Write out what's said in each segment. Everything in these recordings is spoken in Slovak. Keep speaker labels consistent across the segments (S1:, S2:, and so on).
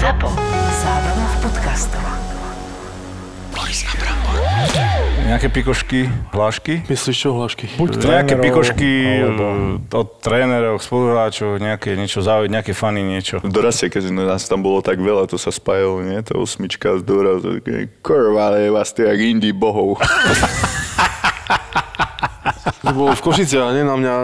S1: ZAPO. Zábrná v podcastov.
S2: Nejaké pikošky, hlášky?
S3: Myslíš čo, hlášky?
S4: Buď
S2: Nejaké
S4: trénerov,
S2: pikošky
S4: alebo...
S2: od trénerov, spoluhráčov, nejaké niečo zaujímavé, nejaké fany, niečo.
S5: Dorazte, keď nás tam bolo tak veľa, to sa spájalo, nie? Tá osmička z doraz, kurva, ale vás to jak indí bohov.
S3: To bolo v Košice a nie na mňa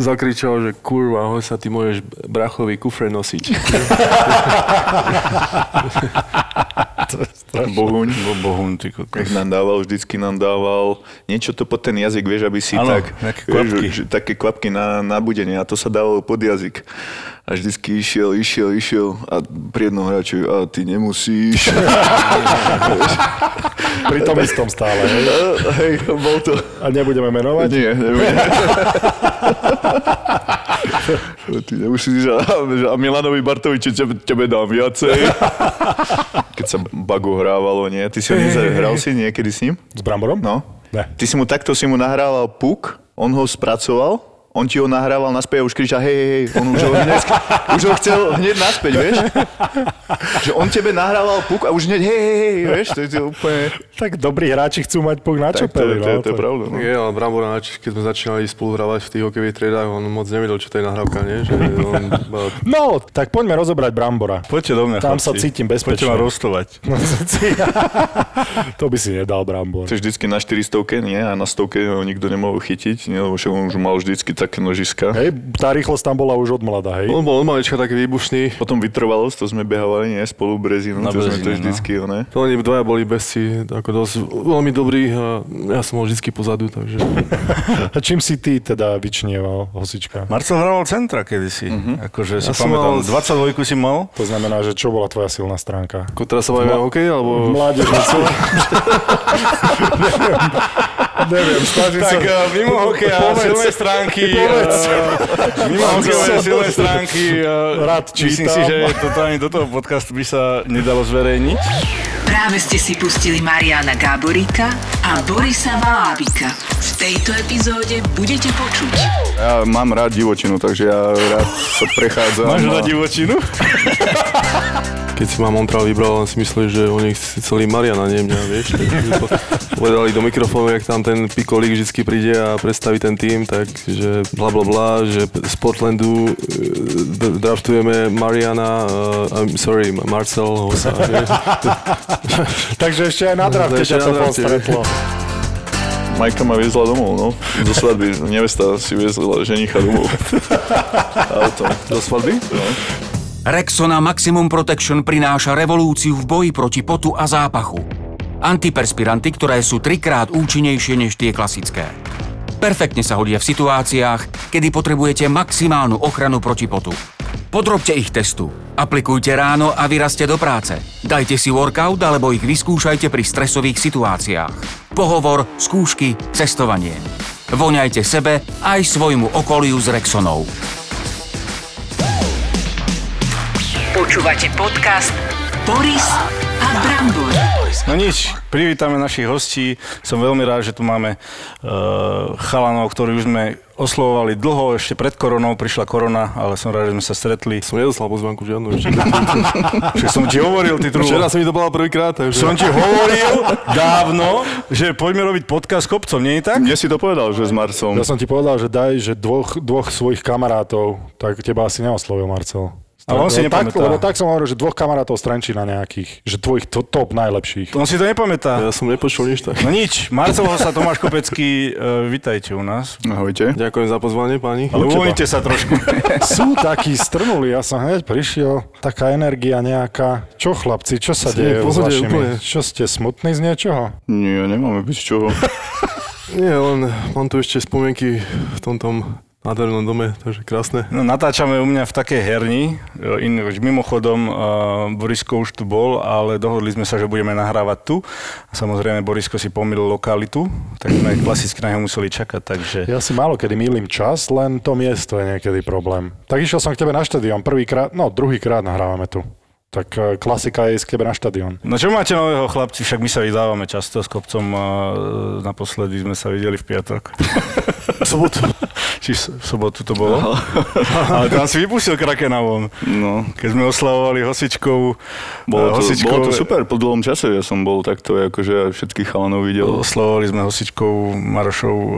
S3: zakričal, že kurva, hoď sa ty môžeš brachový kufre nosiť.
S5: Bohuň.
S2: Bo bohun, ty kokos.
S5: Jak nám dával, vždycky nám dával niečo to pod ten jazyk, vieš, aby si
S2: Áno,
S5: tak,
S2: nejaké
S5: vieš,
S2: kvapky.
S5: že, také kvapky na, na budenie a to sa dávalo pod jazyk. A vždycky išiel, išiel, išiel a pri jednom hráčovi, a ty nemusíš.
S4: Pri tom istom stále, hej?
S5: Hej, bol to.
S4: A nebudeme menovať?
S5: Nie, nebudem. Ty nemusíš, a, a Milanovi Bartoviči tebe, tebe dám viacej. Keď sa Bago hrávalo, nie? Ty si ho nezahral si niekedy s ním?
S4: S Bramborom?
S5: No.
S4: Ne.
S5: Ty si mu takto si mu nahrával puk, on ho spracoval, on ti ho nahrával naspäť a už kričal hej, hej, hej, on už ho, hneď, už ho chcel hneď naspäť, vieš? Že on tebe nahrával puk a už hneď hej, hej, hej, vieš? To je to úplne...
S4: Tak dobrí hráči chcú mať puk na
S5: Tak to,
S4: čopeli,
S5: je- to, je-
S4: no.
S5: to je pravda. No.
S3: Nie, ale Brambor Nač, keď sme začínali spolu hrávať v tých hokejových triedách, on moc nevedel, čo to je nahrávka, nie? Že on,
S4: No, tak poďme rozobrať Brambora.
S2: Poďte do mňa,
S4: Tam
S2: chlapci.
S4: sa cítim
S2: Poďte
S4: bezpečne.
S2: ma rostovať.
S4: No, to by si nedal Brambor.
S5: To je vždycky na 400 nie? A na 100 ho nikto nemohol chytiť, nie? Lebo on už mal vždycky také nožiska.
S4: Hej, tá rýchlosť tam bola už od mladá, hej?
S3: on bol od malička taký výbušný.
S5: Potom vytrvalosť, to sme behávali, nie? Spolu Brezinu,
S2: Na
S5: to sme to
S2: Brezine, no.
S5: vždycky, no.
S3: To oni dvaja boli bezci, ako dosť veľmi dobrí a ja som bol vždycky pozadu, takže...
S4: A čím si ty teda vyčnieval, hosička?
S2: Marcel hral centra kedysi. Akože si
S3: Ja som
S2: pamätám,
S3: mal-
S2: 22 si mal.
S4: To znamená, že čo bola tvoja silná stránka?
S3: Ako teraz sa bavíme o hokej, alebo...
S4: Mládežnicu? Neviem, snažím sa...
S2: Tak uh, mimo hokeja,
S4: Povedz.
S2: silné stránky,
S4: Povedz.
S2: uh, mimo hokejové silné stránky, uh,
S4: Rád
S2: myslím si,
S4: čítam.
S2: že toto ani do toho podcastu by sa nedalo zverejniť.
S1: Práve ste si pustili Mariana Gáboríka a Borisa Valábika. V tejto epizóde budete počuť
S5: Ja mám rád divočinu, takže ja rád sa prechádzam.
S2: Máš
S5: a-
S2: na divočinu?
S3: Keď si ma Montreal vybral, on si myslel, že oni chceli Mariana, nie mňa, vieš. Povedali do mikrofónu, jak tam ten pikolík vždy príde a predstaví ten tým, takže bla bla bla, že z Portlandu e, draftujeme Mariana, uh, I'm sorry, Marcel Hosa.
S4: Takže ešte aj na drafte ťa to postretlo.
S5: Majka ma viezla domov, no. Do svadby. Nevesta si viezla ženicha domov. Auto.
S3: Do svadby?
S6: Rexona Maximum Protection prináša revolúciu v boji proti potu a zápachu. Antiperspiranty, ktoré sú trikrát účinnejšie než tie klasické. Perfektne sa hodia v situáciách, kedy potrebujete maximálnu ochranu proti potu. Podrobte ich testu. Aplikujte ráno a vyrazte do práce. Dajte si workout alebo ich vyskúšajte pri stresových situáciách. Pohovor, skúšky, cestovanie. Voňajte sebe aj svojmu okoliu s Rexonou.
S1: Počúvate podcast Boris a Brambor.
S2: No nič, privítame našich hostí. Som veľmi rád, že tu máme uh, chalanov, ktorí už sme oslovovali dlho, ešte pred koronou, prišla korona, ale som rád, že sme sa stretli.
S3: Som nedostal pozvánku žiadnu ešte.
S2: Však som ti hovoril, ty trulo.
S3: Včera som mi to bola prvýkrát, takže...
S2: Som ti hovoril dávno, že poďme robiť podcast s kopcom, nie je tak?
S5: Mne si to povedal, že s Marcom.
S4: Ja som ti povedal, že daj, že dvoch, dvoch svojich kamarátov, tak teba asi neoslovil Marcel.
S2: Ale on si
S4: Lebo tak,
S2: nepamätá.
S4: lebo tak som hovoril, že dvoch kamarátov z Trenčína nejakých, že tvojich to, top najlepších.
S2: On si to nepamätá.
S3: Ja som nepočul nič tak.
S2: No nič, Marcel sa Tomáš Kopecký, uh, vitajte u nás.
S5: Ahojte.
S3: Ďakujem za pozvanie, páni.
S2: Ale uvoľnite sa trošku.
S4: Sú takí strnuli, ja som hneď prišiel, taká energia nejaká. Čo chlapci, čo sa
S3: Ste
S4: deje s vašimi?
S3: úplne.
S4: Čo ste smutní z niečoho?
S5: Nie, nemáme byť čoho.
S3: Nie, len mám tu ešte spomienky v tomto nádhernom dome, takže krásne.
S2: No, natáčame u mňa v takej herni. E, In, mimochodom, uh, Borisko už tu bol, ale dohodli sme sa, že budeme nahrávať tu. A samozrejme, Borisko si pomýlil lokalitu, tak sme klasicky na neho museli čakať, takže...
S4: Ja si málo kedy mýlim čas, len to miesto je niekedy problém. Tak išiel som k tebe na štadión, prvýkrát, no druhýkrát nahrávame tu. Tak e, klasika je ísť k tebe na štadión.
S2: No čo máte nového, chlapci? Však my sa vydávame často s kopcom a naposledy sme sa videli v piatok.
S3: V sobotu.
S2: Či v v sobotu to bolo. Ale tam si vypustil Krakena von.
S5: No,
S2: Keď sme oslavovali hosičkovú...
S5: bolo to,
S2: hosičkovú-
S5: bolo to super, po dlhom čase ja som bol takto, akože všetkých chalanov videl.
S2: Oslavovali sme hosičkovú Marošov uh,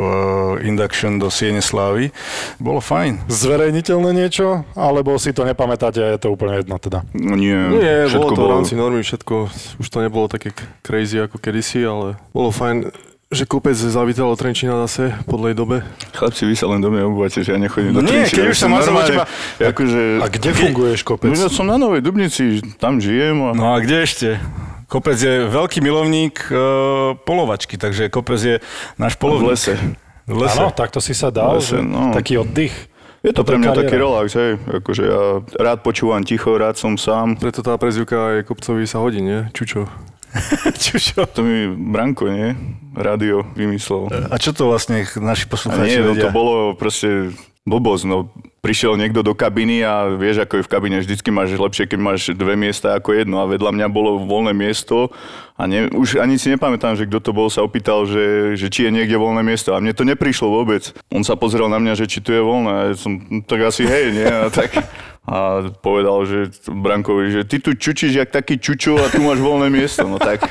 S2: induction do Siene Slávy. Bolo fajn.
S4: Zverejniteľné niečo? Alebo si to nepamätáte a je to úplne jedno teda?
S5: No nie,
S3: Nie,
S5: všetko
S3: bolo to v
S5: bolo...
S3: rámci normy, všetko. Už to nebolo také crazy ako kedysi, ale bolo fajn, že kopec zavítal od Trenčína zase po dlhej dobe.
S5: Chlapci, vy sa len do mňa obúvate, že ja nechodím do
S2: Nie,
S5: Trenčína,
S2: keď
S5: ja
S2: už sa
S5: som normálne-
S2: teba-
S5: Akože...
S4: A kde funguješ kopec?
S5: No ja som na Novej Dubnici, tam žijem a...
S2: No a kde ešte? Kopec je veľký milovník uh, polovačky, takže kopec je náš
S5: v
S2: polovník.
S5: lese.
S2: V lese.
S4: Áno, takto si sa dal,
S5: Lese, no.
S4: taký oddych.
S5: Je to pre mňa
S4: kariéra.
S5: taký relax, hej. Akože ja rád počúvam ticho, rád som sám.
S3: Preto tá prezivka aj kopcovi sa hodí, nie? Čučo.
S2: Čučo.
S5: To mi Branko, nie? Rádio vymyslel.
S2: A čo to vlastne naši poslucháči
S5: nie, no
S2: vedia?
S5: to bolo proste blbosť, no. Prišiel niekto do kabiny a vieš, ako je v kabine, vždycky máš lepšie, keď máš dve miesta ako jedno a vedľa mňa bolo voľné miesto a ne, už ani si nepamätám, že kto to bol, sa opýtal, že, že či je niekde voľné miesto a mne to neprišlo vôbec. On sa pozrel na mňa, že či tu je voľné a ja som, "No, tak asi hej, nie? A, tak, a povedal, že Brankovi, že ty tu čučíš jak taký čučo a tu máš voľné miesto. No tak,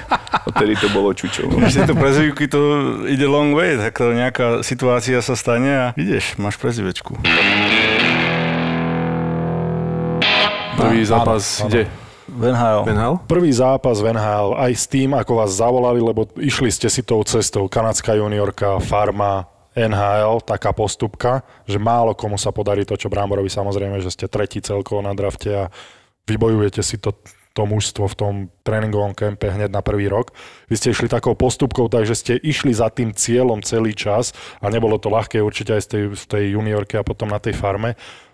S5: odtedy to bolo čučo.
S2: Máš tieto prezivky, to ide long way, tak to nejaká situácia sa stane a ideš, máš prezivečku.
S3: Prvý zápas
S4: áno.
S3: kde?
S2: Venhal.
S3: Benhal?
S4: Prvý zápas v NHL aj s tým, ako vás zavolali, lebo išli ste si tou cestou. Kanadská juniorka, farma, NHL, taká postupka, že málo komu sa podarí to, čo Brámborovi samozrejme, že ste tretí celkovo na drafte a vybojujete si to, to mužstvo v tom tréningovom kempe hneď na prvý rok. Vy ste išli takou postupkou, takže ste išli za tým cieľom celý čas a nebolo to ľahké určite aj z tej, z tej juniorke a potom na tej farme.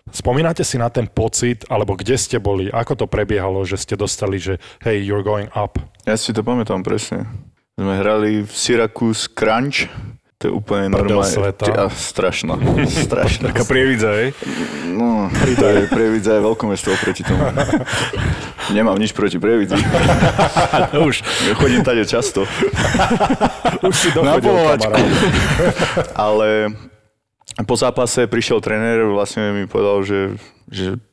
S4: Spomínate si na ten pocit, alebo kde ste boli, ako to prebiehalo, že ste dostali, že hey, you're going up.
S5: Ja si to pamätám presne. Sme hrali v Syracuse Crunch. To je úplne normálne.
S4: sveta.
S5: Ty- a strašná. strašná.
S2: Taká prievidza, hej?
S5: No, to je Prievidza je veľkomesto oproti tomu. Nemám nič proti Prievidzi.
S2: Už.
S5: Ja chodím tady často.
S4: Už si dochodil, kamarát.
S5: Ale po zápase prišiel tréner, vlastne mi povedal, že, že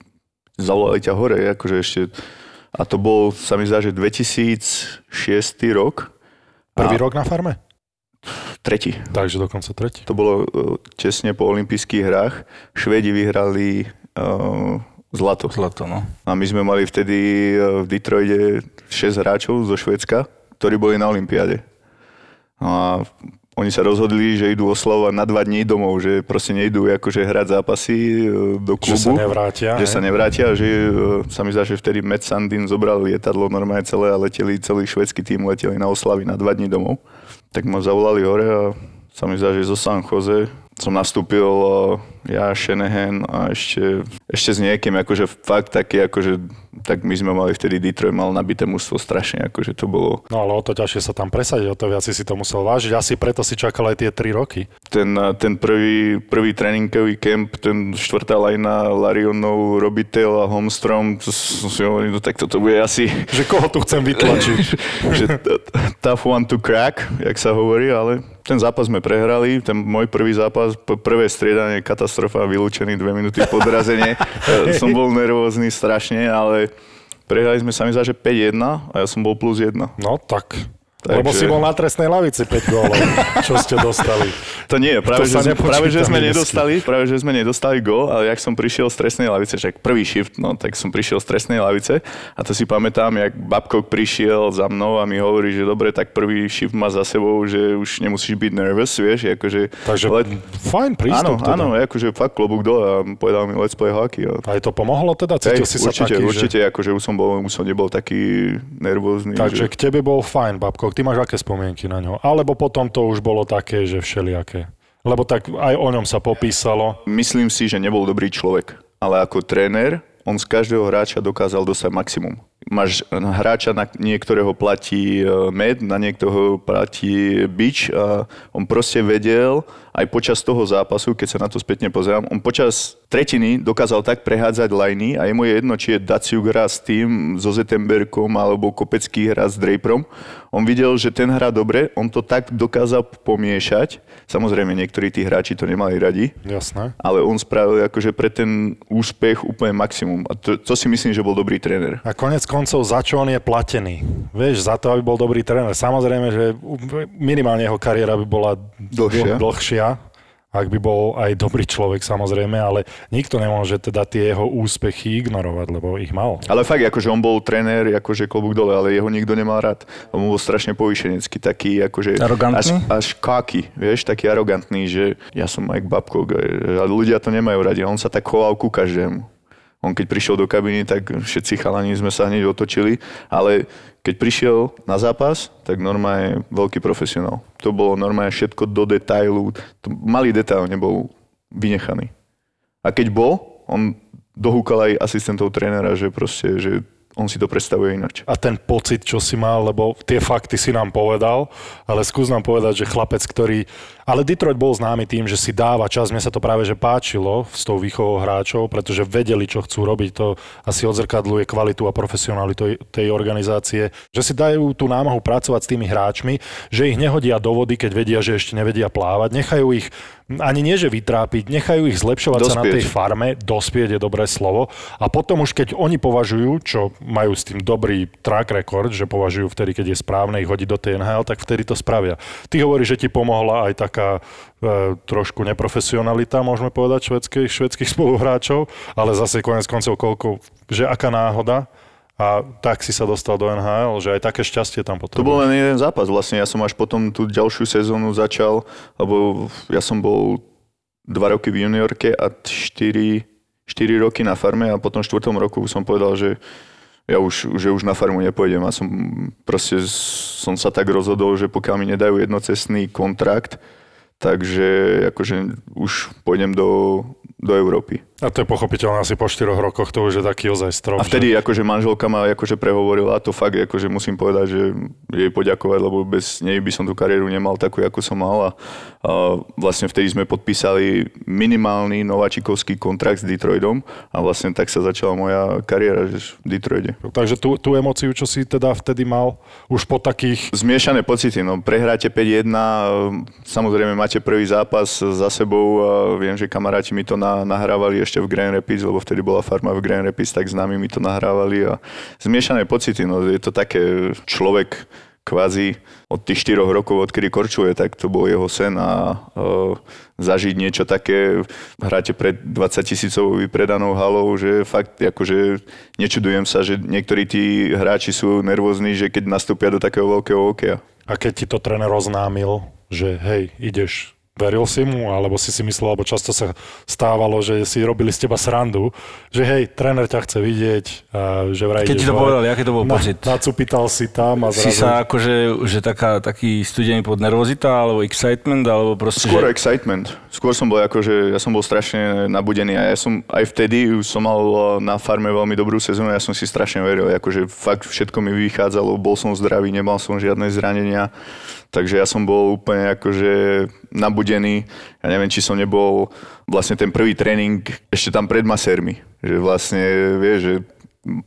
S5: zavolali ťa hore, akože ešte a to bol, sa mi zdá, že 2006 rok.
S4: Prvý
S5: A-
S4: rok na farme?
S5: Tretí.
S4: Takže dokonca tretí.
S5: To bolo e, tesne po olympijských hrách. Švedi vyhrali uh, zlato.
S2: Zlato, no.
S5: A my sme mali vtedy e, v Detroite 6 hráčov zo Švedska, ktorí boli na olympiáde. No a oni sa rozhodli, že idú oslavovať na dva dní domov, že proste nejdú akože hrať zápasy do
S4: Že sa
S5: klubu.
S4: nevrátia.
S5: že
S4: hej?
S5: sa nevrátia, že sa mi zdá, že vtedy Matt Sandin zobral lietadlo normálne celé a leteli, celý švedský tým leteli na oslavy na dva dní domov. Tak ma zavolali hore a sa mi zdá, že zo San Jose som nastúpil e, ja, Shanahan a ešte, ešte s niekým, akože fakt taký, akože tak my sme mali vtedy Detroit mal nabité mužstvo strašne, akože to bolo
S4: No ale o to ťažšie sa tam presadiť, o to viac si to musel vážiť. Asi preto si čakal aj tie 3 roky.
S5: ten, ten prvý, prvý tréningový kemp, ten štvrtá lajna Larionov, Robitel a Holmstrom, to si hovoril, no tak toto bude asi
S4: Že koho tu chcem vytlačiť.
S5: že tough one to crack, jak sa hovorí, ale ten zápas sme prehrali, ten môj prvý zápas, prvé striedanie, katastrofa, vylúčený dve minúty podrazenie. Som bol nervózny strašne, ale prehrali sme sa mi zdá, že 5-1 a ja som bol plus 1.
S4: No tak.
S5: Takže-
S4: Lebo si bol na trestnej lavici 5 gólov, čo ste dostali.
S5: To nie, práve,
S4: To sa
S5: že, práve že sme nedostali, práve že sme nedostali gól, ale jak som prišiel z trestnej lavice, však prvý shift, no tak som prišiel z trestnej lavice a to si pamätám, jak Babkok prišiel za mnou a mi hovorí, že dobre, tak prvý shift má za sebou, že už nemusíš byť nervous, vieš, akože...
S4: Takže
S5: let-
S4: fajn prístup.
S5: Áno,
S4: teda.
S5: áno, akože fakt klobúk dole a povedal mi let's play hockey. A...
S4: Aj to pomohlo teda? Cítil
S5: Hej,
S4: si sa
S5: určite,
S4: taký,
S5: určite, akože už som, bol, už som nebol taký nervózny.
S4: že... Takže
S5: že...
S4: k tebe bol fajn, Babko. Ty máš aké spomienky na ňo? Alebo potom to už bolo také, že všelijaké? Lebo tak aj o ňom sa popísalo.
S5: Myslím si, že nebol dobrý človek, ale ako tréner on z každého hráča dokázal dostať maximum. Máš hráča, na niektorého platí e, med, na niektorého platí bič a on proste vedel, aj počas toho zápasu, keď sa na to spätne pozerám, on počas tretiny dokázal tak prehádzať lajny a je mu jedno, či je Daciuk hrá s tým, so Zettenbergom alebo Kopecký hrá s Draperom. On videl, že ten hrá dobre, on to tak dokázal pomiešať. Samozrejme, niektorí tí hráči to nemali radi,
S4: Jasné.
S5: ale on spravil akože pre ten úspech úplne maximum. A to, to si myslím, že bol dobrý tréner.
S4: A konec koncov, za čo on je platený? Vieš, za to, aby bol dobrý tréner. Samozrejme, že minimálne jeho kariéra by bola
S5: Dlhšia.
S4: dl- dlhšia ak by bol aj dobrý človek samozrejme, ale nikto nemôže teda tie jeho úspechy ignorovať, lebo ich mal.
S5: Ale fakt, akože on bol tréner, akože klobúk dole, ale jeho nikto nemal rád. On bol strašne povýšenecký, taký akože...
S2: Arogantný?
S5: Až, až káky, vieš, taký arogantný, že ja som Mike Babcock a ľudia to nemajú radi. On sa tak choval ku každému. On keď prišiel do kabiny, tak všetci chalani sme sa hneď otočili, ale keď prišiel na zápas, tak normálne veľký profesionál. To bolo normálne všetko do detailu. To malý detail nebol vynechaný. A keď bol, on dohúkal aj asistentov trénera, že proste, že on si to predstavuje inač.
S4: A ten pocit, čo si mal, lebo tie fakty si nám povedal, ale skús nám povedať, že chlapec, ktorý... Ale Detroit bol známy tým, že si dáva čas, mne sa to práve že páčilo s tou výchovou hráčov, pretože vedeli, čo chcú robiť, to asi odzrkadluje kvalitu a profesionalitu tej organizácie, že si dajú tú námahu pracovať s tými hráčmi, že ich nehodia do vody, keď vedia, že ešte nevedia plávať, nechajú ich ani nie, že vytrápiť, nechajú ich zlepšovať sa na
S5: Dospieť.
S4: tej farme, dospieť je dobré slovo. A potom už keď oni považujú, čo majú s tým dobrý track record, že považujú vtedy, keď je správne ich hodiť do tej NHL, tak vtedy to spravia. Ty hovoríš, že ti pomohla aj taká e, trošku neprofesionalita, môžeme povedať, švedských, švedských spoluhráčov, ale zase konec koncov koľko, že aká náhoda a tak si sa dostal do NHL, že aj také šťastie tam potom.
S5: To bol len jeden zápas vlastne. Ja som až potom tú ďalšiu sezónu začal, lebo ja som bol dva roky v juniorke a 4, 4 roky na farme a potom v štvrtom roku som povedal, že ja už, že už na farmu nepôjdem a som proste som sa tak rozhodol, že pokiaľ mi nedajú jednocestný kontrakt, takže akože už pôjdem do, do Európy.
S4: A to je pochopiteľné, asi po 4 rokoch to už je taký ozaj strop.
S5: A vtedy akože manželka ma akože prehovorila a to fakt akože musím povedať, že jej poďakovať, lebo bez nej by som tú kariéru nemal takú, ako som mal a, a vlastne vtedy sme podpísali minimálny nováčikovský kontrakt s Detroitom a vlastne tak sa začala moja kariéra že v Detroite.
S4: Že... Takže tú, tú emociu, čo si teda vtedy mal, už po takých...
S5: Zmiešané pocity, no prehráte 5-1, samozrejme máte prvý zápas za sebou a viem, že kamaráti mi to na, nahrávali ešte v Grand Rapids, lebo vtedy bola farma v Grand Rapids, tak s nami mi to nahrávali a zmiešané pocity, no je to také človek kvázi od tých 4 rokov, odkedy korčuje, tak to bol jeho sen a uh, zažiť niečo také, hráte pred 20 tisícovou vypredanou halou, že fakt akože nečudujem sa, že niektorí tí hráči sú nervózni, že keď nastúpia do takého veľkého okeja.
S4: A keď ti to tréner oznámil, že hej, ideš Veril si mu, alebo si si myslel, alebo často sa stávalo, že si robili z teba srandu, že hej, tréner ťa chce vidieť, a že vraj
S2: Keď ti to
S4: hore.
S2: povedali, aký to bol
S4: Na-
S2: pocit?
S4: Nacupital si tam a
S2: Si
S4: zrazu...
S2: sa akože, že taká, taký studený pod nervozita, alebo excitement, alebo proste,
S5: Skôr
S2: že...
S5: excitement. Skôr som bol akože, ja som bol strašne nabudený a ja som aj vtedy som mal na farme veľmi dobrú sezónu, ja som si strašne veril, akože fakt všetko mi vychádzalo, bol som zdravý, nemal som žiadne zranenia, takže ja som bol úplne akože nabudený. Ja neviem, či som nebol vlastne ten prvý tréning ešte tam pred masérmi, že vlastne vieš, že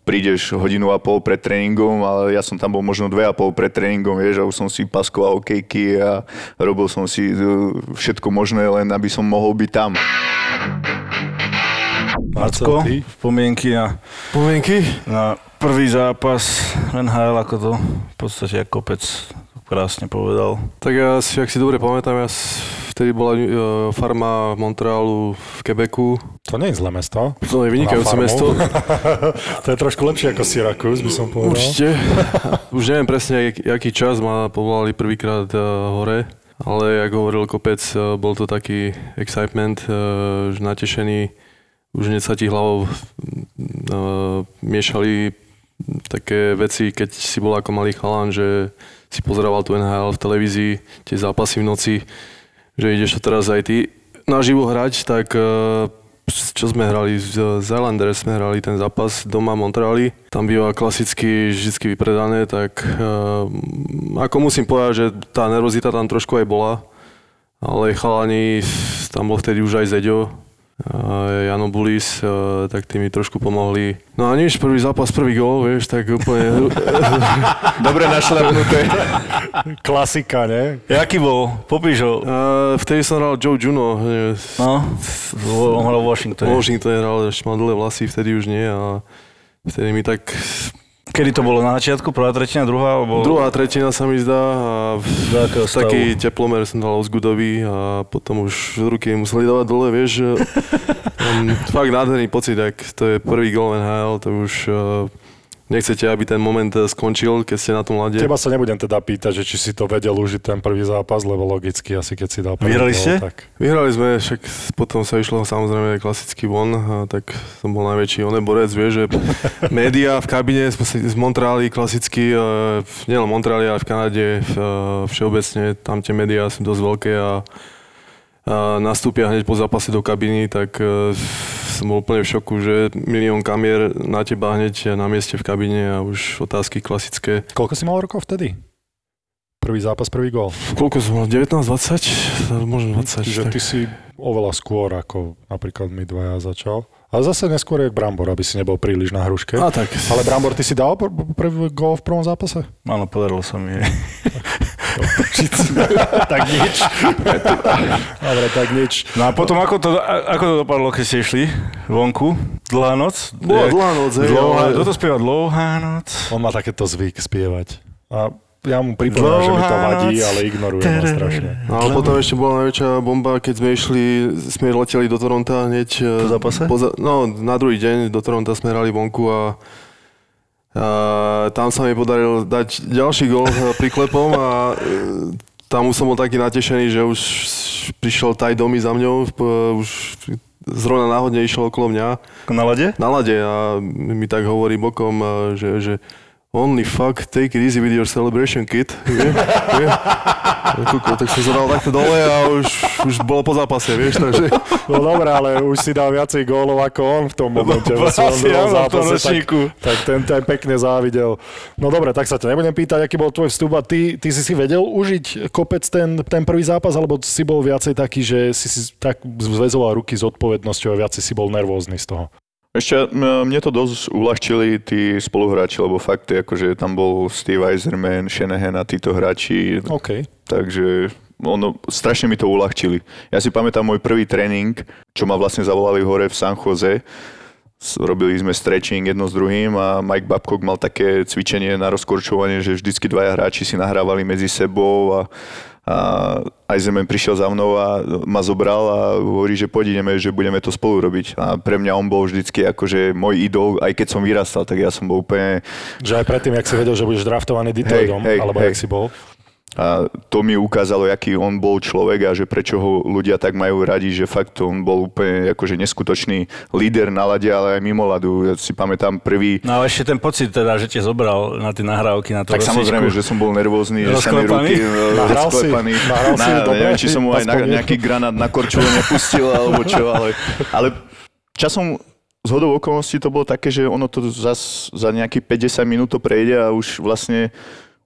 S5: prídeš hodinu a pol pred tréningom, ale ja som tam bol možno dve a pol pred tréningom, vieš, a už som si paskoval kejky a robil som si uh, všetko možné, len aby som mohol byť tam.
S2: Marcko,
S4: ty?
S2: spomienky na,
S3: Pomienky?
S2: na prvý zápas NHL, ako to v podstate ako kopec krásne povedal.
S3: Tak ja si, ak si dobre pamätám, ja vtedy bola uh, farma Montrealu v Quebecu.
S4: To nie je zlé mesto.
S3: To je vynikajúce mesto.
S4: to je trošku lepšie ako Syracuse, by som povedal.
S3: Určite. Už neviem presne, jak- aký čas ma povolali prvýkrát uh, hore, ale ako hovoril Kopec, uh, bol to taký excitement, uh, že natešený. Už hneď sa ti hlavou uh, miešali také veci, keď si bol ako malý chalán, že si pozerával tu NHL v televízii, tie zápasy v noci, že ideš to teraz aj ty naživo hrať, tak uh, čo sme hrali, z z Islanders sme hrali ten zápas doma v Montreali. Tam býva klasicky vždy vypredané, tak uh, ako musím povedať, že tá nervozita tam trošku aj bola, ale chalani, tam bol vtedy už aj Zeďo, Jano Bulis, a tak tí mi trošku pomohli. No a nič, prvý zápas, prvý gól, vieš, tak úplne...
S5: Dobre našľapnuté.
S4: Klasika, ne?
S2: Jaký bol? Popíš ho.
S3: A vtedy som hral Joe Juno,
S2: No, on hral v Washingtone.
S3: Washington hral, ešte mal dlhé vlasy, vtedy už nie a vtedy mi tak
S2: Kedy to bolo? Na začiatku? Prvá tretina, druhá? Alebo...
S3: Druhá tretina sa mi zdá a
S2: stavu?
S3: taký teplomer som dal Osgudovi a potom už ruky museli dávať dole, vieš. um, fakt nádherný pocit, ak to je prvý gol NHL, to už uh, nechcete, aby ten moment uh, skončil, keď ste na tom lade.
S4: Teba sa nebudem teda pýtať, že či si to vedel užiť ten prvý zápas, lebo logicky asi keď si dal prvý
S2: Vyhrali ste?
S4: Tak...
S3: Vyhrali sme, však potom sa išlo samozrejme klasický von, tak som bol najväčší oneborec, vieš, že média v kabine sme si z Montreali klasicky, uh, nielen v Montreali, ale v Kanade, uh, všeobecne tam tie médiá sú dosť veľké a nastúpia hneď po zápase do kabiny, tak som bol úplne v šoku, že milión kamier na teba hneď na mieste v kabine a už otázky klasické.
S4: Koľko si mal rokov vtedy? Prvý zápas, prvý gól.
S3: Koľko som mal? 19, 20? Možno 20.
S4: Čiže
S3: tak.
S4: ty si oveľa skôr, ako napríklad my dvaja začal. Ale zase neskôr je Brambor, aby si nebol príliš na hruške.
S3: A tak.
S4: Ale Brambor, ty si dal pr- pr- prvý gól v prvom zápase?
S2: Áno, podarilo sa mi.
S4: tak nič. Dobre, tak nič.
S2: No a potom, ako to, ako to dopadlo, keď ste išli vonku? Dlhá noc?
S3: Bola dlhá noc, hej,
S2: Dlhá, kto to spieva? Dlhá noc?
S4: On má takéto zvyk spievať. A ja mu pripomínam, že mi to vadí, ale ignoruje ma strašne.
S3: No ale potom ešte bola najväčšia bomba, keď sme išli, sme leteli do Toronta hneď. Po
S2: zápase?
S3: no, na druhý deň do Toronta sme hrali vonku a, a tam sa mi podarilo dať ďalší gol priklepom a e, tam už som bol taký natešený, že už prišiel taj domy za mňou, p- už zrovna náhodne išiel okolo mňa
S2: Na lade?
S3: na lade a mi tak hovorí bokom, a že, že only fuck, take it easy with your celebration kit. Vie? Vie? Kuko, tak som zadal takto dole a už, už bolo po zápase, vieš, takže...
S4: No dobré, ale už si dal viacej gólov ako on v tom momente. vo svojom
S2: asi
S4: druhom
S2: áno, v tom
S4: zápase, tak, tak ten, ten pekne závidel. No dobre, tak sa ťa nebudem pýtať, aký bol tvoj vstup a ty, ty si si vedel užiť kopec ten, ten prvý zápas, alebo si bol viacej taký, že si si tak zväzoval ruky s odpovednosťou a viacej si bol nervózny z toho.
S5: Ešte mne to dosť uľahčili tí spoluhráči, lebo fakt akože tam bol Steve Eiserman, Shanahan a títo hráči,
S4: OK.
S5: takže ono, strašne mi to uľahčili. Ja si pamätám môj prvý tréning, čo ma vlastne zavolali hore v San Jose. Robili sme stretching jedno s druhým a Mike Babcock mal také cvičenie na rozkorčovanie, že vždycky dvaja hráči si nahrávali medzi sebou a, a Eisenman prišiel za mnou a ma zobral a hovorí, že poď ideme, že budeme to spolu robiť. A pre mňa on bol vždycky akože môj idol, aj keď som vyrastal, tak ja som bol úplne
S4: Že aj predtým, jak si vedel, že budeš draftovaný Detroitom,
S5: hej,
S4: alebo
S5: hej.
S4: jak si bol.
S5: A to mi ukázalo, aký on bol človek a že prečo ho ľudia tak majú radi, že fakt on bol úplne akože neskutočný líder na lade, ale aj mimo ľadu. Ja si pamätám prvý,
S2: No a ešte ten pocit teda, že ťa zobral na tie nahrávky, na to
S5: tak samozrejme, že som bol nervózny, že sa mi
S2: Rozklepaný?
S5: ruky e.
S4: Nahral si?
S5: Na-. Neviem, či som mu aj na, nejaký granát na korčule nepustil, alebo čo, ale, ale časom z hodou okolností to bolo také, že ono to zas, za nejakých 50 minút to prejde a už vlastne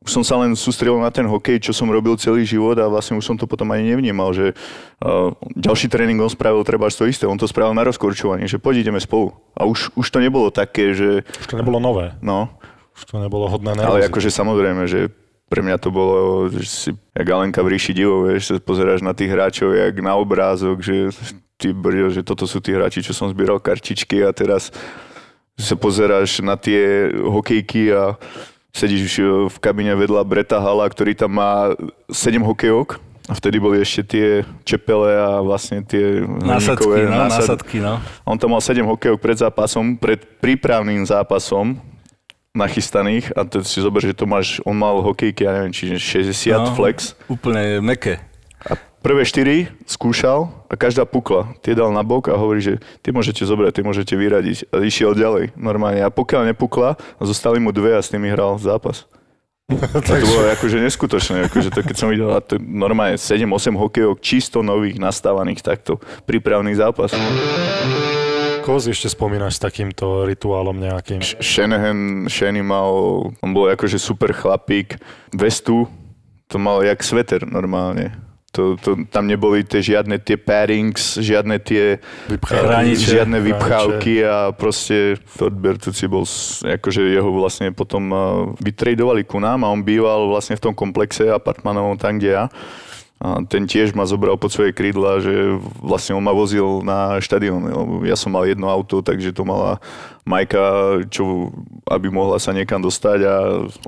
S5: už som sa len sústredil na ten hokej, čo som robil celý život a vlastne už som to potom ani nevnímal, že uh, ďalší tréning on spravil treba to isté, on to spravil na rozkorčovanie, že poď ideme spolu. A už, už to nebolo také, že
S4: Už to nebolo nové.
S5: no,
S4: Už to nebolo hodné
S5: ale
S4: nervozity.
S5: akože samozrejme, že pre mňa to bolo, že si, jak Alenka v ríši divo, vieš, pozeráš na tých hráčov, jak na obrázok, že ty brďo, že toto sú tí hráči, čo som zbieral kartičky a teraz sa pozeráš na tie hokejky a sedíš v kabine vedľa Breta Hala, ktorý tam má 7 hokejok a vtedy boli ešte tie čepele a vlastne tie
S2: Násadky, no,
S5: násad-
S2: násadky, no.
S5: on tam mal 7 hokejok pred zápasom, pred prípravným zápasom nachystaných a to si zober, že to máš, on mal hokejky, ja neviem, čiže 60
S2: No.
S5: flex
S2: Úplne meké.
S5: Prvé 4 skúšal a každá pukla. Tie dal na bok a hovorí, že ty môžete zobrať, ty môžete vyradiť. A išiel ďalej, normálne. A pokiaľ nepukla, zostali mu dve a s nimi hral zápas. A to bolo akože neskutočné, akože to, keď som videl to normálne 7-8 hokejok čisto nových nastávaných takto prípravný zápas.
S4: Koho si ešte spomínaš s takýmto rituálom nejakým?
S5: Shanahan, Shany mal, on bol akože super chlapík, vestu, to mal jak sveter normálne. To, to, tam neboli tie žiadne tie pairings, žiadne tie
S2: Hranice.
S5: žiadne vypchávky a proste Todd Bertucci bol, akože jeho vlastne potom uh, vytradovali ku nám a on býval vlastne v tom komplexe apartmanov tam, kde ja. A ten tiež ma zobral pod svoje krídla, že vlastne on ma vozil na štadión. lebo Ja som mal jedno auto, takže to mala Majka, čo, aby mohla sa niekam dostať a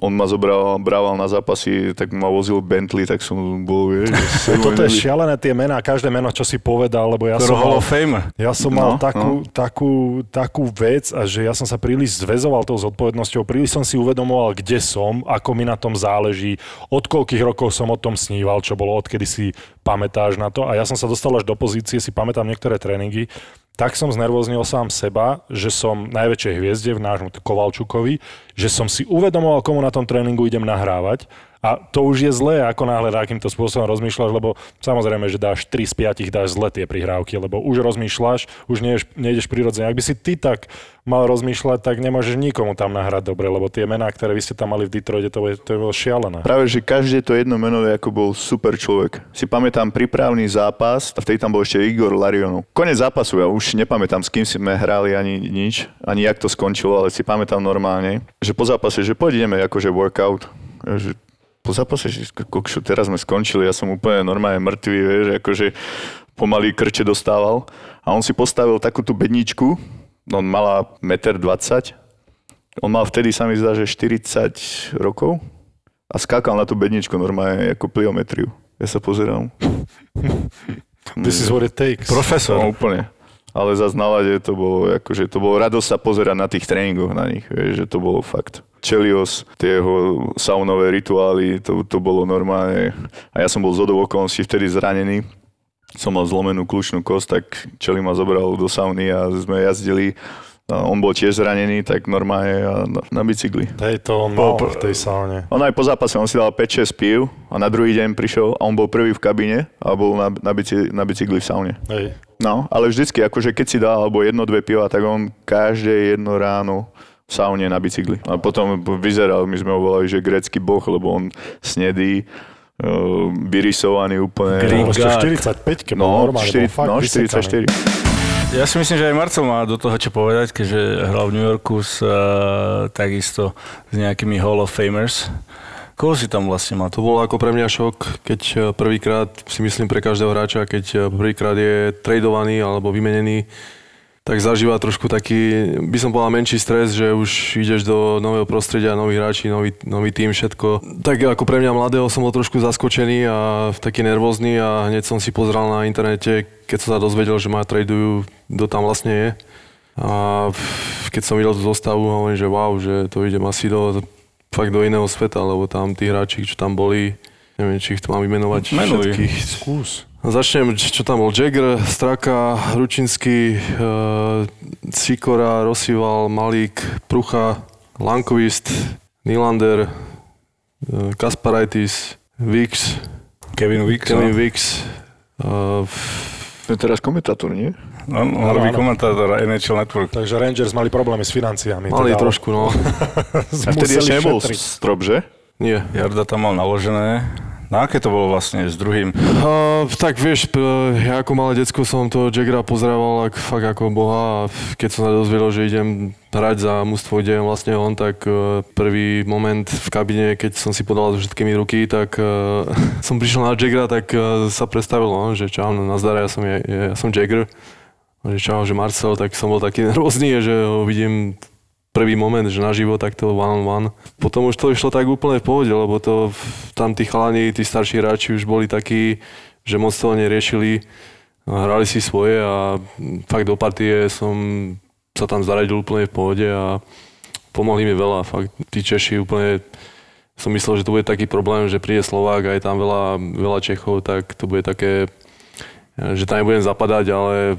S5: on ma zobral, brával na zápasy, tak ma vozil Bentley, tak som bol, vieš,
S4: Toto je šialené tie mená, každé meno, čo si povedal, lebo ja som mal,
S2: of Fame.
S4: ja som
S5: No,
S4: mal takú, takú, takú vec, a že ja som sa príliš zväzoval tou zodpovednosťou, príliš som si uvedomoval, kde som, ako mi na tom záleží, od koľkých rokov som o tom sníval, čo bolo, odkedy si pamätáš na to. A ja som sa dostal až do pozície, si pamätám niektoré tréningy, tak som znervoznil sám seba, že som najväčšej hviezde v nášmu Kovalčukovi, že som si uvedomoval, komu na tom tréningu idem nahrávať. A to už je zlé, ako náhle takýmto spôsobom rozmýšľaš, lebo samozrejme, že dáš 3 z 5 dáš zle tie prihrávky, lebo už rozmýšľaš, už nejdeš, nejdeš prirodzene. Ak by si ty tak mal rozmýšľať, tak nemôžeš nikomu tam nahrať dobre, lebo tie mená, ktoré vy ste tam mali v Detroite, to, je, to je bolo šialené.
S5: Práve, že každé to jedno meno je ako bol super človek. Si pamätám prípravný zápas, a vtedy tam bol ešte Igor Larionov. Konec zápasu, ja už nepamätám, s kým sme hrali ani nič, ani jak to skončilo, ale si pamätám normálne, že po zápase, že poď ideme akože workout. Že po zápase, že kokšu, teraz sme skončili, ja som úplne normálne mŕtvý, vieš, akože pomaly krče dostával. A on si postavil takú tú bedničku, on mala 1,20 m, on mal vtedy, sa mi zdá, že 40 rokov a skákal na tú bedničku normálne ako pliometriu. Ja sa pozerám.
S4: This is what it takes.
S2: Profesor.
S5: No, úplne. Ale za nálade to bolo, akože to bolo radosť sa pozerať na tých tréningoch na nich, vieš, že to bolo fakt. Chelios, tie jeho saunové rituály, to, to bolo normálne. A ja som bol z okolností vtedy zranený. Som mal zlomenú kľúčnú kosť, tak Čeli ma zobral do sauny a sme jazdili. On bol tiež zranený, tak normálne na, na bicykli.
S4: Hej, to on mal v tej saune.
S5: On aj po zápase, on si dal 5-6 pív a na druhý deň prišiel a on bol prvý v kabíne a bol na, na, bici, na bicykli v saune.
S4: Hej.
S5: No, ale vždycky, akože keď si dal alebo jedno, dve piva, tak on každé jedno ráno v saune na bicykli. A potom vyzeral, my sme ho volali, že grécky boh, lebo on snedý, uh, vyrysovaný úplne.
S2: Green
S4: No, ešte
S2: God.
S4: 45, keď bol
S5: No,
S4: normálne,
S5: 4,
S4: bol fakt
S5: no
S4: vysekaný.
S5: 44.
S2: Ja si myslím, že aj Marcel má do toho čo povedať, keďže hral v New Yorku s, uh, takisto s nejakými Hall of Famers. Koho si tam vlastne mal?
S3: To bolo ako pre mňa šok, keď eh, prvýkrát, si myslím pre každého hráča, keď eh, prvýkrát je tradovaný alebo vymenený, tak zažíva trošku taký, by som povedal, menší stres, že už ideš do nového prostredia, noví hráči, nový, nový tým, všetko. Tak ako pre mňa mladého som bol trošku zaskočený a taký nervózny a hneď som si pozrel na internete, keď som sa dozvedel, že ma tradujú, kto tam vlastne je. A keď som videl tú zostavu, hovorím, že wow, že to idem asi do, fakt do iného sveta, lebo tam tí hráči, čo tam boli, neviem, či ich tu mám vymenovať
S2: Menuj.
S3: všetkých.
S4: Skús.
S3: Začnem, čo tam bol, Jagger, Straka, Ručinský, uh, Sikora, Rosival, Malík, Prucha, Lankvist, Nylander, uh, Kasparaitis, Vix,
S2: Kevin Wick.
S3: Kevin
S2: no.
S3: Vix, uh,
S5: To je teraz komentátor, nie?
S2: On, on robí komentátor NHL Network.
S4: Takže Rangers mali problémy s financiami.
S3: mali
S4: teda,
S3: trošku, no.
S5: A vtedy ešte nebol strop, že?
S3: Nie.
S2: Jarda tam mal naložené. No aké to bolo vlastne s druhým?
S3: Uh, tak vieš, ja ako malé decko som to Jaggera pozdravával ak, fakt ako boha a keď som sa dozvedel, že idem hrať za mužstvo, kde je vlastne on, tak uh, prvý moment v kabine, keď som si podal so všetkými ruky, tak uh, som prišiel na Jaggera, tak uh, sa predstavil on, že čau, no, nazdar, ja som, ja, ja som Jagger. A čau, že Marcel, tak som bol taký nervózny, že ho vidím prvý moment, že naživo takto one on one. Potom už to išlo tak úplne v pohode, lebo to tam tí chalani, tí starší hráči už boli takí, že moc toho neriešili, hrali si svoje a fakt do partie som sa tam zaradil úplne v pohode a pomohli mi veľa. Fakt tí Češi úplne som myslel, že to bude taký problém, že príde Slovák a je tam veľa, veľa Čechov, tak to bude také že tam nebudem zapadať, ale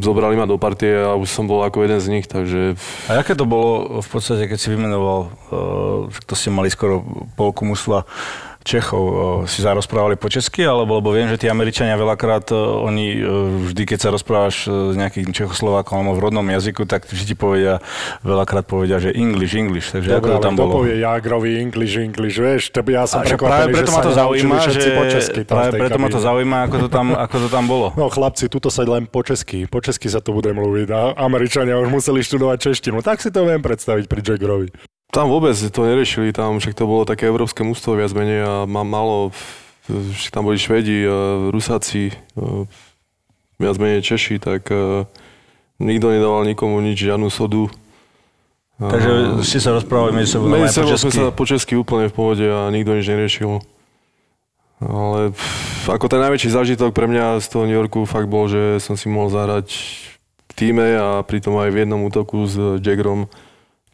S3: zobrali ma do partie a už som bol ako jeden z nich, takže
S2: A aké to bolo v podstate, keď si vymenoval, uh, to ste mali skoro polku mužstva, Čechov si zarozprávali po česky, alebo lebo viem, že tí Američania veľakrát, oni o, vždy, keď sa rozprávaš e, s nejakým Čechoslovákom alebo v rodnom jazyku, tak vždy ti povedia, veľakrát povedia, že English, English. Takže
S4: Dobre,
S2: ako to tam bolo?
S4: povie Jágrovi English, English, vieš, to by ja som
S2: A
S4: prekvapený,
S2: práve preto ma to zaujíma, že,
S4: po česky
S2: práve preto ma to zaujíma, ako to tam, ako to tam bolo.
S4: No chlapci, tuto sa len po česky, po česky sa tu bude mluviť a Američania už museli študovať češtinu. Tak si to viem predstaviť pri Jaggerovi.
S3: Tam vôbec to neriešili, tam však to bolo také európske mústvo viac menej a má malo, tam boli Švedi, e, Rusáci, e, viac menej Češi, tak e, nikto nedával nikomu nič, žiadnu sodu.
S2: Takže ste sa rozprávali medzi sebou normálne po
S3: sebou sme
S2: česky.
S3: sa po česky úplne v pohode a nikto nič neriešil. Ale ako ten najväčší zážitok pre mňa z toho New Yorku fakt bol, že som si mohol zahrať v týme a pritom aj v jednom útoku s Jaggerom,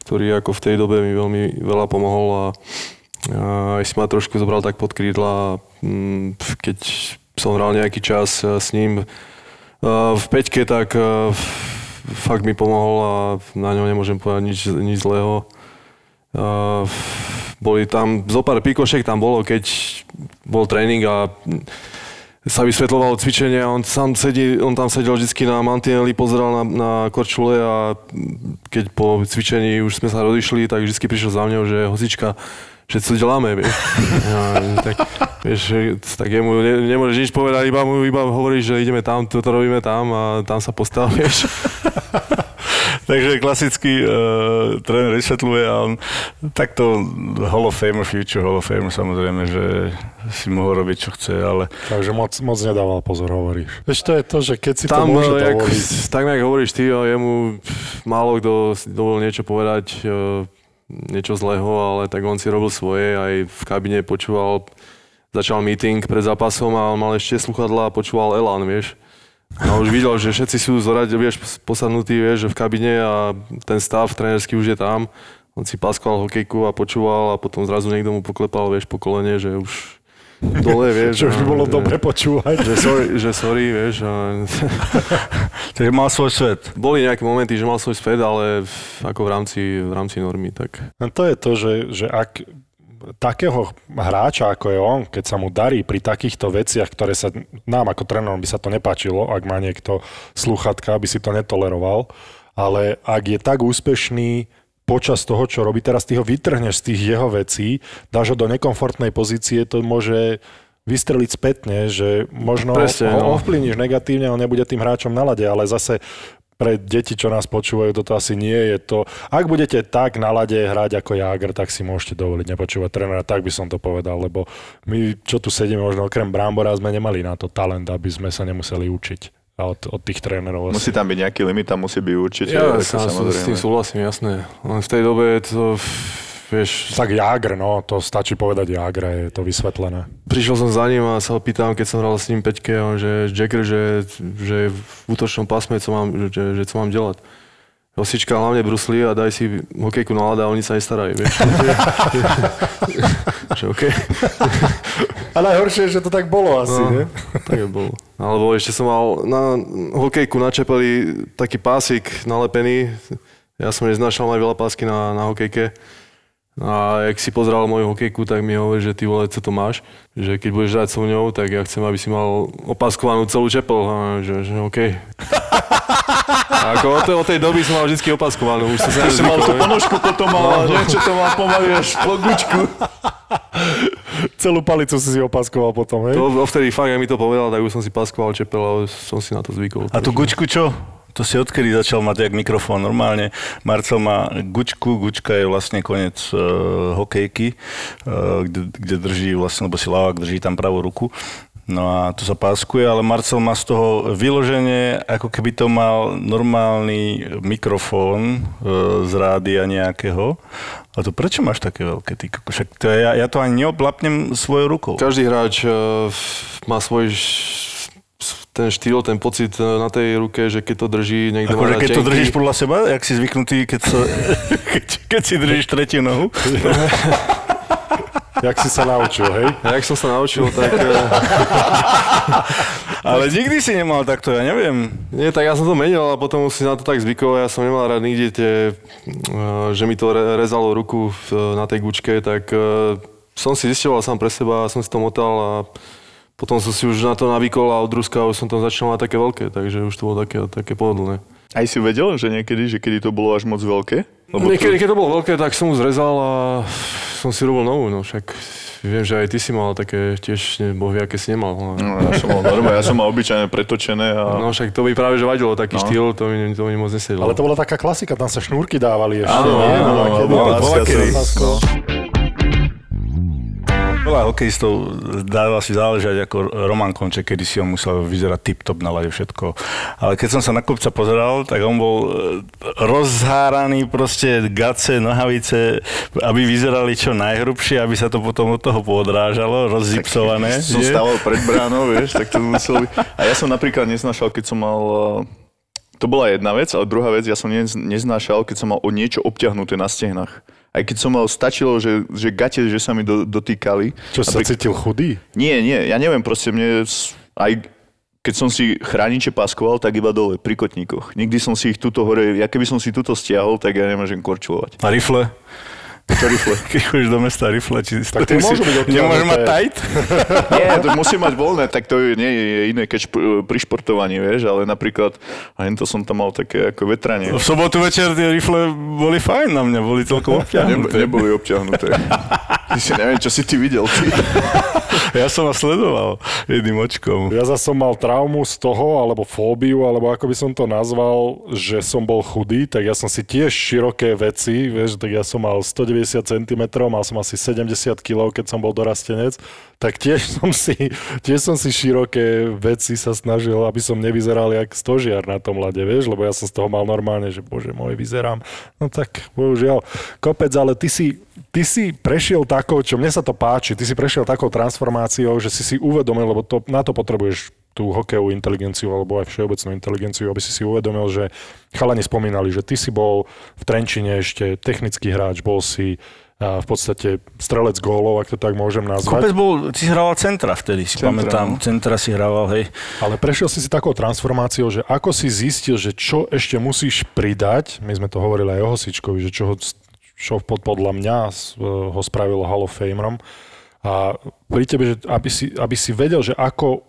S3: ktorý ako v tej dobe mi veľmi veľa pomohol a, a aj si ma trošku zobral tak pod krídla mm, keď som hral nejaký čas e, s ním e, v peťke, tak e, fakt mi pomohol a na ňom nemôžem povedať nič, nič zlého. Boli tam, zo pár pikošek tam bolo, keď bol tréning a sa vysvetľovalo cvičenie a on, sám sedí, on tam sedel vždy na mantineli, pozeral na, na korčule a keď po cvičení už sme sa rodišli, tak vždy prišiel za mňou, že hocička, že co děláme, vieš. A, tak, vieš, tak jemu ne, nemôžeš nič povedať, iba mu iba hovoríš, že ideme tam, toto robíme tam a tam sa postav, vieš.
S2: Takže klasický uh, tréner vysvetľuje a on takto Hall of Famer, Future Hall of Famer samozrejme, že si mohol robiť čo chce, ale
S4: Takže moc, moc nedával pozor, hovoríš. Vieš, to je to, že keď si
S3: Tam,
S4: to môže
S3: eh, jak,
S4: dovoliť.
S3: tak jak hovoríš ty, jo, jemu málo kto si dovolil niečo povedať, niečo zlého, ale tak on si robil svoje, aj v kabine počúval, začal meeting pred zápasom a on mal ešte sluchadla a počúval Elan, vieš. A už videl, že všetci sú zoradi, vieš, posadnutí, vieš, že v kabine a ten stav trénerský už je tam. On si paskoval hokejku a počúval a potom zrazu niekto mu poklepal, vieš, po kolene, že už dole, vieš.
S4: Čo už by
S3: a
S4: bolo
S3: že-
S4: dobre počúvať.
S3: že sorry, že sorry, vieš. A
S2: takže mal svoj svet.
S3: boli nejaké momenty, že mal svoj svet, ale v- ako v rámci, v rámci normy, tak
S4: No to je to, že, že ak takého hráča, ako je on, keď sa mu darí pri takýchto veciach, ktoré sa nám ako trénerom by sa to nepáčilo, ak má niekto sluchatka, aby si to netoleroval, ale ak je tak úspešný počas toho, čo robí, teraz ty ho vytrhneš z tých jeho vecí, dáš ho do nekomfortnej pozície, to môže vystreliť spätne, že možno
S3: Presne,
S4: ho
S3: no.
S4: ovplyvníš negatívne, on nebude tým hráčom na lade, ale zase pre deti, čo nás počúvajú, toto asi nie je to. Ak budete tak na lade hrať ako Jágr, tak si môžete dovoliť nepočúvať trénera, tak by som to povedal, lebo my, čo tu sedíme, možno okrem Brambora, sme nemali na to talent, aby sme sa nemuseli učiť a od, od tých trénerov. asi.
S5: Musí tam byť nejaký limit, tam musí byť určite.
S3: ja
S5: ako
S3: sa, s tým súhlasím, jasné. Len v tej dobe to, vieš,
S4: Tak Jágr, no, to stačí povedať Jágr, je to vysvetlené.
S3: prišiel som za ním a sa ho pýtam, keď som hral s ním peťke, on, že Jacker, že, že v útočnom pásme, co mám, že, že co mám delať. Osička hlavne brusli a daj si hokejku na ľad a oni sa nestarajú, vieš. že okay.
S4: A najhoršie je, že to tak bolo asi,
S3: No,
S4: nie?
S3: tak je bolo. Alebo ešte som mal na hokejku načepali taký pásik nalepený. Ja som neznášal mať veľa pásky na, na hokejke. A jak si pozrel moju hokejku, tak mi hovorí, že ty vole, co to máš? Že keď budeš hrať so mňou, tak ja chcem, aby si mal opaskovanú celú čepel. A že, že OK. A ako od tej, od tej doby som mal vždy opaskovanú. Už som sa
S5: Už si mal tú ponožku, potom mal, neviem, čo to má pomaly až po gučku.
S4: Celú palicu si si opaskoval potom, hej?
S3: To, vtedy fakt, ak mi to povedal, tak už som si paskoval čepel a už som si na to zvykol.
S2: A tú gučku čo? To si odkedy začal mať jak mikrofón. Normálne Marcel má gučku, gučka je vlastne koniec uh, hokejky, uh, kde, kde drží vlastne, lebo si lávak drží tam pravú ruku. No a to sa páskuje, ale Marcel má z toho vyloženie, ako keby to mal normálny mikrofón uh, z rádia nejakého. A to prečo máš také veľké? Ty, však to ja, ja to ani neoblapnem svojou rukou.
S3: Každý hráč uh, má svoj ten štýl, ten pocit eh, na tej ruke, že keď to drží niekto
S2: Akože keď to držíš podľa seba, jak si zvyknutý, keď, sa, keď, keď si držíš tretiu nohu.
S4: Jak si sa naučil, hej?
S3: A jak som sa naučil, tak... eh,
S2: Ale nikdy si nemal takto, ja neviem.
S3: Nie, tak ja som to menil a potom si na to tak zvykol. Ja som nemal rád nikde tie, eh, že mi to re- rezalo ruku na tej gučke, tak som si zistoval sám pre seba, som si to motal a potom som si už na to navykol a od Ruska už som tam začal mať také veľké, takže už to bolo také, také pohodlné.
S5: Aj si vedel, že niekedy, že kedy to bolo až moc veľké?
S3: Lebo Niekedy, keď to bolo veľké, tak som mu zrezal a som si robil novú, no však viem, že aj ty si mal také tiež, ne, boh vie, aké si nemal. No.
S5: No, ja som mal normálne, ja som mal obyčajne pretočené a...
S3: No však to by práve že vadilo, taký no. štýl, to mi, to mi moc nesedlo.
S4: Ale to bola taká klasika, tam sa šnúrky dávali ešte.
S5: Áno, áno,
S4: Bola
S5: áno,
S4: kedy-
S5: bola
S4: bola
S5: láska
S4: kedy-
S5: sa- no.
S2: Veľa hokejistov dáva si záležať ako Roman Konček, kedy si on musel vyzerať tip-top na lade všetko. Ale keď som sa na kopca pozeral, tak on bol e, rozháraný proste gace, nohavice, aby vyzerali čo najhrubšie, aby sa to potom od toho podrážalo, rozzipsované.
S5: Som stával pred bránou, vieš, tak to muselo byť. A ja som napríklad neznášal, keď som mal... eh, To bola jedna vec, ale druhá vec, ja som nez- neznášal, keď som mal o niečo obťahnuté na stehnách. Aj keď som mal, stačilo, že, že gate, že sa mi do, dotýkali.
S4: Čo sa
S5: Napríklad-
S4: cítil chudý?
S5: Nie, nie, ja neviem, proste mne aj keď som si chrániče paskoval, tak iba dole, pri kotníkoch. Nikdy som si ich tuto hore, ja keby som si tuto stiahol, tak ja nemôžem korčulovať.
S2: A rifle?
S5: Čo rifle?
S2: Keď chodíš do mesta rifle, či
S4: Tak tie môžu byť.
S2: Nemôžeš mať tight?
S5: Nie, to musí mať voľné, tak to je, nie je iné, keď šp- pri športovaní, vieš, ale napríklad, a to som tam mal také ako vetranie.
S2: V sobotu večer tie rifle boli fajn na mňa, boli celkom obťahnuté.
S5: neboli obťahnuté. Ty si neviem, čo si ty videl. Ty.
S2: Ja som vás sledoval jedným očkom.
S4: Ja zase som mal traumu z toho, alebo fóbiu, alebo ako by som to nazval, že som bol chudý, tak ja som si tiež široké veci, vieš, tak ja som mal 190 cm, mal som asi 70 kg, keď som bol dorastenec, tak tiež som si, tiež som si široké veci sa snažil, aby som nevyzeral jak stožiar na tom lade, vieš, lebo ja som z toho mal normálne, že bože môj, vyzerám. No tak, bohužiaľ, kopec, ale ty si, ty si prešiel takou, čo mne sa to páči, ty si prešiel takou transformáciou, že si si uvedomil, lebo to, na to potrebuješ tú hokejovú inteligenciu alebo aj všeobecnú inteligenciu, aby si si uvedomil, že chalani spomínali, že ty si bol v Trenčine ešte technický hráč, bol si a v podstate strelec gólov, ak to tak môžem nazvať.
S2: Kopec bol, si hrával centra vtedy, si
S5: Centra,
S2: pamätám.
S5: no.
S2: Centra si hrával, hej.
S4: Ale prešiel si si takou transformáciou, že ako si zistil, že čo ešte musíš pridať, my sme to hovorili aj o Hosičkovi, že čo, čo pod, podľa mňa s- ho spravilo Hall of Famerom a pri tebe, že aby si, aby si vedel, že ako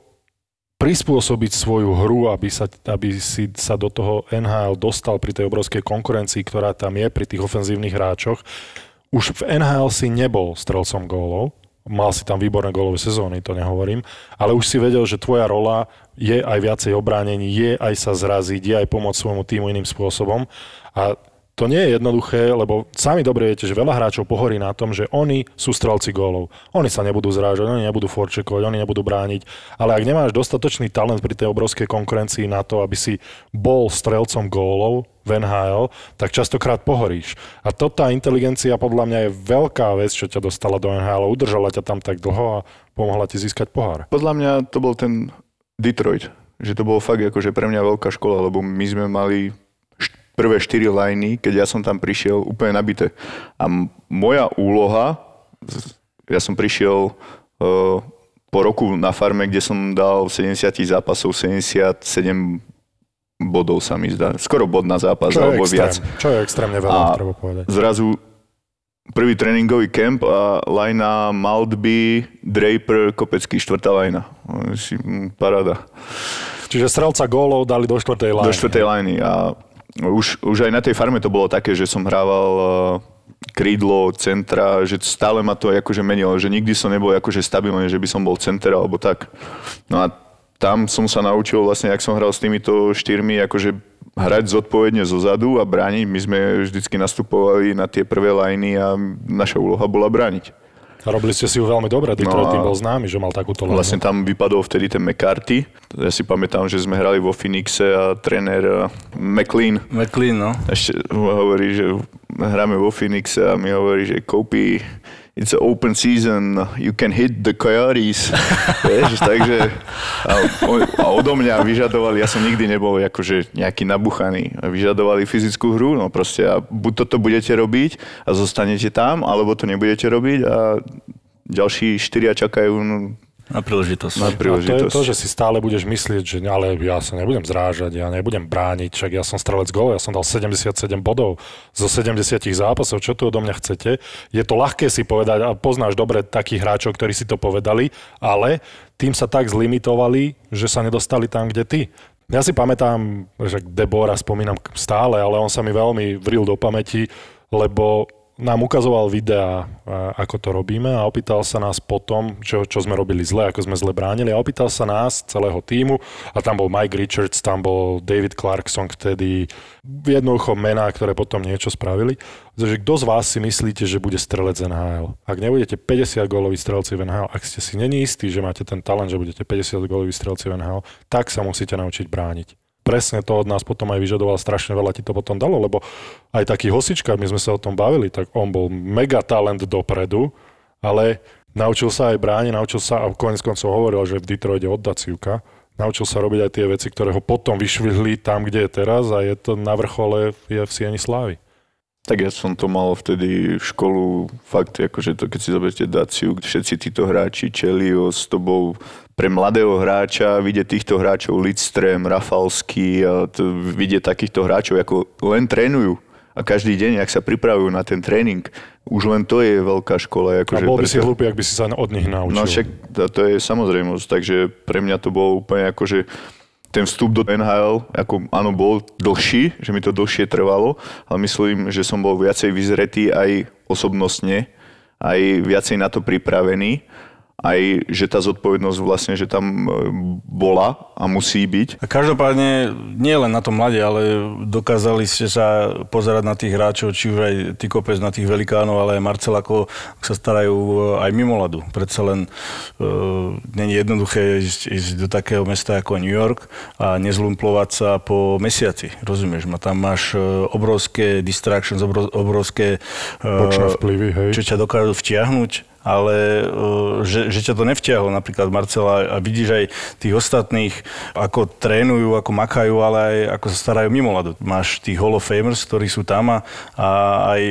S4: prispôsobiť svoju hru, aby sa, aby si sa do toho NHL dostal pri tej obrovskej konkurencii, ktorá tam je pri tých ofenzívnych hráčoch. Už v NHL si nebol strelcom gólov, mal si tam výborné gólové sezóny, to nehovorím, ale už si vedel, že tvoja rola je aj viacej obránení, je aj sa zraziť, je aj pomôcť svojmu týmu iným spôsobom. A to nie je jednoduché, lebo sami dobre viete, že veľa hráčov pohorí na tom, že oni sú strelci gólov. Oni sa nebudú zrážať, oni nebudú forčekovať, oni nebudú brániť. Ale ak nemáš dostatočný talent pri tej obrovskej konkurencii na to, aby si bol strelcom gólov v NHL, tak častokrát pohoríš. A to tá inteligencia podľa mňa je veľká vec, čo ťa dostala do NHL, udržala ťa tam tak dlho a pomohla ti získať pohár.
S5: Podľa mňa to bol ten Detroit, že to bolo fakt akože pre mňa veľká škola, lebo my sme mali prvé štyri lajny, keď ja som tam prišiel úplne nabité. A m- moja úloha, ja som prišiel uh, po roku na farme, kde som dal 70 zápasov 77 bodov sa mi zdá. Skoro bod na zápas,
S4: Čo je,
S5: alebo viac.
S4: extrém, čo je extrémne veľa,
S5: A
S4: treba povedať.
S5: Zrazu prvý tréningový kemp a lajna Maltby, Draper, Kopecký, štvrtá lajna. Paráda.
S4: Čiže strelca gólov dali do štvrtej lajny.
S5: Do štvrtej lajny. A už, už aj na tej farme to bolo také, že som hrával uh, krídlo, centra, že stále ma to akože menilo, že nikdy som nebol akože stabilný, že by som bol center alebo tak. No a tam som sa naučil vlastne, jak som hral s týmito štyrmi, akože hrať zodpovedne zo zadu a brániť. My sme vždycky nastupovali na tie prvé lajny a naša úloha bola brániť.
S4: A robili ste si ju veľmi dobre, Detroit
S5: No a-
S4: tým bol známy, že mal takúto lajnu.
S5: Vlastne tam vypadol vtedy ten McCarthy. Ja si pamätám, že sme hrali vo Phoenixe a tréner uh, McLean
S2: McLean, no.
S5: ešte hovorí, že hráme vo Phoenixe a mi hovorí, že Kopi, it's open season, you can hit the coyotes. Vieš, takže a, a odo mňa vyžadovali, ja som nikdy nebol akože nejaký nabuchaný, vyžadovali fyzickú hru, no proste a buď toto budete robiť a zostanete tam, alebo to nebudete robiť a ďalší štyria čakajú no,
S2: Na príležitosť.
S5: Na
S4: A to je
S5: príležitosť.
S4: to, že si stále budeš myslieť, že ale ja sa nebudem zrážať, ja nebudem brániť, však ja som strelec gól, ja som dal 77 bodov zo 70 zápasov, čo tu odo mňa chcete? Je to ľahké si povedať a poznáš dobre takých hráčov, ktorí si to povedali, ale tým sa tak zlimitovali, že sa nedostali tam, kde ty. Ja si pamätám, že Debora spomínam stále, ale on sa mi veľmi vril do pamäti, lebo nám ukazoval videá, ako to robíme a opýtal sa nás potom, čo, čo sme robili zle, ako sme zle bránili. A opýtal sa nás, celého týmu a tam bol Mike Richards, tam bol David Clarkson vtedy, jednoducho mená, ktoré potom niečo spravili, že kto z vás si myslíte, že bude strelec NHL? Ak nebudete 50 góloví strelci v NHL, ak ste si není istí, že máte ten talent, že budete 50 góloví strelci v NHL, tak sa musíte naučiť brániť presne to od nás potom aj vyžadoval, strašne veľa ti to potom dalo, lebo aj taký hosička, my sme sa o tom bavili, tak on bol mega talent dopredu, ale naučil sa aj brániť, naučil sa, a konec koncov hovoril, že v Detroite oddať Sivka, naučil sa robiť aj tie veci, ktoré ho potom vyšvihli tam, kde je teraz a je to na vrchole, je v Sieni Slávy.
S5: Tak ja som to mal vtedy školu, fakt, akože to, keď si zoberiete Daciu, všetci títo hráči, Čelios, to bol pre mladého hráča vidieť týchto hráčov Lidström, Rafalský, a to, vidieť takýchto hráčov, ako len trénujú a každý deň, ak sa pripravujú na ten tréning, už len to je veľká škola.
S4: A
S5: Akože
S4: bol by si
S5: preto-
S4: hlúpy, ak by si sa od nich naučil.
S5: No však to, je samozrejmosť, takže pre mňa to bolo úplne ako, že ten vstup do NHL, ako áno, bol dlhší, že mi to dlhšie trvalo, ale myslím, že som bol viacej vyzretý aj osobnostne, aj viacej na to pripravený, aj že tá zodpovednosť vlastne, že tam e, bola a musí byť.
S2: A každopádne, nie len na tom mladí, ale dokázali ste sa pozerať na tých hráčov, či už aj ty kopec na tých velikánov, ale aj Marcel, ako sa starajú eh, aj mimo ľadu. Predsa len uh, není jednoduché ísť, ísť do takého mesta ako New York a nezlumplovať sa po mesiaci. Rozumieš? Ma tam máš eh, obrovské distractions, obrov, obrovské...
S4: Bočné vplyvy, hej.
S2: Čo ťa dokážu vtiahnuť ale uh, že, že ťa to nevťahlo, napríklad Marcela, a vidíš aj tých ostatných, ako trénujú, ako makajú, ale aj ako sa starajú mimo ľadu. Máš tých Hall of Famers, ktorí sú tam a, a aj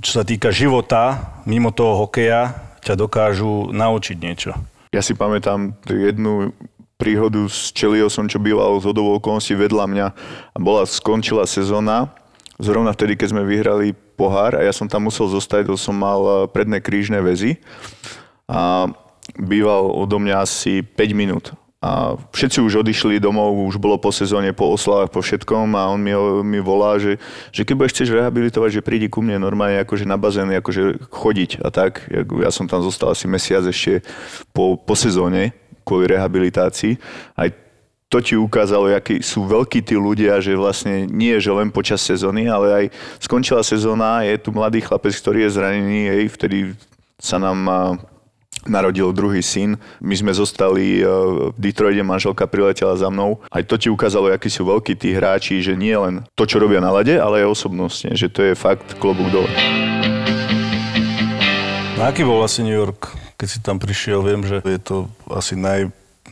S2: čo sa týka života, mimo toho hokeja, ťa dokážu naučiť niečo.
S5: Ja si pamätám jednu príhodu s Čeliosom, čo býval z hodovou okolností vedľa mňa a bola, skončila sezóna, zrovna vtedy, keď sme vyhrali pohár a ja som tam musel zostať, lebo som mal eh, predné krížne väzy a býval odo mňa asi 5 minút. A všetci už odišli domov, už bolo po sezóne, po oslavách, po všetkom a on mi, mi volá, že, že keď budeš chceš rehabilitovať, že prídi ku mne normálne akože na bazén, akože chodiť a tak. Ja som tam zostal asi mesiac ešte po, po sezóne kvôli rehabilitácii. Aj to ti ukázalo, akí sú veľkí tí ľudia, že vlastne nie že len počas sezóny, ale aj skončila sezóna, je tu mladý chlapec, ktorý je zranený, hej, vtedy sa nám a, narodil druhý syn. My sme zostali a, v Detroite, manželka priletela za mnou. Aj to ti ukázalo, akí sú veľkí tí hráči, že nie len to, čo robia na lade, ale aj osobnostne, že to je fakt klobúk dole.
S2: No aký bol vlastne New York, keď si tam prišiel? Viem, že je to asi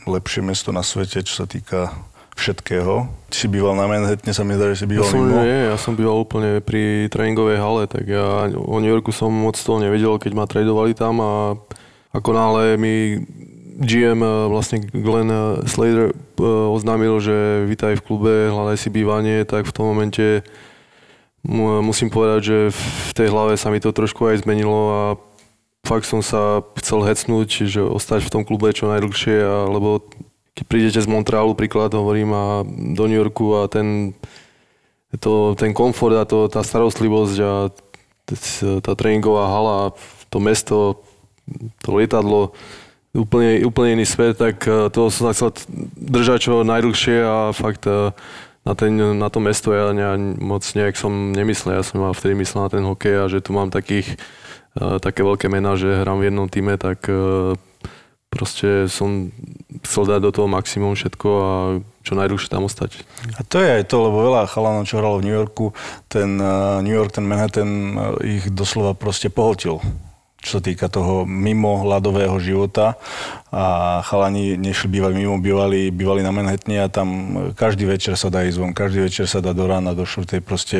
S2: najlepšie mesto na svete, čo sa týka všetkého. Si býval na Manhattane, sa mi zdá, že si
S3: Ja
S2: býval
S3: som,
S2: mimo.
S3: nie, ja som býval úplne pri tréningovej hale, tak ja o New Yorku som moc toho nevedel, keď ma tradovali tam a ako náhle mi GM eh, vlastne Glenn eh, Slater eh, oznámil, že vítaj v klube, hľadaj si bývanie, tak v tom momente mu- musím povedať, že v tej hlave sa mi to trošku aj zmenilo a fakt som sa chcel hecnúť, že ostať v tom klube čo najdlhšie, lebo keď prídete z Montrealu, príklad hovorím, a do New Yorku a ten, to, ten komfort a to, tá starostlivosť a tá tréningová hala, to mesto, to lietadlo, úplne, úplne iný svet, tak eh, to som sa chcel držať čo najdlhšie a fakt eh, na, ten, na to mesto ja ne, moc nejak som nemyslel, ja som mal vtedy myslel na ten hokej a že tu mám takých, také veľké mená, že hrám v jednom týme, tak eh, proste som chcel dať do toho maximum všetko a čo najdlhšie tam ostať.
S2: A to je aj to, lebo veľa chalanov, čo hralo v New Yorku, ten uh, New York, ten Manhattan uh, ich doslova proste pohltil. Čo sa týka toho mimo ľadového života a chalani nešli bývať mimo, bývali, bývali na Manhattane a tam každý večer sa dá ísť von, každý večer sa dá do rána, do štvrtej proste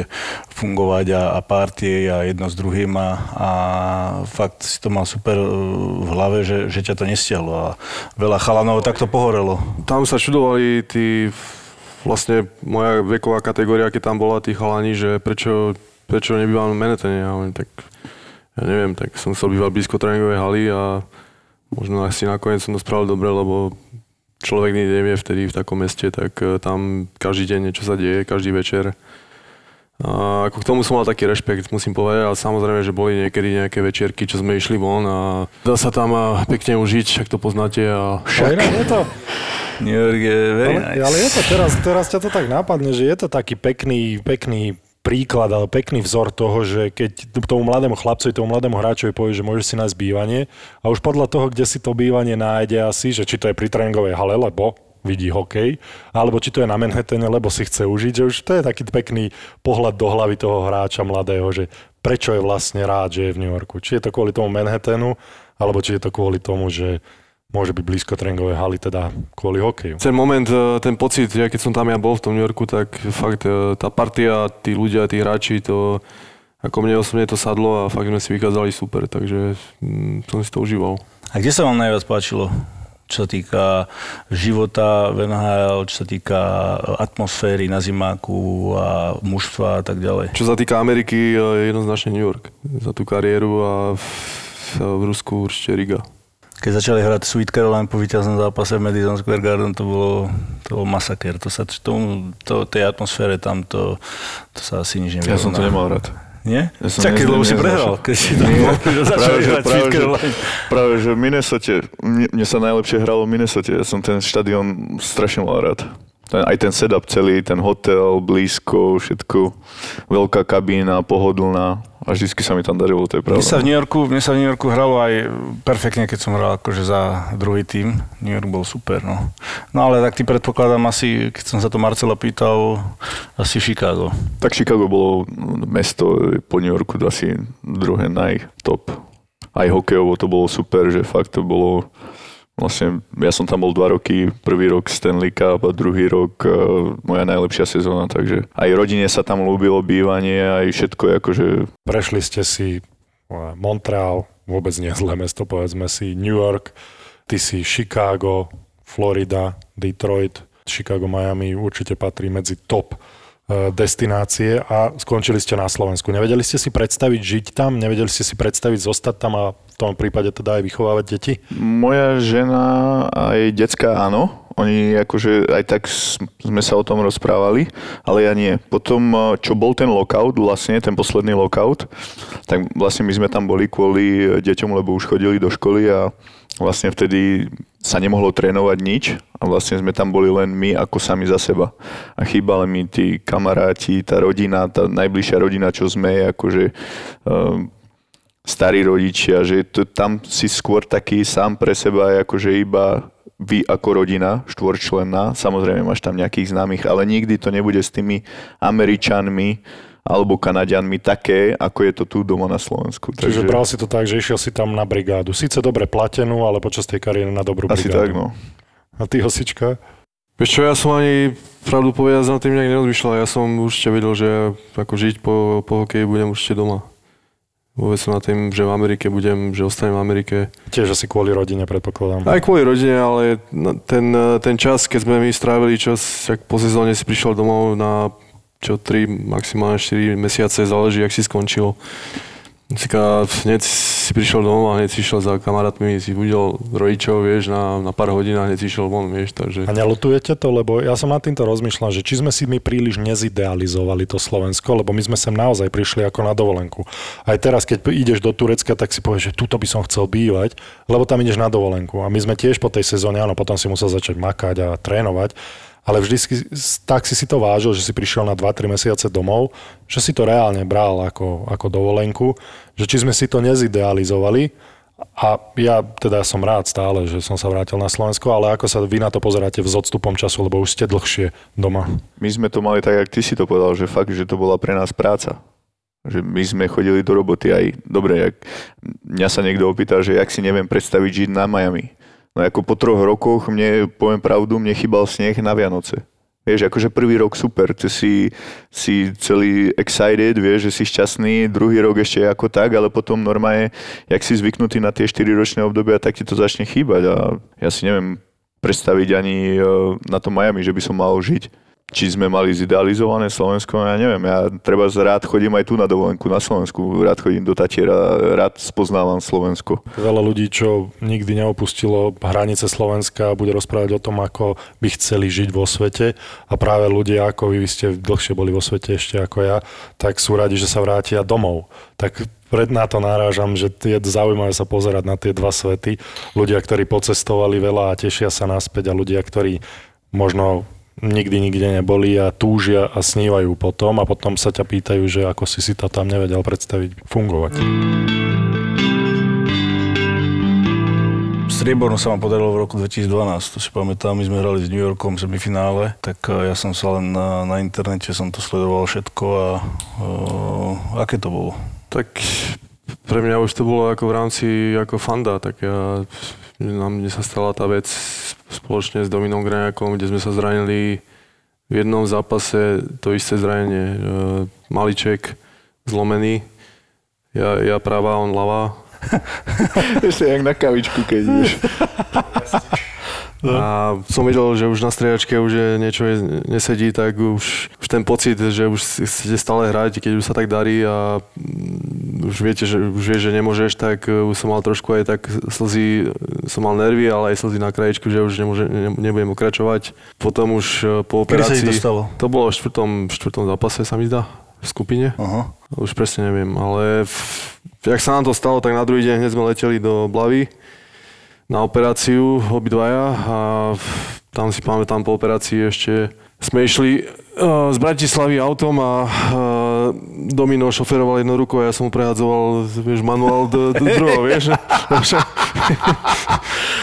S2: fungovať a, a partie a jedno s druhým a, a fakt si to mal super v hlave, že, že ťa to nestiahlo a veľa chalanov takto pohorelo.
S3: Tam sa čudovali tí, vlastne moja veková kategória, keď tam bola tí chalani, že prečo, prečo nebývam v Manhattane a tak ja neviem, tak som chcel bývať blízko tréningovej haly a možno asi nakoniec som to spravil dobre, lebo človek nikdy nevie vtedy v takom meste, tak e, tam každý deň niečo sa deje, každý večer. A ako k tomu som mal taký rešpekt, musím povedať, ale samozrejme, že boli niekedy nejaké večierky, čo sme išli von a dá sa tam pekne užiť, ak to poznáte. A...
S4: Však. je to.
S2: New York je very
S4: ale,
S2: nice.
S4: ale je to teraz, teraz ťa to tak nápadne, že je to taký pekný, pekný príklad, ale pekný vzor toho, že keď tomu mladému chlapcovi, tomu mladému hráčovi povie, že môže si nájsť bývanie a už podľa toho, kde si to bývanie nájde asi, že či to je pri tréningovej hale, lebo vidí hokej, alebo či to je na Manhattane, lebo si chce užiť, že už to je taký pekný pohľad do hlavy toho hráča mladého, že prečo je vlastne rád, že je v New Yorku. Či je to kvôli tomu Manhattanu, alebo či je to kvôli tomu, že môže byť blízko tréningovej haly, teda kvôli hokeju.
S3: Ten moment, e, ten pocit, ja keď som tam ja bol v tom New Yorku, tak fakt e, tá partia, tí ľudia, tí hráči, to ako mne osobne to sadlo a fakt sme si vykázali super, takže mm, som si to užíval.
S2: A kde sa vám najviac páčilo? Čo sa týka života v NHL, čo sa týka atmosféry na zimáku a mužstva a tak ďalej.
S3: Čo sa týka Ameriky, e, jednoznačne New York za tú kariéru a v, v Rusku určite Riga
S2: keď začali hrať Sweet Caroline po víťaznom zápase v Madison Square Garden, to bolo, to bol masaker. To sa tomu, to, tej atmosfére tam, to, to sa asi nič nevie.
S5: Ja som to nemal rád.
S2: Nie?
S5: Ja som
S2: Čakaj, lebo si prehral, keď si tam bol, začali hrať Sweet Caroline.
S5: práve, že v Minnesote, mne, mne sa najlepšie hralo v Minnesote. Ja som ten štadión strašne mal rád. Ten, aj ten setup celý, ten hotel, blízko, všetko. Veľká kabína, pohodlná. A vždycky sa mi tam darilo, to je
S2: Mne sa,
S5: pravda.
S2: v New Yorku, mne sa v New Yorku hralo aj perfektne, keď som hral akože za druhý tým. New York bol super, no. No ale tak ty predpokladám asi, keď som sa to Marcela pýtal, asi Chicago.
S5: Tak Chicago bolo mesto po New Yorku asi druhé najtop. Aj hokejovo to bolo super, že fakt to bolo Vlastne ja som tam bol dva roky, prvý rok Stanley Cup a druhý rok uh, moja najlepšia sezóna, takže aj rodine sa tam ľúbilo bývanie, aj všetko akože
S4: Prešli ste si eh, Montreal, vôbec nie zlé mesto, povedzme si, New York, ty si Chicago, Florida, Detroit, Chicago, Miami určite patrí medzi top eh, destinácie a skončili ste na Slovensku. Nevedeli ste si predstaviť žiť tam, nevedeli ste si predstaviť zostať tam a tom prípade teda aj vychovávať deti?
S5: Moja žena a jej decka áno, oni akože aj tak sme sa o tom rozprávali, ale ja nie. Potom, eh, čo bol ten lockout, vlastne ten posledný lockout, tak vlastne my sme tam boli kvôli eh, deťom, lebo už chodili do školy a vlastne vtedy sa nemohlo trénovať nič a vlastne sme tam boli len my ako sami za seba. A chýbali mi tí kamaráti, tá rodina, tá najbližšia rodina, čo sme, akože um, starí rodičia, že to, tam si skôr taký sám pre seba, akože iba vy ako rodina, štvorčlenná, samozrejme máš tam nejakých známych, ale nikdy to nebude s tými Američanmi alebo Kanadianmi také, ako je to tu doma na Slovensku.
S4: Čiže bral si to tak, že išiel si tam na brigádu. Sice dobre platenú, ale počas tej kariéry na dobrú
S5: asi
S4: brigádu.
S5: tak, no.
S4: A ty, Hosička?
S3: Vieš čo, ja som ani pravdu povedať na tým nejak nerozmýšľal. Ja som určite vedel, že ako žiť po, po hokeji budem určite doma. Vôbec som na tým, že v Amerike budem, že ostanem v Amerike.
S4: Tiež asi kvôli rodine, predpokladám.
S3: Aj kvôli rodine, ale ten, ten čas, keď sme my strávili čas, tak po sezóne si prišiel domov na čo 3, maximálne 4 mesiace, záleží, ak si skončil. Cika, hneď si prišiel domov a hneď si išiel za kamarátmi, si udel rodičov, vieš, na, na pár hodín a hneď si išiel von, vieš, takže...
S4: A nelutujete to? Lebo ja som nad týmto rozmýšľal, že či sme si my príliš nezidealizovali to Slovensko, lebo my sme sem naozaj prišli ako na dovolenku. Aj teraz, keď ideš do Turecka, tak si povieš, že tuto by som chcel bývať, lebo tam ideš na dovolenku. A my sme tiež po tej sezóne, áno, potom si musel začať makať a trénovať, ale vždy tak si si to vážil, že si prišiel na 2-3 mesiace domov, že si to reálne bral ako, ako dovolenku, že či sme si to nezidealizovali, a ja teda som rád stále, že som sa vrátil na Slovensko, ale ako sa vy na to pozeráte s odstupom času, lebo už ste dlhšie doma.
S5: My sme to mali tak, jak ty si to povedal, že fakt, že to bola pre nás práca. Že my sme chodili do roboty aj, dobre, jak, mňa sa niekto opýta, že jak si neviem predstaviť žiť na Miami. No ako po troch rokoch, mne, poviem pravdu, mne chýbal sneh na Vianoce. Vieš, akože prvý rok super, ty si, si celý excited, vieš, že si šťastný, druhý rok ešte ako tak, ale potom normálne, jak si zvyknutý na tie 4 ročné obdobia, tak ti to začne chýbať a ja si neviem predstaviť ani e, na tom Miami, že by som mal žiť či sme mali zidealizované Slovensko, ja neviem. Ja treba rád chodím aj tu na dovolenku na Slovensku, rád chodím do Tatiera, rád spoznávam Slovensko.
S4: Veľa ľudí, čo nikdy neopustilo hranice Slovenska, bude rozprávať o tom, ako by chceli žiť vo svete a práve ľudia ako vy, vy ste dlhšie boli vo svete ešte ako ja, tak sú radi, že sa vrátia domov. Tak pred na to narážam, že je zaujímavé sa pozerať na tie dva svety. Ľudia, ktorí pocestovali veľa a tešia sa naspäť a ľudia, ktorí možno nikdy nikde neboli a túžia a snívajú potom a potom sa ťa pýtajú, že ako si si to tam nevedel predstaviť fungovať.
S2: Strieborno sa ma podarilo v roku 2012, to si pamätám, my sme hrali s New Yorkom v semifinále, tak eh, ja som sa len na, na internete som to sledoval všetko a uh, aké to bolo?
S3: Tak pre mňa už to bolo ako v rámci ako fanda, tak ja, na mne sa stala tá vec spoločne s Dominom Graňakom, kde sme sa zranili v jednom zápase to isté zranenie. E, maliček zlomený, ja, ja práva, on ľava,
S5: Ešte jak na kavičku, keď ideš.
S3: A som videl, že už na striedačke už je niečo je, nesedí, tak už, už ten pocit, že už chcete stále hrať, keď už sa tak darí a mm, už viete, že už vieš, že nemôžeš, tak už som mal trošku aj tak slzy, som mal nervy, ale aj slzy na krajičku, že už nemôže, ne, nebudem pokračovať. Potom už e, po operácii...
S2: Kedy sa to stalo?
S3: To bolo v štvrtom, v štvrtom zápase, sa mi zdá, v skupine.
S2: Aha.
S3: Už presne neviem, ale v, jak sa nám to stalo, tak na druhý deň hneď sme leteli do Blavy na operáciu obidvaja a tam si pamätám po operácii ešte sme išli uh, z Bratislavy autom a uh, Domino šoferoval jednou rukou a ja som mu prehadzoval, vieš, manuál do, do druhou, vieš.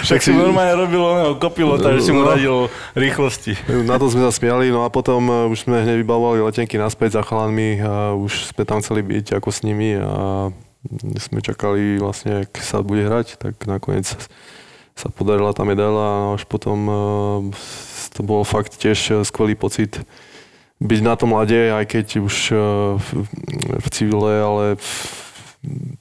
S2: Však si normálne robil oného kopilota, že si mu
S3: No.
S2: radil rýchlosti.
S3: Na to sme sa smiali, no a potom uh, už sme hneď vybavovali letenky naspäť za chalanmi a už sme tam chceli byť ako s nimi a sme čakali vlastne, ak sa bude hrať, tak nakoniec sa podarila tá medaila a až potom uh, to bol fakt tiež skvelý pocit byť na tom lade, aj keď už uh, v, civile, ale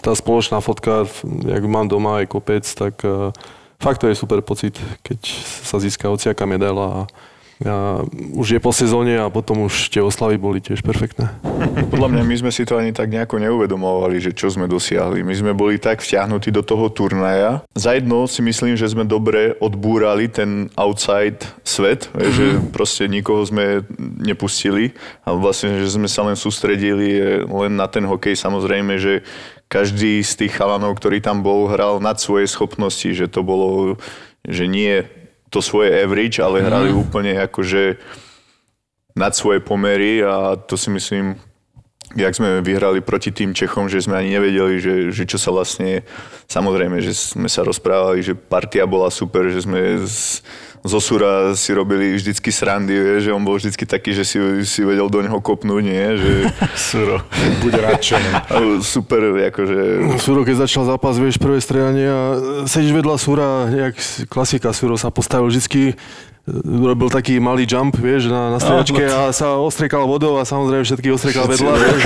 S3: tá spoločná fotka, jak mám doma aj kopec, tak uh, fakt to je super pocit, keď sa získa hociaká medaila a a už je po sezóne a potom už tie oslavy boli tiež perfektné.
S5: Podľa mňa my sme si to ani tak nejako neuvedomovali, že čo sme dosiahli. My sme boli tak vťahnutí do toho turnaja. Zajedno si myslím, že sme dobre odbúrali ten outside svet, mm-hmm. že proste nikoho sme nepustili a vlastne, že sme sa len sústredili len na ten hokej. Samozrejme, že každý z tých chalanov, ktorý tam bol, hral nad svoje schopnosti, že to bolo, že nie to svoje average, ale hrali mm. úplne akože nad svoje pomery a to si myslím, jak sme vyhrali proti tým Čechom, že sme ani nevedeli, že, že čo sa vlastne... Samozrejme, že sme sa rozprávali, že partia bola super, že sme z, zo Sura si robili vždycky srandy, vie, že on bol vždycky taký, že si, si vedel do neho kopnúť, nie? Že,
S2: Suro.
S4: Bude radšený.
S5: super, akože...
S3: Suro, keď začal zápas, vieš, prvé strieľanie a sedíš vedľa Sura, jak klasika, Suro sa postavil vždycky, robil taký malý jump, vieš, na, na striedačke a sa ostriekal vodou a samozrejme všetky ostriekal vedľa, vieš,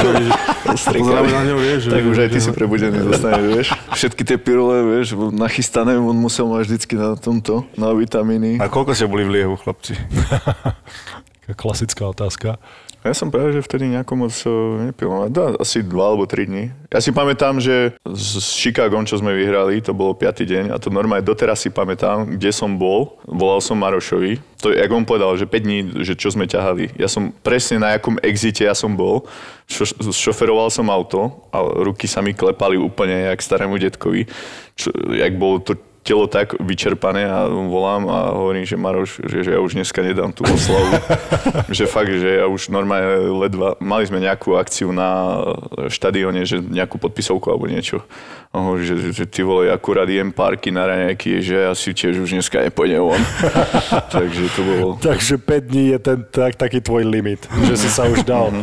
S3: pozráme na ňo, vieš.
S5: Tak už aj ty si prebudený dostaneš, vieš. Všetky tie pirule, vieš, nachystané, on musel mať vždycky na tomto, na vitamíny.
S2: A koľko ste boli v liehu, chlapci?
S4: Taká klasická otázka.
S5: Ja som práve, že vtedy nejako moc eh, nepil. Dá, asi dva alebo tri dní. Ja si pamätám, že s Chicagom, čo sme vyhrali, to bolo piatý deň a to normálne doteraz si pamätám, kde som bol. Volal som Marošovi. To, jak on povedal, že 5 dní, že čo sme ťahali. Ja som presne na jakom exite ja som bol. Šo, šoferoval som auto a ruky sa mi klepali úplne jak starému detkovi. Čo, jak bol to telo tak vyčerpané a volám a hovorím, že Maroš, že, že ja už dneska nedám tú oslavu. že fakt, že ja už normálne ledva, mali sme nejakú akciu na štadióne, že nejakú podpisovku alebo niečo. Oho, že, že ty vole, akurát jem párky na raňajky, že asi tiež už dneska nepôjdem von. Takže to bolo...
S4: Takže 5 dní je ten, tak, taký tvoj limit, že si sa už dal.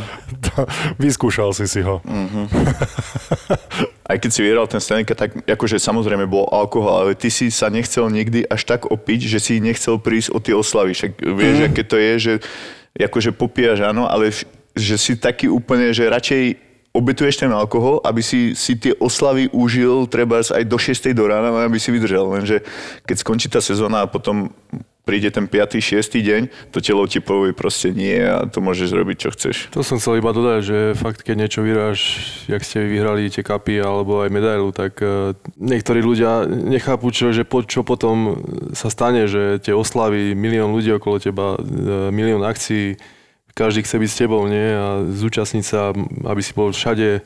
S4: Vyskúšal si si ho.
S5: Aj keď si vyhral ten Stanley Cup, tak akože samozrejme bol alkohol, ale ty si sa nechcel nikdy až tak opiť, že si nechcel prísť o tie oslavy. Však vieš, mm. aké to je, že akože popíjaš áno, ale že si taký úplne, že radšej obetuješ ten alkohol, aby si, si tie oslavy užil treba aj do 6. do rána, aby si vydržal. Lenže keď skončí tá sezóna a potom príde ten 5. 6. deň, to telo ti povie proste nie a to môžeš robiť, čo chceš.
S3: To som chcel iba dodať, že fakt, keď niečo vyráš, jak ste vyhrali tie kapy alebo aj medailu, tak uh, niektorí ľudia nechápu, čo, že po, čo potom sa stane, že tie oslavy, milión ľudí okolo teba, uh, milión akcií, každý chce byť s tebou, nie? A zúčastniť sa, aby si bol všade,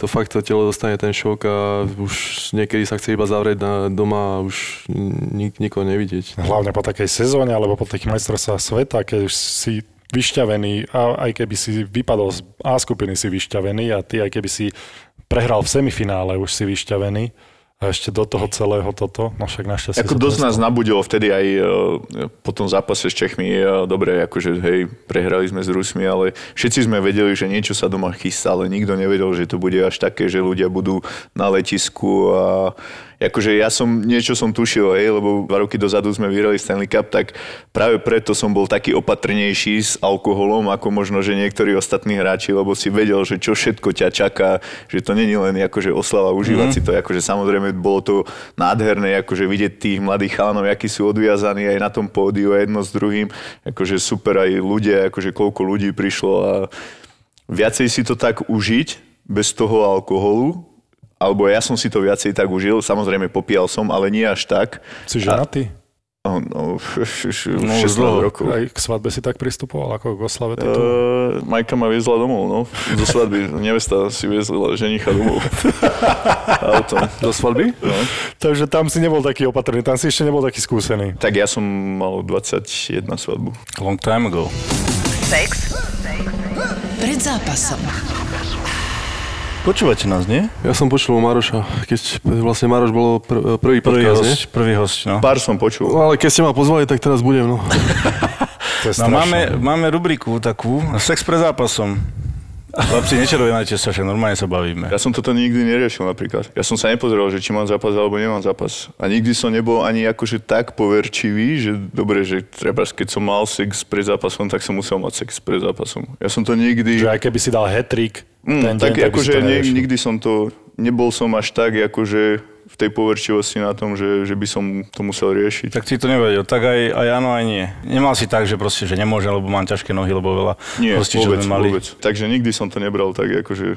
S3: to fakt to telo dostane ten šok a už niekedy sa chce iba zavrieť na doma a už nik, nikoho nevidieť.
S4: Hlavne po takej sezóne alebo po takých majstrovstvách sveta, keď už si vyšťavený a aj keby si vypadol z A skupiny si vyšťavený a ty aj keby si prehral v semifinále už si vyšťavený, a ešte do toho celého toto, no však našťastie...
S5: Ako dosť nás nabudilo vtedy aj uh, po tom zápase s Čechmi, uh, dobre, akože hej, prehrali sme s Rusmi, ale všetci sme vedeli, že niečo sa doma chystá, ale nikto nevedel, že to bude až také, že ľudia budú na letisku a akože ja som, niečo som tušil, hej, lebo dva roky dozadu sme vyhrali Stanley Cup, tak práve preto som bol taký opatrnejší s alkoholom, ako možno, že niektorí ostatní hráči, lebo si vedel, že čo všetko ťa čaká, že to není len akože oslava užívať mm. si to, akože samozrejme bolo to nádherné, akože vidieť tých mladých chalanov, akí sú odviazaní aj na tom pódiu jedno s druhým, akože super aj ľudia, akože koľko ľudí prišlo a viacej si to tak užiť bez toho alkoholu, alebo ja som si to viacej tak užil, samozrejme popíjal som, ale nie až tak.
S4: Si ženatý?
S5: No, no, 16 no, rokov.
S4: Aj k svadbe si tak pristupoval, ako k oslave tejto?
S5: Uh, Majka ma viezla domov, no. Do svadby. Nevesta si viezla ženicha domov. Auto.
S3: Do svadby?
S5: No.
S4: Takže tam si nebol taký opatrný, tam si ešte nebol taký skúsený.
S5: Tak ja som mal 21 svadbu.
S2: Long time ago.
S1: Sex. Pred zápasom.
S2: Počúvate nás, nie?
S3: Ja som počul Maroša, keď vlastne Maroš bol pr- prvý
S2: Prvý
S3: podcast,
S2: host, prvý host, no.
S5: Pár som počul.
S3: No, ale keď ste ma pozvali, tak teraz budem, no.
S4: To je
S2: no máme, máme rubriku takú, sex pred zápasom. Chlapci, nečervenajte sa, však normálne sa bavíme.
S5: Ja som toto nikdy neriešil napríklad. Ja som sa nepozeral, že či mám zápas alebo nemám zápas. A nikdy som nebol ani akože tak poverčivý, že dobre, že treba, keď som mal sex pred zápasom, tak som musel mať sex pred zápasom. Ja som to nikdy...
S4: Že aj keby si dal hat-trick
S5: Mm,
S4: ten
S5: tak
S4: deň, tak
S5: akože
S4: to
S5: ne, nikdy som to, nebol som až tak akože v tej poverčivosti na tom, že, že by som to musel riešiť.
S2: Tak si to nevedel, tak aj, aj áno, aj nie. Nemal si tak, že proste, že nemôžem, lebo mám ťažké nohy, lebo veľa
S5: Nie,
S2: hostí, čo
S5: vôbec,
S2: sme mali.
S5: vôbec. Takže nikdy som to nebral tak akože...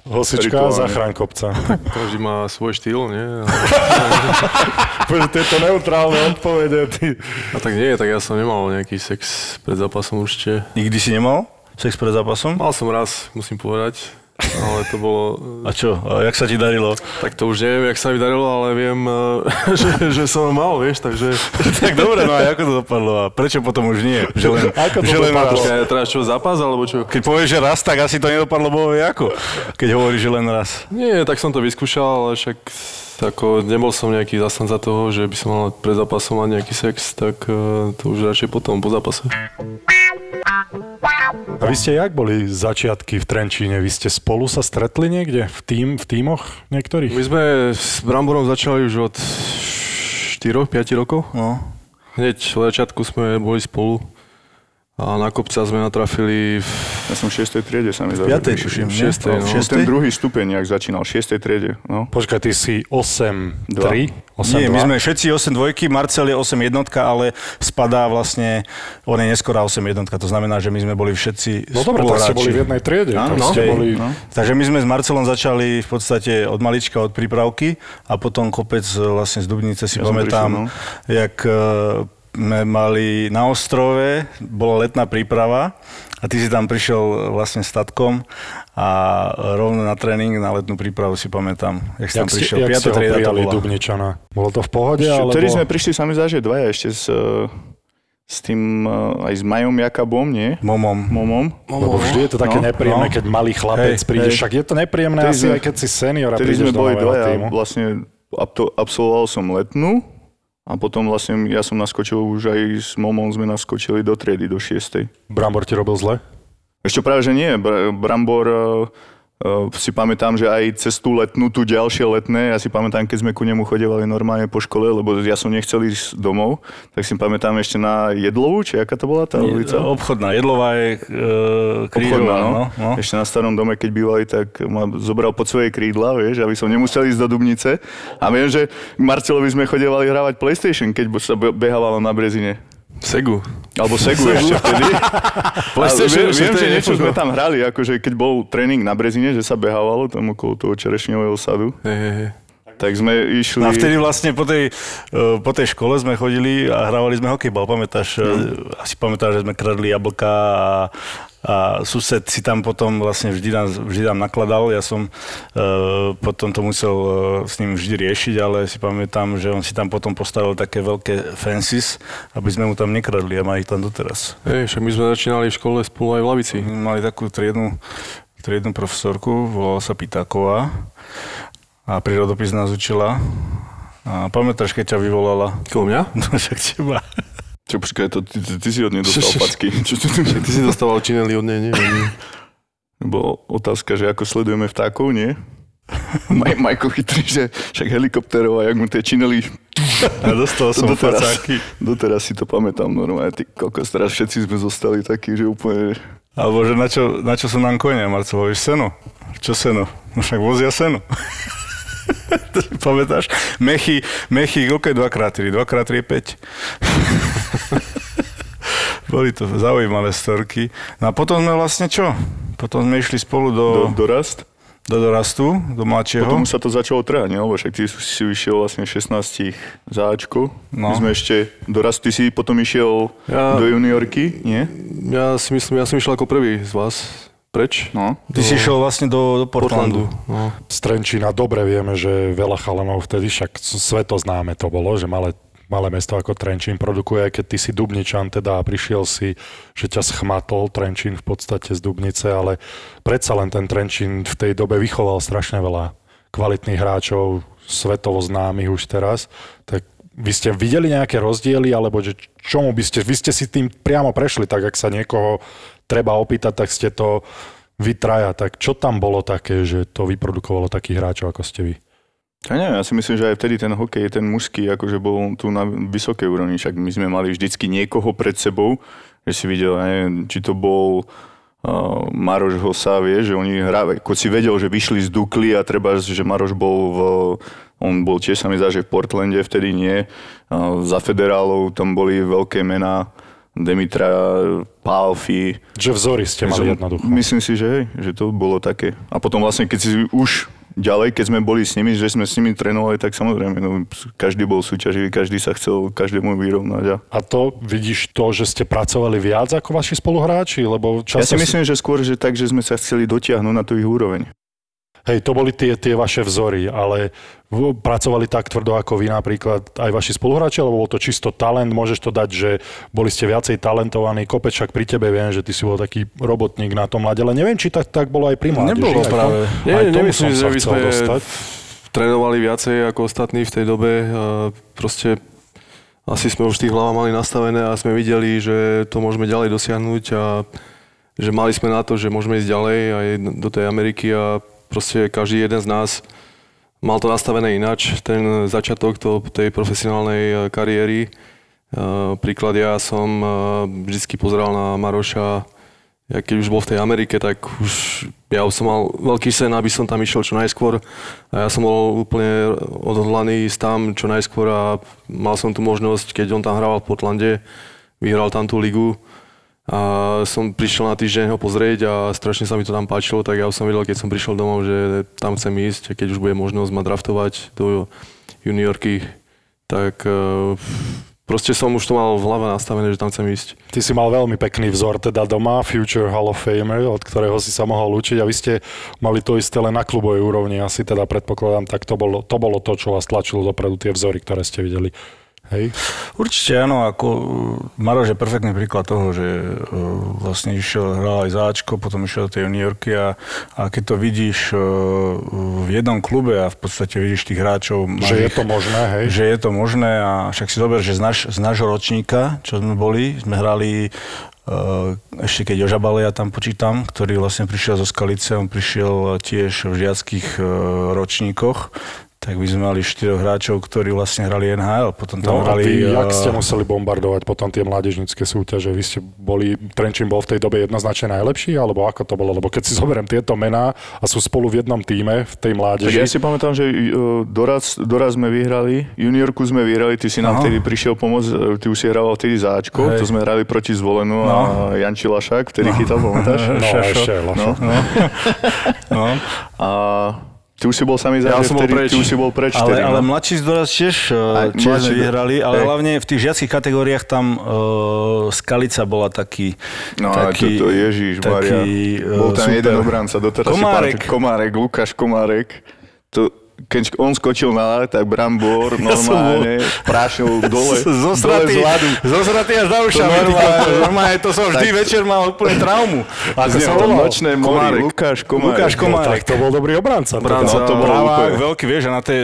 S4: Hosička, zachráň kopca.
S3: Každý má svoj štýl, nie?
S4: Povedz, tieto neutrálne odpovede, ty.
S3: a tak nie, tak ja som nemal nejaký sex pred zápasom určite.
S2: Nikdy si nemal sex pred zápasom?
S3: Mal som raz, musím povedať, ale to bolo...
S2: A čo? A jak sa ti darilo?
S3: Tak to už neviem, jak sa mi darilo, ale viem, že, že som ho mal, vieš, takže...
S2: tak dobre, no a ako to dopadlo? A prečo potom už nie? Že len,
S4: Ako to
S2: že len
S4: dopadlo?
S2: raz.
S3: Počkaj, teraz čo, zápas, alebo čo?
S2: Keď povieš, že raz, tak asi to nedopadlo bohu ako. Keď hovoríš, že len raz.
S3: Nie, tak som to vyskúšal, ale však ako nebol som nejaký zastanca toho, že by som mal pred zápasom mať nejaký sex, tak eh, to už radšej potom, po zápase.
S4: A vy ste jak boli začiatky v Trenčíne? Vy ste spolu sa stretli niekde? V, tým, v tímoch niektorých?
S3: My sme s Bramborom začali už od 4-5 rokov.
S2: No.
S3: Hneď v začiatku sme boli spolu a na kopca sme natrafili v
S5: Ja som v 6. triede sa mi
S2: V
S5: zdá.
S2: piatej,
S5: že-
S2: tuším,
S3: v
S2: nie?
S3: šiestej, no.
S2: V
S5: Ten druhý stupeň, jak začínal, v 6. triede. No.
S4: Počkaj, ty si 8-3? 8
S2: Nie, my sme všetci 8 dvojky, Marcel je 8 jednotka, ale spadá vlastne, on je neskorá 8 jednotka, to znamená, že my sme boli všetci
S4: No dobre, tak ste boli v jednej triede.
S5: Áno,
S4: tak ste
S2: Hej,
S4: boli...
S2: no. Takže my sme s Marcelom začali v podstate od malička, od prípravky a potom kopec e, vlastne z Dubnice si
S5: Ja
S2: pamätám,
S5: prišiel, no.
S2: jak e, sme mali na ostrove, bola letná príprava a ty si tam prišiel vlastne statkom a rovno na tréning, na letnú prípravu si pamätám, jak si tam
S4: ste,
S2: prišiel.
S4: jak
S2: Piata
S4: ste ho
S2: trieda to
S4: prijali
S2: bola.
S4: Dubničana? Bolo to v pohode?
S5: Čo,
S4: alebo...
S5: Vtedy sme prišli sami za, že dvaja ešte s, eh, s tým, eh, aj s Majom Jakabom, nie?
S2: Momom.
S5: Momom.
S4: Lebo vždy je to také
S5: No,
S4: nepríjemné,
S2: no.
S4: keď malý chlapec
S2: Hej,
S4: príde.
S5: hej.
S4: Však je to nepríjemné asi
S5: sme-
S4: aj keď si senior a prídeš
S5: sme
S4: do
S5: boli
S4: nového
S5: dvaja,
S4: týmu.
S5: vlastne absolvoval som letnú a potom vlastne ja som naskočil už aj s Momom sme naskočili do triedy, do šiestej.
S4: Brambor ti robil zle?
S5: Ešte práve, že nie. Br- Brambor uh, si pamätám, že aj cez tú letnú, tu ďalšie letné, ja si pamätám, keď sme ku nemu chodevali normálne po škole, lebo ja som nechcel ísť domov, tak si pamätám ešte na Jedlovú, či aká to bola tá ulica?
S2: Obchodná, jedlová je e,
S5: Obchodná,
S2: krížová,
S5: no.
S2: no. no.
S5: Ešte na starom dome, keď bývali, tak ma zobral pod svoje krídla, vieš, aby som nemusel ísť do Dubnice. A viem, že Marcelovi sme chodevali hrávať PlayStation, keď sa be- behávalo na Brezine.
S3: Segu.
S5: Alebo Segu ešte vtedy.
S3: PlayStation
S5: Ale viem, viem že niečo sme tam hrali, akože keď bol tréning na Brezine, že sa behávalo tam okolo toho čerešňového sadu,
S3: Hej, hej, hej.
S5: tak sme išli...
S2: A vtedy vlastne po tej, e, po tej škole sme chodili a hrávali sme hokejbal, pamätáš?
S5: No.
S2: Asi pamätáš, že sme kradli jablka a, a sused si tam potom vlastne vždy nám, vždy nám nakladal. Ja som e, potom to musel e, s ním vždy riešiť, ale si pamätám, že on si tam potom postavil také veľké fences, aby sme mu tam nekradli a má ich tam doteraz.
S3: Hej, však my sme začínali v škole spolu aj v lavici.
S2: Mali takú triednu, triednu profesorku, volala sa Pitáková a prírodopis nás učila. A pamätáš, keď ťa vyvolala?
S3: Koho mňa?
S2: No však teba.
S5: Čo, počkaj, to, ty, ty, ty si od nej dostal packy. Čo, čo, čo,
S3: Ty si dostával čineli od nej, nie?
S5: Bolo otázka, že ako sledujeme vtákov, nie? Maj, Majko chytrý, že však helikopterov a jak mu tie čineli
S2: A dostal som
S5: doteraz,
S2: facáky.
S5: doteraz si to pamätám normálne. Ty kokos, teraz všetci sme zostali takí, že úplne...
S2: Alebo že na čo, na čo sú nám konia, Marcelo, vieš, seno? Čo seno? No však vozia seno. to si pamätáš? Mechy, mechy, koľko je 2x3? 2x3 je 5. Boli to zaujímavé storky. No a potom sme vlastne čo? Potom sme išli spolu do,
S5: Do,
S2: do,
S5: dorast.
S2: do dorastu, do mladšieho.
S5: Potom sa to začalo trhať? Lebo však ty si vyšiel vlastne 16 záčkov.
S2: No.
S5: My sme ešte dorast, ty si potom išiel
S3: Ja-
S5: do juniorky, nie?
S3: Ja si myslím, ja som išiel ako prvý z vás preč.
S5: No.
S2: Ty si išiel vlastne do, do Portlandu.
S3: No.
S4: Z Trenčína dobre vieme, že veľa chalanov vtedy, však svetoznáme to bolo, že malé, malé mesto ako Trenčín produkuje, aj keď ty si Dubničan teda a prišiel si, že ťa schmatol Trenčín v podstate z Dubnice, ale predsa len ten Trenčín v tej dobe vychoval strašne veľa kvalitných hráčov, svetovo známych už teraz, tak vy ste videli nejaké rozdiely, alebo že čomu by ste, vy ste si tým priamo prešli, tak ak sa niekoho treba opýtať, tak ste to vy traja, tak čo tam bolo také, že to vyprodukovalo takých hráčov, ako ste vy?
S5: Ja neviem, ja si myslím, že aj vtedy ten hokej, ten mužský, akože bol tu na vysokej úrovni, však my sme mali vždycky niekoho pred sebou, že si videl, ja neviem, či to bol uh, Maroš Hosa, vie, že oni hrávajú, ako si vedel, že vyšli z Dukly a treba, že Maroš bol v, on bol tiež sa mi zdá, že v Portlande vtedy nie, uh, za federálov tam boli veľké mená, Demitra, Pálfi,
S4: Že vzory ste mali jednoducho.
S5: Myslím si, že hej, že to bolo také. A potom vlastne, keď si už ďalej, keď sme boli s nimi, že sme s nimi trénovali, tak samozrejme, no, každý bol súťaživý, každý sa chcel každému vyrovnať. A...
S4: A to vidíš to, že ste pracovali viac ako vaši spoluhráči? Lebo
S5: Ja
S4: často
S5: si myslím, že skôr, že tak, že sme sa chceli dotiahnuť na tú ich úroveň.
S4: Hej, to boli tie, tie vaše vzory, ale pracovali tak tvrdo ako vy napríklad aj vaši spoluhráči, alebo bol to čisto talent, môžeš to dať, že boli ste viacej talentovaní, kopec však pri tebe viem, že ty si bol taký robotník na tom mladé, ale neviem, či tak, tak bolo aj pri mládeži.
S2: Nebolo
S4: aj
S2: práve.
S3: Nie,
S4: aj
S3: nemyslím, že by sme
S4: dostať.
S3: trénovali viacej ako ostatní v tej dobe. Proste asi sme už tých hlava mali nastavené a sme videli, že to môžeme ďalej dosiahnuť a že mali sme na to, že môžeme ísť ďalej aj do tej Ameriky a proste každý jeden z nás mal to nastavené inač, ten začiatok to, tej profesionálnej eh, kariéry. Eh, Príklad ja som eh, vždycky pozeral na Maroša, ja keď už bol v tej Amerike, tak už ja som mal veľký sen, aby som tam išiel čo najskôr. A ja som bol úplne odhodlaný ísť tam čo najskôr a mal som tu možnosť, keď on tam hrával v Portlande, vyhral tam tú ligu. A som prišiel na týždeň ho pozrieť a strašne sa mi to tam páčilo, tak ja už som vedel, keď som prišiel domov, že tam chcem ísť a keď už bude možnosť ma draftovať do juniorky, tak eh, proste som už to mal v hlave nastavené, že tam chcem ísť.
S4: Ty si mal veľmi pekný vzor teda doma, Future Hall of Famer, od ktorého si sa mohol učiť a vy ste mali to isté len na klubovej úrovni, asi teda predpokladám, tak to bolo, to bolo to, čo vás tlačilo dopredu, tie vzory, ktoré ste videli. Hej?
S2: Určite áno, ako Maroš je perfektný príklad toho, že uh, vlastne išiel, hral aj záčko, potom išiel do tej juniorky a, a keď to vidíš uh, v jednom klube a v podstate vidíš tých hráčov...
S4: Že je to možné, hej?
S2: Že je to možné a však si zober, že z, naš, z nášho ročníka, čo sme boli, sme hrali uh, ešte keď Ožabalia tam počítam, ktorý vlastne prišiel zo Skalice, on prišiel tiež v žiackých uh, ročníkoch, tak by sme mali štyroch hráčov, ktorí vlastne hrali NHL. Potom tam
S4: No a
S2: hrali...
S4: vy, jak
S2: eh,
S4: ste museli bombardovať potom tie mládežnické súťaže? Vy ste boli, Trenčín bol v tej dobe jednoznačne najlepší, alebo ako to bolo? Lebo keď si zoberiem tieto mená a sú spolu v jednom týme, v tej
S5: Tak
S4: mládeži,
S5: ja si pamätám, že uh, doraz, doraz sme vyhrali, juniorku sme vyhrali, ty si nám
S2: Aha.
S5: vtedy prišiel pomôcť, uh, ty už si hral vtedy záčko,
S2: Hej.
S5: to sme hrali proti Zvolenu
S2: No.
S5: a Janči Lašák, vtedy chytal, pamätáš?
S4: no
S2: Šašo.
S4: ešte, Lašo.
S5: No.
S2: No,
S5: A ty už si bol samý
S3: Ja
S5: záže,
S3: som bol
S5: vtedy,
S3: preč.
S5: ty už si bol preč
S2: ale,
S5: vtedy,
S2: ale
S5: no.
S2: mladší z doraz tiež, uh, tiež sme vyhrali, ale
S5: hej.
S2: hlavne v tých žiackých kategóriách tam uh, Skalica bola taký...
S5: No a
S2: taký,
S5: toto, Ježiš, Maria.
S2: taký, uh,
S5: Bol tam
S2: super.
S5: jeden obranca, doteraz
S2: Komárek.
S5: si pamätám, Komárek, Lukáš Komárek. To, keď on skočil na tak Brambor normálne prášil dole, dole
S2: Zosratý,
S5: z ľadu.
S2: zosratý až za ušami.
S5: normálne-
S2: Normálne, to som vždy
S5: Tak-
S2: večer mal úplne traumu.
S4: Ako
S5: Z
S4: sa volal?
S5: nočné mori,
S2: Komárek.
S5: Lukáš Komárek.
S2: Lukáš
S4: No,
S2: Komárek.
S4: tak to bol dobrý obranca.
S3: Obranca,
S4: teda.
S5: to
S2: Pravák,
S5: úplne.
S2: veľký, vieš, a na tej,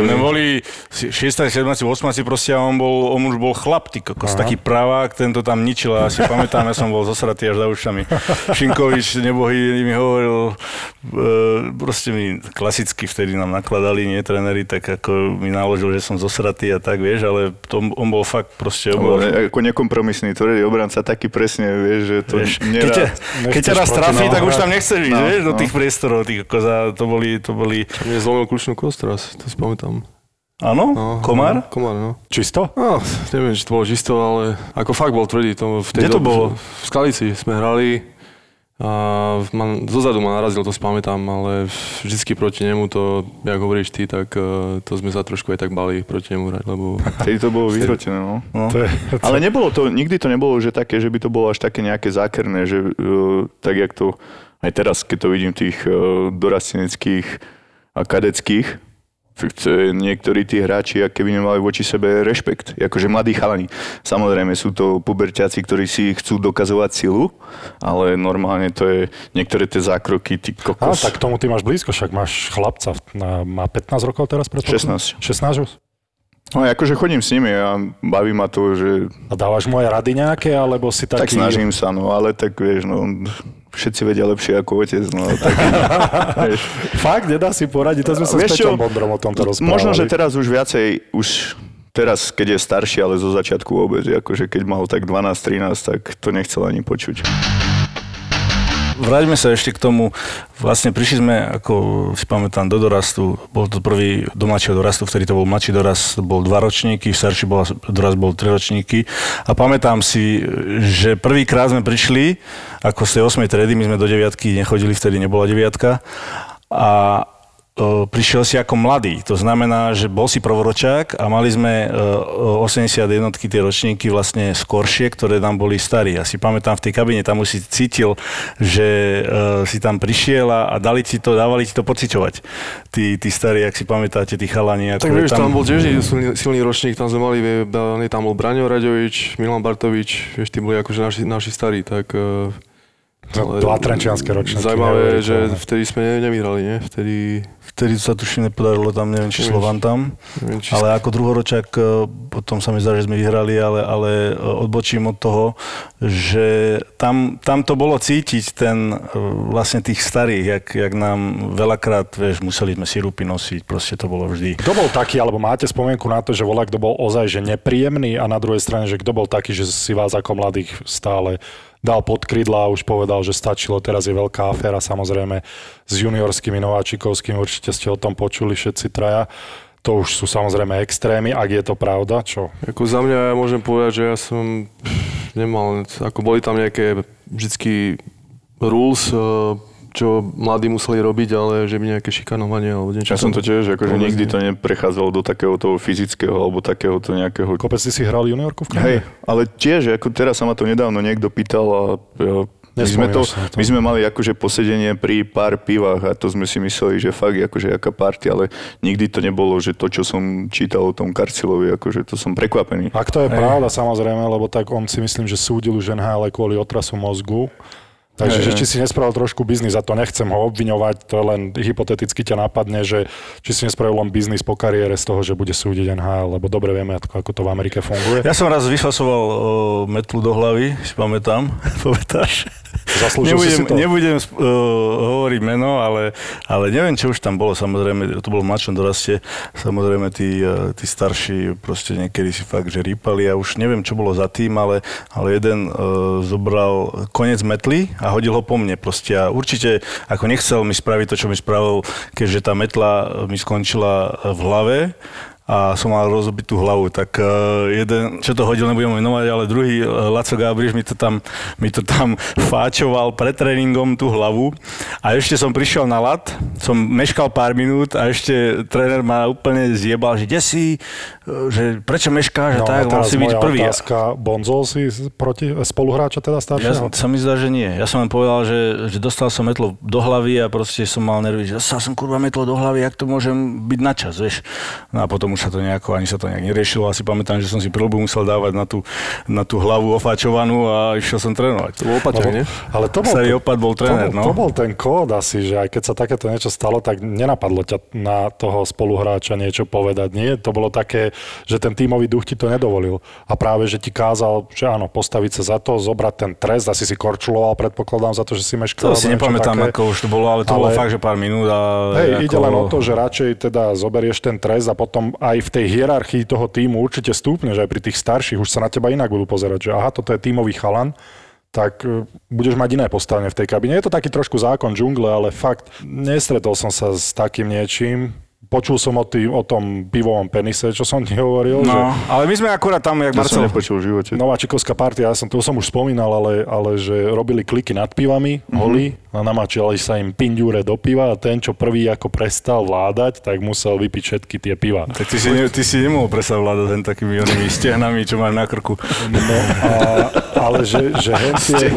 S2: my boli 6, 7, 8 proste a on, bol, on už bol chlap, ty kokos, taký pravák, ten to tam ničil a ja si pamätám, ja som bol zosratý až za ušami. Šinkovič, nebohý, mi hovoril, e, proste mi klasicky vtedy nám nakladali, nie tréneri, tak ako mi naložil, že som zosratý a tak, vieš, ale to, on bol fakt proste, on bol,
S5: Bol ako nekompromisný, tvrdý obranca, taký presne, vieš, že to
S2: Vieš, keď,
S5: nerad.
S2: ťa, keď ťa raz trafí, tak už tam nechceš ísť,
S5: No,
S2: vieš, do
S5: no.
S2: tých priestorov, tých koza, to boli, to boli,
S3: Mne zlomil kľúčnú kost raz, to si pamätám.
S2: áno,
S3: No,
S2: komár?
S3: No, komár, no.
S4: Čisto?
S3: No, neviem, či to bolo čisto, ale ako fakt bol tvrdý. To v tej
S2: Kde to
S3: dobe-
S2: bolo?
S3: V Skalici sme hrali a man, zozadu ma narazil, to si pamätám, ale vždycky proti nemu to, jak hovoríš ty, tak eh, to sme sa trošku aj tak bali proti nemu hrať, lebo
S5: Vtedy to bolo vyhrotené, no.
S2: No.
S4: To je,
S5: Ale nebolo to, nikdy to nebolo, že také, že by to bolo až také nejaké zákerné, že uh, tak jak to aj teraz, keď to vidím tých uh, dorasteneckých a kadeckých, to niektorí tí hráči, ak keby nemali voči sebe rešpekt. Akože mladí chalani. Samozrejme sú to puberťáci, ktorí si chcú dokazovať silu, ale normálne to je niektoré tie zákroky, ty kokos.
S4: tak tomu ty máš blízko, však máš chlapca, má 15 rokov teraz? predpokladám?
S5: 16.
S4: 16 už?
S5: No akože chodím s nimi a baví ma to, že
S4: A dávaš moje rady nejaké, alebo si
S5: tak
S4: taký...
S5: snažím sa, no ale tak vieš, no všetci vedia lepšie ako otec, no tak vieš.
S4: Fakt, nedá si poradiť, to sme sa s
S5: Vieš čo?
S4: Peťom Bondrom o tomto rozprávali.
S5: Možno, že teraz už viacej, už teraz, keď je starší, ale zo začiatku vôbec, akože keď mal tak 12-13, tak to nechcel ani počuť.
S2: Vráťme sa ešte k tomu, vlastne prišli sme, ako si pamätám, do dorastu, bol to prvý do mladšieho dorastu, vtedy to bol mladší dorast, bol dva ročníky, starší bol, dorast bol tri ročníky. A pamätám si, že prvýkrát sme prišli, ako z tej 8. tredy, my sme do deviatky nechodili, vtedy nebola deviatka. A prišiel si ako mladý. To znamená, že bol si prvoročák a mali sme e, 80 jednotky tie ročníky vlastne skoršie, ktoré tam boli starí. Ja si pamätám v tej kabine, tam už si cítil, že e, si tam prišiel a, dali ti to, dávali ti to pociťovať. Tí, tí starí, ak si pamätáte, tí chalani.
S3: Tak vieš, tam bol tiež silný, silný ročník, tam sme mali, tam bol Braňo Raďovič, Milan Bartovič, vieš, tí boli akože naši, naši starí, tak...
S4: dva trenčianske ročníky,
S3: Zaujímavé, že
S4: neuveriteľné.
S3: vtedy sme ne, nevyhrali, nie? Vtedy,
S2: Vtedy sa tuším nepodarilo tam, neviem, či. Slovan tam.
S3: neviem, či...
S2: Ale ako druhoročák, e, potom sa mi zdá, že sme vyhrali, ale, ale e, odbočím od toho, že tam, tam to bolo cítiť ten e, vlastne tých starých, jak, jak nám veľakrát, vieš, museli sme sirupy nosiť, proste to bolo vždy.
S4: Kto bol taký, alebo máte spomienku na to, že volá, kto bol ozaj že nepríjemný a na druhej strane, že kto bol taký, že si vás ako mladých stále dal pod krydla a už povedal, že stačilo, teraz je veľká aféra samozrejme s juniorskými nováčikovskými, určite ste o tom počuli všetci traja. To už sú samozrejme extrémy, ak je to pravda, čo?
S3: Ako za mňa ja môžem povedať, že ja som nemal, ako boli tam nejaké vždycky rules, eh, čo mladí museli robiť, ale že by nejaké šikanovanie alebo niečo.
S5: Ja som to tiež, akože nikdy to neprechádzalo do takého toho fyzického alebo takého to nejakého...
S4: Kopec si si hral juniorku v?
S5: Hej, ale tiež, ako teraz sa ma to nedávno niekto pýtal a ja, my sme, to, my sme mali akože posedenie pri pár pivách a to sme si mysleli, že fakt akože aká party, ale nikdy to nebolo, že to, čo som čítal o tom Karcilovi, akože to som prekvapený.
S4: Ak to je pravda, samozrejme, lebo tak on si myslím, že súdil už NHL kvôli otrasu mozgu. Takže,
S5: hej.
S4: či si nespravil trošku biznis, a to nechcem ho obviňovať, to len hypoteticky ťa napadne, že či si nespravil len biznis po kariére z toho, že bude súdiť NHL, lebo dobre vieme, ako, ako to v Amerike funguje.
S2: Ja som raz vyfasoval o, metlu do hlavy, si pamätám, pamätáš?
S4: Zaslúžil
S2: nebudem,
S4: si to.
S2: nebudem uh, hovoriť meno, ale, ale neviem, čo už tam bolo, samozrejme, to bolo v mladšom doraste, samozrejme tí, uh, tí starší proste niekedy si fakt, že rýpali. A už neviem, čo bolo za tým, ale, ale jeden uh, zobral koniec metly a hodil ho po mne proste. A určite ako nechcel mi spraviť to, čo mi spravil, keďže tá metla mi skončila v hlave, a som mal rozbitú hlavu, tak uh, jeden, čo to hodil, nebudem menovať, ale druhý, uh, Laco Gabriš, mi to tam, mi to tam fáčoval pred tréningom tú hlavu. A ešte som prišiel na lat, som meškal pár minút a ešte tréner ma úplne zjebal, že kde si, že prečo meškáš a
S4: No,
S2: tak,
S4: a
S2: mal
S4: teraz
S2: si byť prvý.
S4: otázka, Bonzol si proti, spoluhráča teda
S2: Ja,
S4: staršieho?
S2: sa mi zdá, že nie. Ja som len povedal, že, že dostal som metlo do hlavy a proste som mal nervy, že dostal som kurva metlo do hlavy, jak to môžem byť na čas, vieš. No a potom už sa to nejako, ani sa to nejak neriešilo. Asi pamätám, že som si prilbu musel dávať na tú, na tú hlavu ofáčovanú a išiel som trénovať.
S3: To bol opaťak, nie?
S4: Ale to bol,
S2: Starý opat bol tréner,
S4: to, bol,
S2: no.
S4: to bol ten kód asi, že aj keď sa takéto niečo stalo, tak nenapadlo ťa na toho spoluhráča niečo povedať. Nie, to bolo také, že ten tímový duch ti to nedovolil. A práve, že ti kázal, že áno, postaviť sa za to, zobrať ten trest, asi si korčuloval, predpokladám, za to, že si
S2: To
S4: meškal.
S2: si
S4: alebo niečo
S2: nepamätám,
S4: také.
S2: ako už to bolo, ale to bolo
S4: Ale-
S2: fakt, že pár minút. A
S4: Hej,
S2: ako...
S4: ide len o to, že radšej teda zoberieš ten trest a potom aj v tej hierarchii toho týmu určite stúpneš, aj pri tých starších už sa na teba inak budú pozerať, že aha, toto je tímový chalan, tak e, budeš mať iné postavenie v tej kabine. Je to taký trošku zákon džungle, ale fakt nestretol som sa s takým niečím. Počul som o, tý, o tom pivovom penise, čo som ti hovoril, že
S2: No, ale my sme akurát tam, jak
S5: To som
S2: Marcel...
S5: nepočul v živote.
S4: Nováčikovská partia, ja som, to som už spomínal, ale, ale že robili kliky nad pivami,
S2: Mhm.
S4: holí, a namačili sa im pindúre do piva a ten, čo prvý ako prestal vládať, tak musel vypiť všetky tie piva.
S2: Tak ty si, ne, ty si nemohol presať vládať len takými onými stehnami, čo máš na krku.
S4: No, a, ale že, že hentie,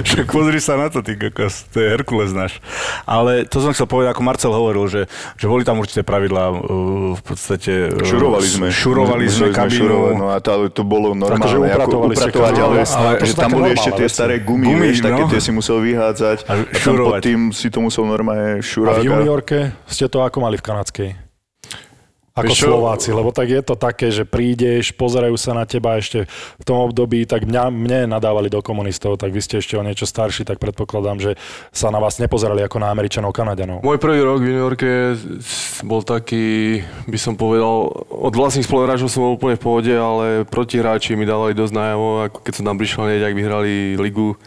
S2: Však pozri sa na to, ty kokos, to je Herkules náš. Ale to som chcel povedať, ako Marcel hovoril, že, že boli tam určité pravidlá, uh, v podstate... uh,
S5: Šurovali sme.
S2: Šurovali sme
S5: Museli
S2: kabínu.
S5: no a to, to bolo normálne.
S4: Akože upratovali ste
S5: upratovať, ale, ale že tam
S4: také
S5: boli ešte tie staré gumy,
S2: Gumy,
S5: vieš, také
S2: no.
S5: tie si musel vyhádzať.
S2: A
S5: A, tam pod tým si to musel normálne
S4: a
S5: šurať.
S4: v juniorke ste to ako mali v kanadskej? Ako
S5: čo?
S4: Slováci, lebo tak je to také, že prídeš, pozerajú sa na teba ešte v tom období, tak mňa, mne nadávali do komunistov, tak vy ste ešte o niečo starší, tak predpokladám, že sa na vás nepozerali ako na Američanov, Kanaďanov.
S3: Môj prvý rok v juniorke bol taký, by som povedal, od vlastných spoluhráčov som bol úplne v pohode, ale protihráči mi dávali dosť najavo, ako keď som tam prišiel hneď, ak vyhrali ligu,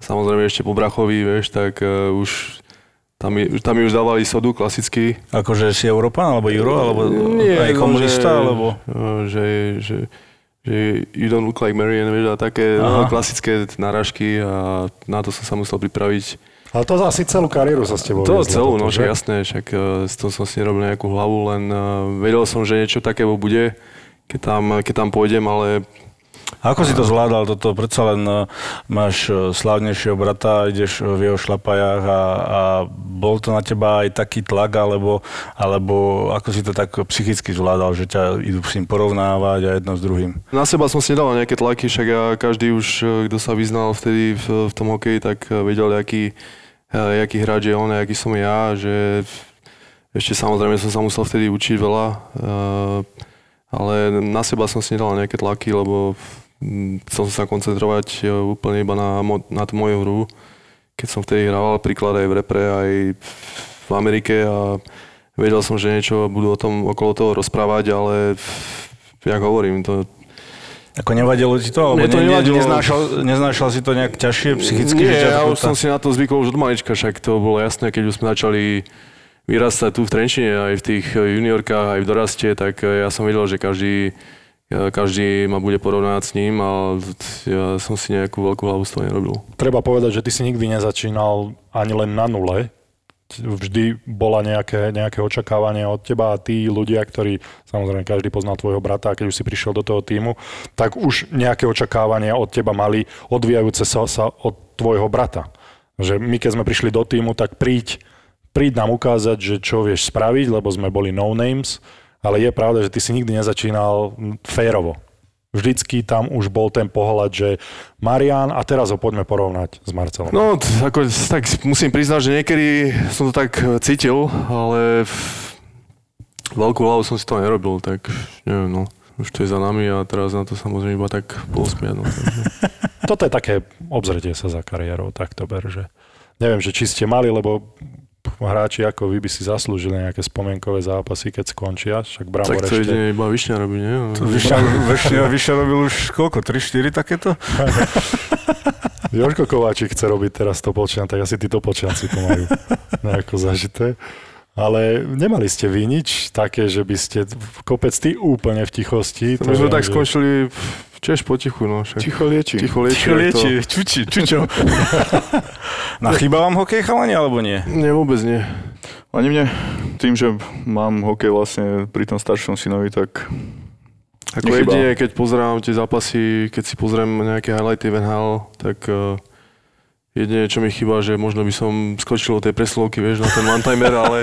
S3: samozrejme ešte po Brachovi, vieš, tak uh, už tam tam už dávali sodu klasicky.
S2: Akože si Európan, alebo Euro, alebo aj
S3: no,
S2: komunista,
S3: že,
S2: alebo...
S3: no, Že, že, že you don't look like Marian, vieš, a také no,
S2: Aha.
S3: klasické náražky a na to som sa musel pripraviť.
S4: Ale to asi celú kariéru sa s tebou
S3: To celú, no
S4: že?
S3: však jasné, však uh, s tom som si nerobil nejakú hlavu, len uh, vedel som, že niečo také bude, keď tam, keď tam pôjdem, ale
S2: A Ako si to zvládal toto? Predsa len uh, máš uh, slávnejšieho brata, ideš uh, v jeho šlapajách a, a bol to na teba aj taký tlak, alebo, alebo ako si to tak psychicky zvládal, že ťa idú s ním porovnávať a jedno s druhým?
S3: na seba som si nedával nejaké tlaky, však ja, každý už, kto sa vyznal vtedy v, v tom hokeji, tak vedel, aký, jaký hráč je on a aký som ja, že ešte samozrejme som sa musel vtedy učiť veľa, ale na seba som si nedal nejaké tlaky, lebo chcel som sa koncentrovať uh, úplne iba na, na tú moju hru. Keď som vtedy hrával príklad aj v repre, aj v Amerike a vedel som, že niečo budú o tom okolo toho rozprávať, ale jak hovorím, to,
S2: Ako nevadilo ti to?
S3: Mne to
S2: ne, ne,
S3: nevadilo.
S2: neznášal, neznášal si to nejak ťažšie psychicky?
S3: Nie,
S2: že
S3: ja už som si na to zvykol už od malička, však to bolo jasné, keď už sme začali vyrastať tu v Trenčine, aj v tých juniorkách, aj v doraste, tak ja som vedel, že každý, ja, každý ma bude porovnať s ním a ja som si nejakú veľkú hlavu z toho nerobil.
S4: Treba povedať, že ty si nikdy nezačínal ani len na nule. Vždy bola nejaké, nejaké očakávanie od teba a tí ľudia, ktorí, samozrejme každý poznal tvojho brata keď už si prišiel do toho týmu, tak už nejaké očakávania od teba mali odvíjajúce sa, sa od tvojho brata. Že my keď sme prišli do týmu, tak príď, príď nám ukázať, že čo vieš spraviť, lebo sme boli no names, ale je pravda, že ty si nikdy nezačínal férovo vždycky tam už bol ten pohľad, že Marian, a teraz ho poďme porovnať s Marcelom.
S3: No, ako, tak musím priznať, že niekedy som to tak e, cítil, ale veľkú hlavu som si to nerobil, tak neviem, no. Už to je za nami a teraz na to sa môžem iba tak. No, takže.
S4: Toto je také obzretie sa za kariérou, tak to ber, že neviem, že či ste mali, lebo hráči ako vy by si zaslúžili nejaké spomienkové zápasy, keď skončia, však Brambor
S3: tak to
S4: ešte...
S3: ide iba Višňa robí, nie?
S2: Vyššia robil už koľko? 3-4 takéto?
S4: Jožko Kováčik chce robiť teraz to tak asi títo počítamci to majú nejako zažité. Ale nemali ste vy nič také, že by ste v kopec ty úplne v tichosti.
S3: My sme tak
S4: že-
S3: skončili tiež potichu, no. Však.
S5: Ticho lieči.
S3: Ticho lieči. Jak
S2: lieči? Čuči, čučo. Na chýba vám hokej chalani, alebo nie?
S3: To... Nie, vôbec nie.
S5: Ani mne, tým, že mám hokej vlastne pri tom staršom synovi, tak
S3: Ako jedine, keď pozerám tie zápasy, keď si pozriem nejaké highlighty v NHL, tak uh, jedine, čo mi chýba, že možno by som skočil do tej preslovky, vieš, na ten one-timer, ale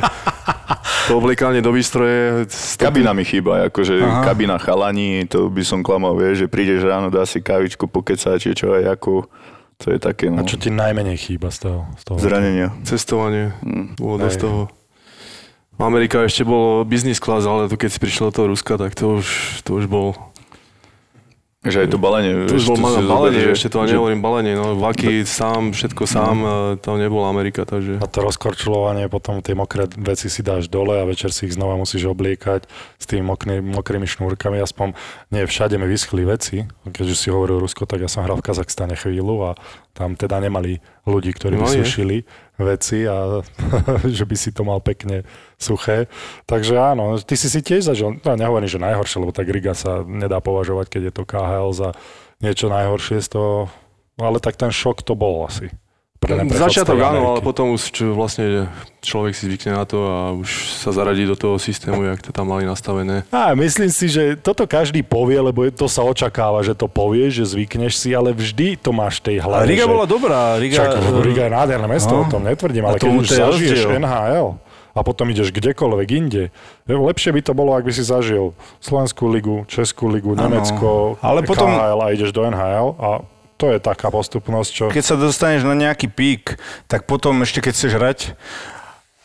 S3: to obliekanie do výstroje...
S5: kabina mi chýba, akože
S2: Aha.
S5: kabina chalani, to by som klamal, vieš, že prídeš ráno, dá si kavičku, pokecať, či čo aj ako, to je také,
S4: A
S5: no,
S4: čo ti najmenej chýba z toho? Z toho
S5: zranenia.
S3: Cestovanie, bolo dosť
S4: Hej.
S3: toho. Amerika ešte bolo business class, ale tu keď si prišiel do toho Ruska, tak to už, to už bol...
S5: Že aj to balenie,
S3: To už bol
S5: zober,
S3: balenie,
S5: že-
S3: ešte to
S5: že-
S3: nehovorím balenie, no vaky sám, všetko sám,
S5: No.
S3: e, to nebola Amerika, takže...
S4: A to rozkorčulovanie, potom tie mokré veci si dáš dole a večer si ich znova musíš obliekať s tými mokrý, mokrými šnúrkami. Aspoň nie všade mi vyschli veci. Keď už si hovoril Rusko, tak ja som hral v Kazachstane chvíľu a tam teda nemali ľudí, ktorí by
S3: No
S4: sušili veci a že by si to mal pekne suché. Takže áno, ty si si tiež zažil, no nehovorím, že najhoršie, lebo tak Riga sa nedá považovať, keď je to KHL za niečo najhoršie z toho, ale tak ten šok to bol asi. Pre
S3: Začiatok áno, ale potom už čo, vlastne človek si zvykne na to a už sa zaradí do toho systému, jak to tam mali nastavené.
S4: Á, myslím si, že toto každý povie, lebo to sa očakáva, že to povieš, že zvykneš si, ale vždy to máš v tej hlave.
S2: A Riga
S4: že...
S2: bola dobrá. Riga,
S4: Čak, Riga je nádherné mesto,
S2: No.
S4: o tom netvrdím,
S2: A
S4: ale
S2: to-
S4: keď už
S2: je
S4: zažiješ
S2: rozdiel.
S4: NHL a potom ideš kdekoľvek inde, lepšie by to bolo, ak by si zažil Slovenskú ligu, Českú ligu,
S2: Áno.
S4: Nemecko,
S2: Ale potom-
S4: KHL a ideš do NHL a to je taká postupnosť, čo...
S2: Keď sa dostaneš na nejaký pík, tak potom ešte keď chceš hrať,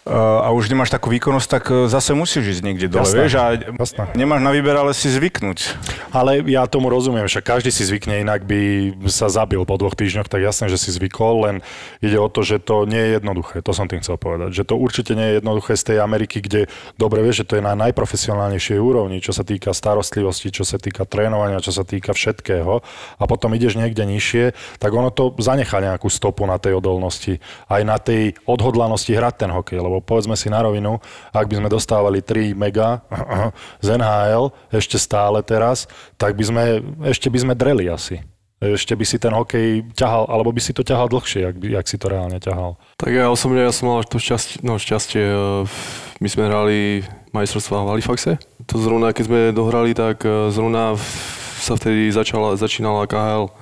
S2: a už nemáš takú výkonnosť, tak uh, zase musíš ísť niekde dole,
S4: Jasné,
S2: vieš, a
S4: jasné.
S2: nemáš na výber, ale si zvyknúť.
S4: Ale ja tomu rozumiem, však každý si zvykne, inak by sa zabil po dvoch týždňoch, tak jasné, že si zvykol, len ide o to, že to nie je jednoduché. To som tým chcel povedať. Že to určite nie je jednoduché z tej Ameriky, kde dobre vieš, že to je na najprofesionálnejšej úrovni, čo sa týka starostlivosti, čo sa týka trénovania, čo sa týka všetkého. A potom ideš niekde nižšie, tak ono to zanechá nejakú stopu na tej odolnosti, aj na tej odhodlanosti hrať ten hokej. Lebo povedzme si na rovinu, ak by sme dostávali 3 mega z NHL ešte stále teraz, tak by sme, ešte by sme dreli asi. Ešte by si ten hokej ťahal, alebo by si to ťahal dlhšie, jak, by, jak si to reálne ťahal.
S3: Tak ja osobne, ja som mal to šťastie, no šťastie, e, my sme hrali majstrovstvá v Halifaxe. To zrovna, keď sme dohrali, tak e, zrovna sa vtedy začala, začínala KHL.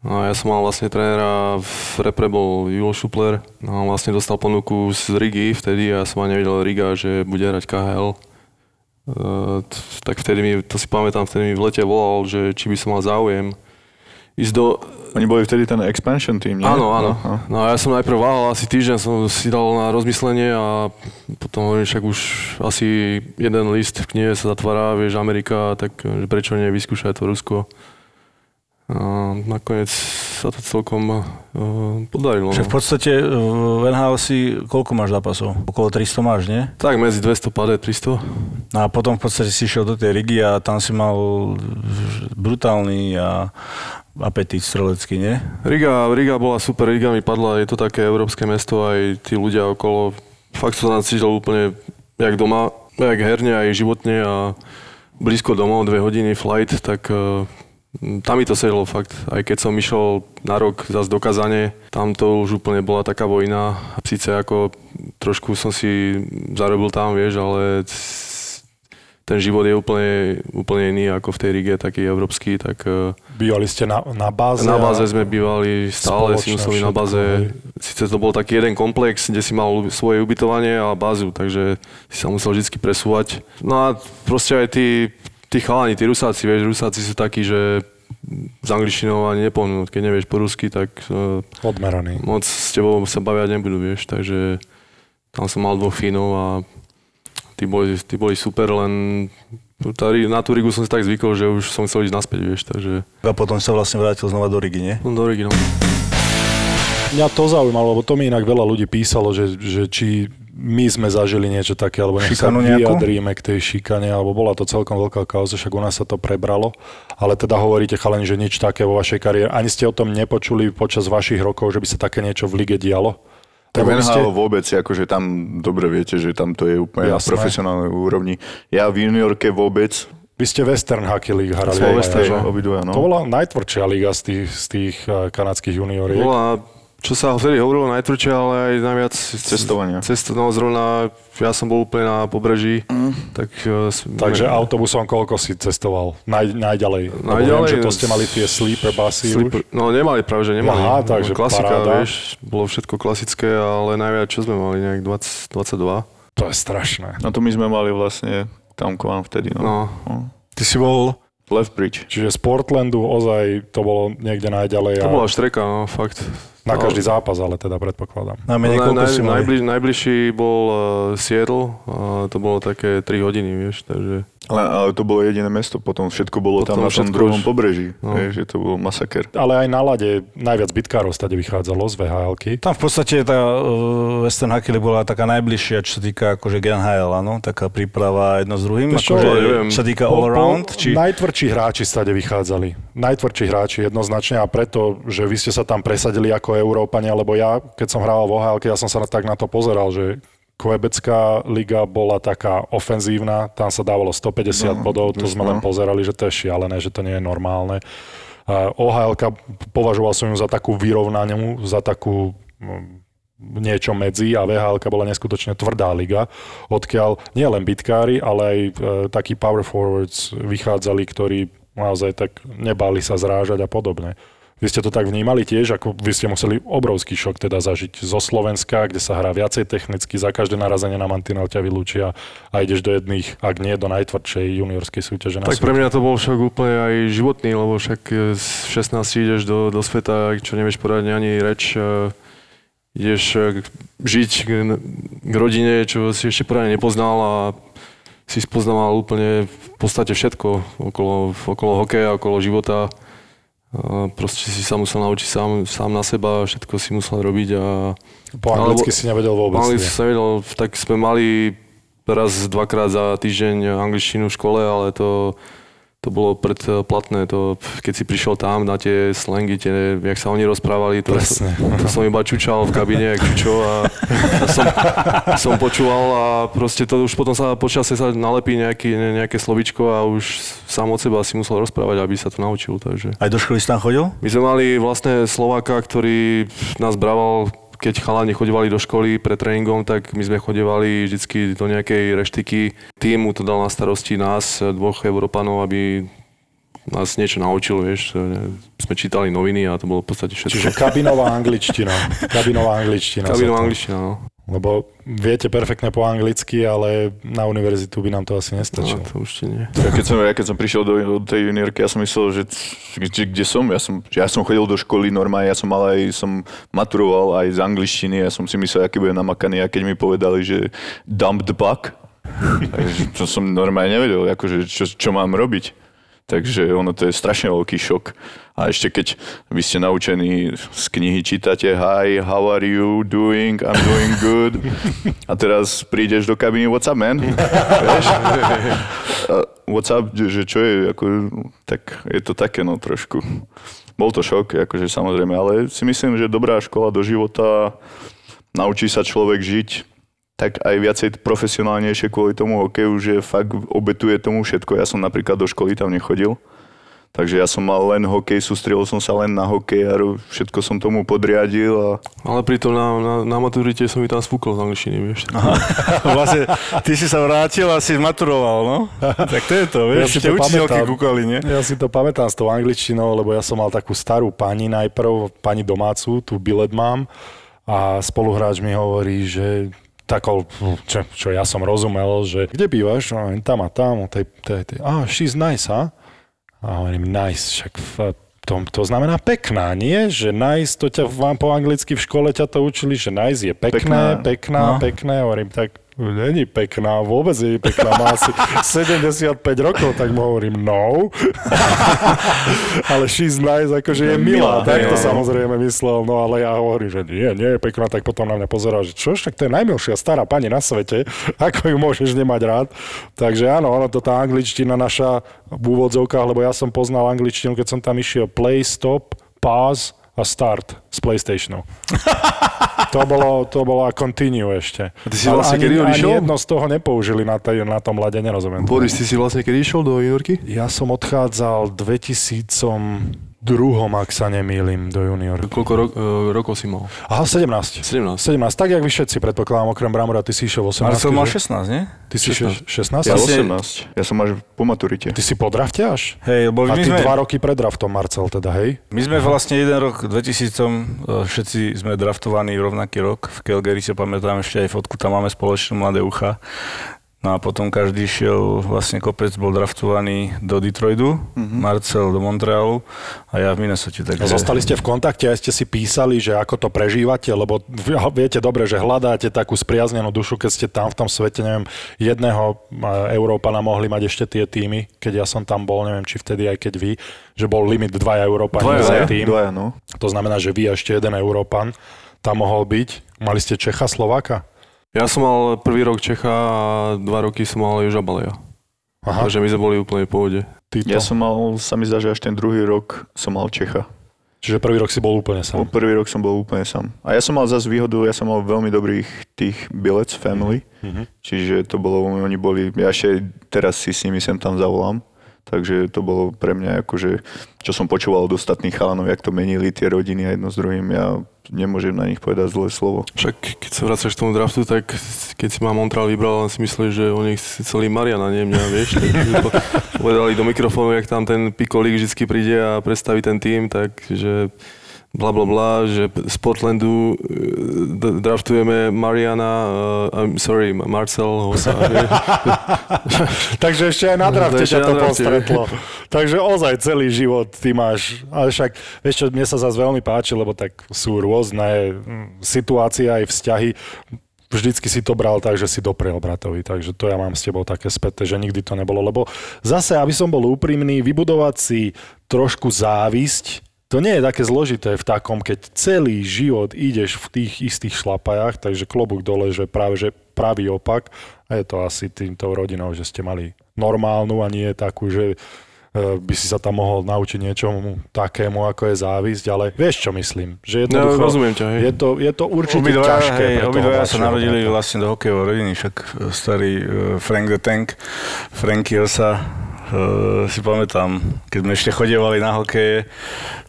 S3: No a ja som mal vlastne trénera v repre bol Julo Šupler. No vlastne dostal ponuku z Rigi vtedy a ja som ani nevedel Riga, že bude hrať KHL. T- tak vtedy mi, to si pamätám, vtedy mi v lete volal, že či by som mal záujem ísť do,
S5: Oni boli vtedy ten expansion team, nie?
S3: Áno, áno.
S5: No, no.
S3: Ja som najprv váhal, asi týždeň som si dal na rozmyslenie a potom hovorím, však už asi jeden list v knihe sa zatvára, vieš, Amerika, tak prečo nie vyskúšať to Rusko. A nakoniec sa to celkom uh, podarilo.
S2: Že v
S3: No.
S2: podstate uh, v NHL si koľko máš zápasov? Okolo 300 máš, nie?
S3: Tak medzi 200 pade 300.
S2: No a potom v podstate si išiel do tej Rigi a tam si mal brutálny a apetit strelecký, nie?
S3: Riga, Riga bola super, Riga mi padla, je to také európske mesto, aj tí ľudia okolo, fakt som tam cítil úplne jak doma, jak herne, aj životne a blízko domov, dve hodiny flight, tak uh, tam mi to sedlo fakt. Aj keď som išiel na rok zase do Kazane, tam to už úplne bola taká vojna. Sice ako trošku som si zarobil tam, vieš, ale ten život je úplne, úplne iný ako v tej Rige, taký európsky, tak... e,
S4: Bývali ste na, na báze?
S3: Na báze sme bývali, stále si
S4: spoločné
S3: museli na báze. Sice to bol taký jeden komplex, kde si mal svoje ubytovanie a bázu, takže si sa musel vždy presúvať. No a proste aj tí, tí chalani, tí rusáci, vieš, rusáci sú takí, že s angličtinou ani nepohnú. Keď nevieš po rusky, tak uh,
S4: Odmeraný.
S3: moc s tebou sa baviať nebudú, vieš, takže tam som mal dvoch Fínov a tí boli, tí boli super, len tá, na tú Rigu som si tak zvykol, že už som chcel ísť naspäť, vieš, takže
S2: A potom sa vlastne vrátil znova do Rigi, nie?
S3: no do Rigy, no.
S4: Mňa to zaujímalo, lebo to mi inak veľa ľudí písalo, že, že či my sme zažili niečo také, alebo nech sa vyjadríme k tej šikane, alebo bola to celkom veľká kauza, však u nás sa to prebralo. Ale teda hovoríte, chalani, že nič také vo vašej kariére. Ani ste o tom nepočuli počas vašich rokov, že by sa také niečo v lige dialo?
S5: Tak
S4: vy ste-
S5: vôbec, akože tam dobre viete, že tam to je úplne na
S4: Jasné.
S5: profesionálnej úrovni. Ja v juniorke vôbec,
S4: Vy ste Western Hockey League hrali.
S3: Sme Western,
S4: že?
S3: no.
S5: obidvoja, no.
S4: To bola najtvrdšia liga z tých, z tých eh, kanadských junioriek.
S3: Bola, čo sa vtedy hovorilo najtvrdšie, ale aj najviac...
S5: Cestovania.
S3: Cesto, no zrovna, ja som bol úplne na pobreží, tak... eh, sme-
S4: Takže autobusom koľko si cestoval? Naj, najďalej.
S3: Najďalej,
S4: Viem, že to ste mali tie sleeper basy
S3: Sleeper,
S4: už.
S3: no nemali práve, že nemali.
S4: Aha, takže
S3: Klasika,
S4: paráda.
S3: vieš, bolo všetko klasické, ale najviac, čo sme mali, nejak 20, 22.
S4: To je strašné.
S5: No to my sme mali vlastne tam k vám vtedy, no.
S3: No,
S5: no.
S2: Ty si bol
S5: Lethbridge.
S4: Čiže z Portlandu ozaj to bolo niekde najďalej a
S3: to bola štreka, no, fakt.
S4: na
S3: no.
S4: každý zápas, ale teda predpokladám.
S3: No,
S2: koľko
S3: naj,
S2: si
S3: naj, najbliž, najbližší bol uh, Seattle, a to bolo také 3 hodiny, vieš, takže...
S5: Ale, ale to bolo jediné mesto, potom všetko bolo tam
S3: Potom
S5: na tom
S3: všetko
S5: druhom
S3: už-
S5: pobreží.
S3: No.
S5: Vieš, že to bol masaker.
S4: Ale aj na lade najviac bitkárov stade vychádzalo z VHL-ky.
S2: Tam v podstate tá uh, Western Hockey League bola taká najbližšia, čo sa týka akože Gen HL, áno? Taká príprava jedno s druhým,
S4: čo,
S2: akože,
S3: neviem.
S2: čo sa týka all around, či...
S4: Najtvrdší hráči stade vychádzali. Najtvrdší hráči jednoznačne a preto, že vy ste sa tam presadili ako Európania, lebo ja, keď som hrával vo HL, ja som sa tak na to pozeral, že Quebecká liga bola taká ofenzívna, tam sa dávalo 150
S5: No,
S4: bodov, to sme len pozerali, že to je šialené, že to nie je normálne. OHL považoval som ju za takú vyrovnanú, za takú mm, niečo medzi a VHL bola neskutočne tvrdá liga, odkiaľ nie len bitkári, ale aj e, takí power forwards vychádzali, ktorí naozaj tak nebáli sa zrážať a podobne. Vy ste to tak vnímali tiež, ako vy ste museli obrovský šok teda zažiť zo Slovenska, kde sa hrá viacej technicky, za každé narazenie na mantinel ťa vylúčia a ideš do jedných, ak nie do najtvrdšej juniorskej súťaže na
S3: Tak pre mňa to bol však úplne aj životný, lebo však e, z 16 ideš do, do sveta, čo nevieš poradne ani reč, e, ideš e, žiť k, k rodine, čo si ešte poradne nepoznal a si spoznával úplne v podstate všetko okolo, okolo hokeja, okolo života. A proste si sa musel naučiť sám, sám na seba, všetko si musel robiť a
S4: Po anglicky
S3: Alebo-
S4: si nevedel vôbec.
S3: Mali
S4: nie.
S3: sa vedel, tak sme mali raz, dvakrát za týždeň angličtinu v škole, ale to, to bolo predplatné. To, keď si prišiel tam na tie slangy, tie, jak sa oni rozprávali, to,
S4: Presne.
S3: to som iba čučal v kabine, jak čučo a ja som, som počúval a proste to už potom sa počasie sa nalepí nejaký, ne- nejaké slovičko a už sám od seba si musel rozprávať, aby sa to naučil. Takže.
S2: Aj do školy si tam chodil?
S3: My sme mali vlastne Slováka, ktorý nás braval, keď chalani chodevali do školy pred tréningom, tak my sme chodevali vždycky do nejakej reštiky. Tým mu to dal na starosti nás, dvoch Európanov, aby nás niečo naučil, vieš. Sme čítali noviny a to bolo v podstate všetko.
S4: Čiže kabinová angličtina. Kabinová angličtina.
S3: Kabinová angličtina, no.
S4: Lebo viete perfektne po anglicky, ale na univerzitu by nám to asi
S3: no.
S4: nestačilo.
S3: to určite nie.
S5: Ja keď som, ja keď som prišiel do, do tej juniorky, ja som myslel, že, že kde som, ja som, ja som chodil do školy normálne, ja som mal aj, som maturoval aj z angličtiny, ja som si myslel, aký bude namakaný a keď mi povedali, že dump the buck, to som normálne nevedel, akože čo, čo mám robiť. Takže ono to je strašne veľký šok. A ešte keď vy ste naučení z knihy čítate Hi, how are you doing? I'm doing good. A teraz prídeš do kabiny, what's up man? Vieš? What's up, že čo je, ako, tak je to také no trošku. Bol to šok, akože samozrejme, ale si myslím, že dobrá škola do života, naučí sa človek žiť tak aj viacej profesionálnejšie kvôli tomu hokeju, že fakt obetuje tomu všetko. Ja som napríklad do školy tam nechodil, Takže ja som mal len hokej, sústredil som sa len na hokej a všetko som tomu podriadil a
S3: Ale pritom na, na, na maturite som mi tam spúkol z angličtiny, vieš.
S2: vlastne, ty si sa vrátil a si maturoval, no? tak to je to, vieš,
S4: Ja si to
S2: učiteľky
S4: pamätám.
S2: kúkali, nie?
S4: Ja si to pamätám s tou angličtinou, lebo ja som mal takú starú pani najprv, pani domácu, tu bilet mám a spoluhráč mi hovorí, že takou, čo, čo ja som rozumel, že kde bývaš? No, tam a tam, tej, tej, tej. Ah, she's nice, ha? A hovorím, nice, však v, to, to znamená pekná, nie? Že nice, to ťa vám po anglicky v škole ťa to učili, že nice je pekné,
S5: Pekná.
S4: pekná,
S2: No.
S4: pekné. Hovorím, tak není pekná, vôbec nie je pekná, má asi 75 rokov, tak mu hovorím no. ale she's nice, akože je milá,
S5: Milá,
S4: tak to
S5: hej.
S4: samozrejme myslel, no ale ja hovorím, že nie, nie je pekná, tak potom na mňa pozeral, že čo, však to je najmilšia stará pani na svete, ako ju môžeš nemať rád. Takže áno, ono to tá angličtina naša v úvodzovkách, lebo ja som poznal angličtinu, keď som tam išiel play, stop, pause a start z PlayStationu. To bolo, to bolo a continue ešte.
S3: A ty si vlastne
S4: ani,
S3: kedy
S4: ani
S3: odišiel?
S4: jedno z toho nepoužili na, tej, na tom lade, nerozumiem.
S3: Boris, ty si vlastne kedy išiel do juniorky?
S4: Ja som odchádzal 2002, ak sa nemýlim, do junior.
S3: Koľko ro- e, rokov si mal?
S4: Aha, 17.
S3: 17.
S4: 17, tak jak vy všetci, predpokladám, okrem Bramora, ty si išiel v 18.
S2: Marcel mal
S4: že?
S2: 16, nie?
S4: Ty si 16? 16?
S5: ja
S2: Vlastne-
S5: 18. Ja som až po maturite.
S4: Ty si po drafte až?
S2: Hej, lebo
S4: A
S2: my
S4: ty
S2: sme,
S4: dva roky pred draftom, Marcel, teda, hej?
S2: my sme vlastne jeden rok, 2000, e, všetci sme draftovaní rovnaký rok. V Calgary si pamätám ešte aj fotku, tam máme spoločné mladé ucha. No a potom každý šiel, vlastne kopec bol draftovaný do Detroitu, mm-hmm. Marcel do Montrealu a ja v Minnesota.
S4: A
S2: Takže...
S4: zostali ste v kontakte a ste si písali, že ako to prežívate, lebo viete dobre, že hľadáte takú spriaznenú dušu, keď ste tam v tom svete, neviem, jedného e, Európana mohli mať ešte tie týmy, keď ja som tam bol, neviem, či vtedy aj keď vy, že bol limit dvaja Európani
S3: Dvaja,
S4: za tým.
S5: Dvaja, no.
S4: To znamená, že vy a ešte jeden Európan tam mohol byť. Mali ste Čecha, Slováka?
S3: Ja som mal prvý rok Čecha a dva roky som mal Joža Baleja.
S4: Aha,
S3: Takže my sme boli úplne v pohode.
S5: Ja som mal, sa mi zdá, že až ten druhý rok som mal Čecha.
S4: Čiže prvý rok si bol úplne sám.
S5: prvý rok som bol úplne sám. A ja som mal zase výhodu, ja som mal veľmi dobrých tých bilec family,
S4: Mhm.
S5: čiže to bolo, oni boli, ja ešte teraz si s nimi sem tam zavolám, takže to bolo pre mňa akože, čo som počúval od ostatných chalanov, jak to menili tie rodiny a jedno s druhým, ja nemôžem na nich povedať zlé slovo.
S3: Však keď sa vracaš k tomu draftu, tak keď si ma Montreal vybral, si myslel, že oni chceli Mariana, nie mňa, vieš. Povedali do mikrofónu, jak tam ten pikolík vždy príde a predstaví ten tým, takže bla bla bla, že z Portlandu e, draftujeme Mariana, uh, I'm sorry, Marcel Hosa.
S4: Takže ešte aj na drafte
S3: Ešte
S4: ťa to
S3: drafte.
S4: postretlo. Takže ozaj celý život ty máš. Ale však, vieš čo, mne sa zase veľmi páči, lebo tak sú rôzne mm, situácie aj vzťahy. Vždycky si to bral tak, že si dopriel bratovi. Takže to ja mám s tebou také späté, že nikdy to nebolo. Lebo zase, aby som bol úprimný, vybudovať si trošku závisť, to nie je také zložité v takom, keď celý život ideš v tých istých šlapajách, takže klobúk dole, že práve že pravý opak a je to asi týmto rodinou, že ste mali normálnu a nie takú, že e, by si sa tam mohol naučiť niečomu takému, ako je závisť, ale vieš, čo myslím? Že
S3: No, rozumiem ťa, hej.
S4: je to, je to určite
S2: Obidvaja,
S4: ťažké
S2: hej, obidvaja sa narodili vlastne do hokejovej rodiny, však e, starý e, Frank the Tank, Franky Osa, e, si pamätám, keď sme ešte chodievali na hokeje,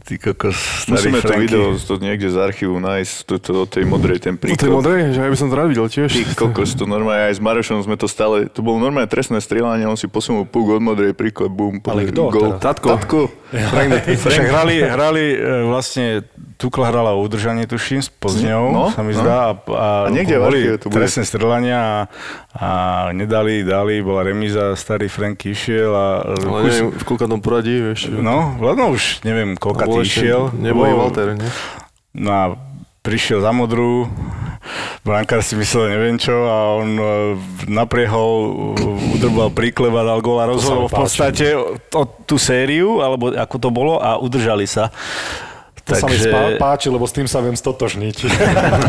S2: ty kokos, starý
S5: Musíme to
S2: Franky.
S5: video to niekde z archívu nájsť, to, to, do tej modrej, ten
S3: No to je
S5: príkop.
S3: modré, že ja by som to rád videl tiež.
S5: Ty kokos, to normálne aj s Marošom sme to stále, to bolo normálne trestné strieľanie, on si posunul puk od modrej, príklep, bum,
S4: Ale kto
S5: gol.
S4: teda?
S3: Tatko.
S5: Tatko.
S2: Však hrali, hrali e, vlastne, Tukla hrala o udržanie, tuším, s Pozňou,
S5: No,
S2: sa mi
S5: no.
S2: zdá. A, a,
S5: A niekde
S2: boli
S5: to bude.
S2: trestné strelania a, a nedali, dali, bola remíza, starý Frank išiel a...
S3: Ale
S2: kus-
S3: neviem, v koľkatom poradí, vieš.
S2: No, no už neviem, koľka ty išiel.
S3: Nebol
S2: Bol-
S3: Walter, nie?
S2: No a prišiel za modrú, brankár si myslel neviem čo a on e, napriehol, e, udrbal príklep a dal gól a rozhodol v podstate o, o tú sériu, alebo ako to bolo a udržali sa.
S4: To sa mi spá- páči, lebo s tým sa viem stotožniť.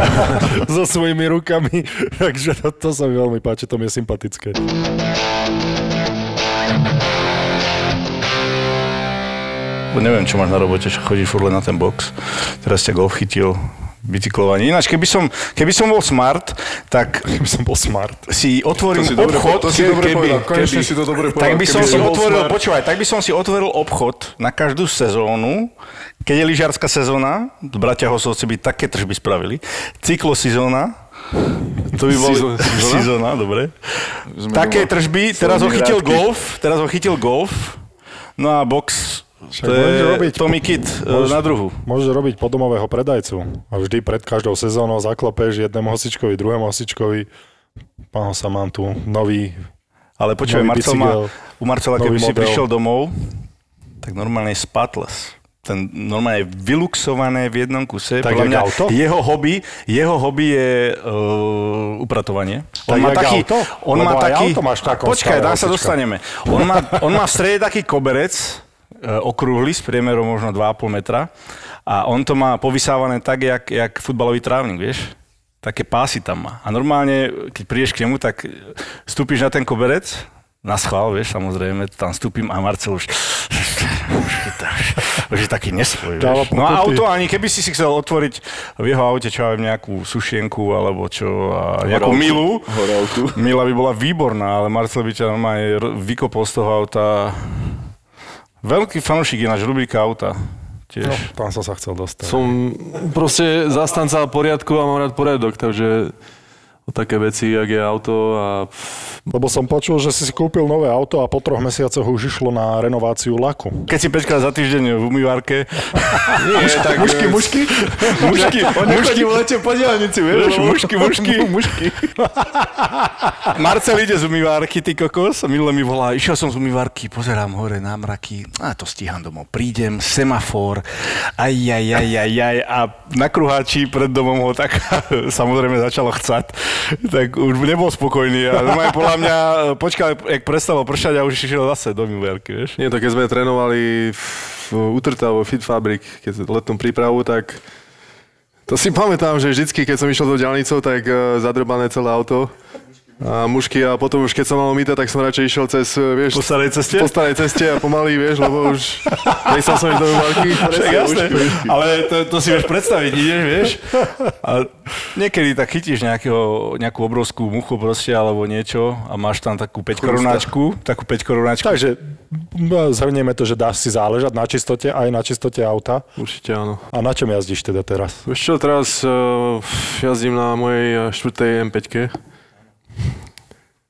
S4: so svojimi rukami. Takže to, to sa mi veľmi páči, to mi je sympatické.
S2: Neviem, čo máš na robote, čo chodíš furt len na ten box. Teraz ťa golf chytil, bicyklovanie. Ináč, keby som, keby som bol smart, tak
S4: Keby som bol smart.
S2: si otvorím
S3: To si dobre
S2: obchod,
S3: po- to si dobre povedal. Konečne
S2: keby,
S3: si to dobre
S2: tak
S3: povedal.
S2: by som
S3: Keby
S2: si otvoril,
S3: smart.
S2: počúvaj, tak by som si otvoril obchod na každú sezónu, keď je lyžiarská sezóna, bratia Hosovci by také tržby spravili, cyklosezóna, to by bol
S3: Sezó- sezóna?
S2: sezóna, dobre.
S5: Sme
S2: Také tržby, teraz ho chytil golf, teraz ho chytil golf, no a box,
S4: Však
S2: to je
S4: robiť-
S2: Tommy Kit e,
S4: môže-
S2: na druhu.
S4: Môžeš robiť podomového predajcu. A vždy pred každou sezónou zaklopeš jednému hosičkovi, druhému hosičkovi. Pán Hosa, mám tu nový
S2: Ale
S4: Nový
S2: Marcel má, u Marcela, keby si
S4: model.
S2: prišiel domov, tak normálne je spotless. Ten normálne je vyluxované v jednom kuse.
S4: Tak
S2: Podľa mňa
S4: auto?
S2: Jeho hobby, jeho hobby je uh, upratovanie.
S4: Tak jak auto?
S2: On má
S4: Lebo aj
S2: taký,
S4: auto máš takom
S2: počkaj, tam sa dostaneme. On má, on má v strede taký koberec, okrúhly, s priemerom možno 2,5 metra. A on to má povysávané tak, jak, jak futbalový trávnik, vieš? Také pásy tam má. A normálne, keď prídeš k nemu, tak vstúpiš na ten koberec, na schvál, vieš, samozrejme, tam vstúpim a Marcel už, už, je taký nesvoj, vieš. No a auto, ani keby si si chcel otvoriť v jeho aute, čo aj nejakú sušienku, alebo čo, a nejakú
S5: Horálku.
S2: milu,
S5: Horálku.
S2: Mila by bola výborná, ale Marcel by ťa normálne vykopol z toho auta. Veľký fanúšik je náš rubrika auta. Tiež.
S4: No, tam som sa chcel dostať.
S3: Som proste zastanca poriadku a mám rád poriadok, takže o také veci, jak je auto a
S4: Lebo som počul, že si si kúpil nové auto a po troch mesiacoch už išlo na renováciu laku.
S2: Keď si 5 krát za týždeň v umývárke,
S3: nie, tak...
S5: Mušky, mušky?
S2: mušky,
S5: On nechodí v lete po diálnici, vieš?
S2: mušky, mušky, mušky. Marcel ide z umývárky, ty kokos, a minule mi volá, išiel som z umývárky, pozerám hore na mraky, a to stíham domov, prídem, semafor, aj, aj, aj, aj, aj, a na kruháči pred domom ho tak samozrejme začalo chcať, tak už nebol spokojný a normálne podľa mňa počkal, jak prestalo pršať a už išiel zase do umývárky, vieš.
S3: Nie, to keď sme trénovali v, Utrtavo Fit Fabric, keď letnú prípravu, tak to si pamätám, že vždycky, keď som išiel do diálnicou, tak uh, zadrbané celé auto a mušky a potom už keď som mal myta, tak som radšej išiel cez, eh, vieš,
S2: Po starej ceste?
S3: po starej ceste a pomaly, vieš, lebo už nechcel som ísť do
S2: jasné, ale to, to si vieš predstaviť, ideš, vieš, a niekedy tak chytíš nejakého, nejakú obrovskú muchu proste, alebo niečo a máš tam takú 5 korunáčku, takú 5 korunáčku.
S4: Takže no, zhrnieme to, že dáš si záležať na čistote aj na čistote auta.
S3: Určite áno.
S4: A na čom jazdíš teda teraz?
S3: Vieš čo, teraz uh, jazdím na mojej eh, štvrtej M5.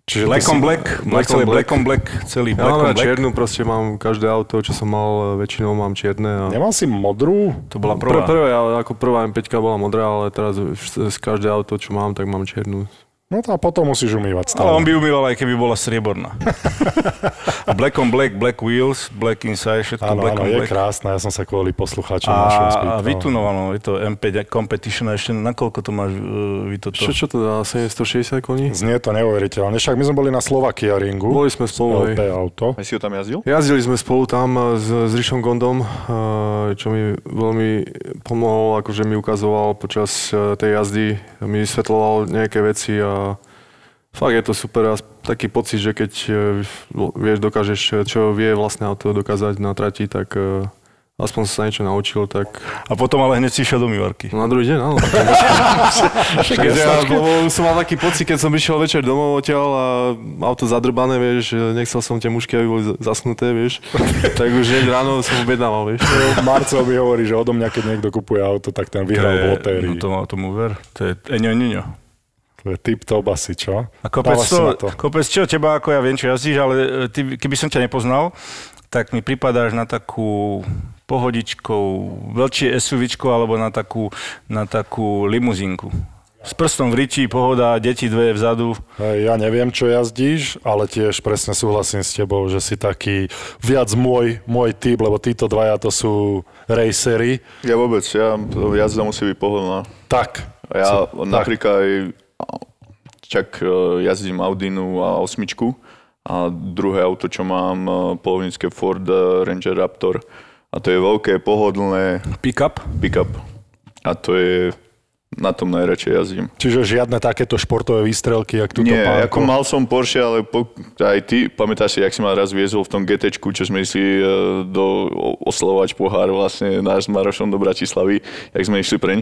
S4: Čiže
S2: Black on black, black, celý black on black, celý
S3: Ja
S2: black on black.
S3: čiernu, proste mám každé auto, čo som mal, eh, väčšinou mám čierne. A...
S4: Nemal si modrú?
S2: To bola
S3: Prvé,
S2: prvá.
S3: prvé, ale ako prvá M5 bola modrá, ale teraz z z každé auto, čo mám, tak mám čiernu.
S4: No a potom musíš umývať
S2: Ale on
S4: stále.
S2: by umýval aj keby bola strieborná. Black on black, black wheels, black inside, všetko
S4: Áno,
S2: black
S4: áno,
S2: on
S4: je
S2: black.
S4: krásne, ja som sa kvôli poslucháčom našom
S2: A, a
S4: spýtal.
S2: vytunovano, je to M5 Competition, a ešte na koľko to máš uh, vy toto?
S3: Čo, čo to dá? 760 koní?
S4: Znie to neuveriteľne. Však my sme boli na Slovakia ringu.
S3: Boli sme spolu,
S4: LP auto.
S5: A si ho tam jazdil?
S3: Jazdili sme spolu tam eh, s, s Rišom Gondom, eh, čo mi veľmi pomohol, akože mi ukazoval počas tej jazdy, mi vysvetloval nejaké veci a fakt je to super a taký pocit, že keď eh, vieš, dokážeš, eh, čo vie vlastné auto dokázať na trati, tak eh, aspoň sa niečo naučil, tak
S2: A potom ale hneď si išiel do umývarky.
S3: na druhý deň, áno. Ja, som mal taký pocit, keď som išiel večer domov odtiaľ a auto zadrbané, vieš, nechcel som tie mušky, aby boli zasnuté, vieš, tak už hneď ráno som objednával, vieš.
S4: Marcel mi hovorí, že odo mňa, keď niekto kupuje auto, tak ten vyhral v lotérii.
S2: No to, tomu ver. To je Eňo Niňo.
S4: To je tip top asi, čo?
S2: A kopec,
S4: si na
S2: to, kopec čo, teba ako ja viem, čo jazdíš, ale e, ty, keby som ťa nepoznal, tak mi pripadáš na takú pohodičkou, veľšie SUVčko alebo na takú, na takú limuzínku. S prstom v riči, pohoda, deti dve vzadu.
S4: Ja neviem, čo jazdíš, ale tiež presne súhlasím s tebou, že si taký viac môj, môj typ, lebo títo dvaja to sú racery.
S5: Ja vôbec, ja, to jazda musí byť pohodlná.
S4: Tak.
S5: A ja
S4: Co-
S5: napríklad aj čak e, jazdím Audinu a osmičku a druhé auto, čo mám, e, polovnícke Ford Ranger Raptor a to je veľké, pohodlné
S2: Pick-up.
S5: pick-up a to je Na tom najradšej jazdím.
S4: Čiže žiadne takéto športové výstrelky, jak tu
S5: Nie,
S4: pánko.
S5: ako mal som Porsche, ale po, aj ty, pamätáš si, jak si ma raz viezol v tom GT, čo sme išli e, do oslovať pohár vlastne náš s Marošom do Bratislavy, jak sme išli preň,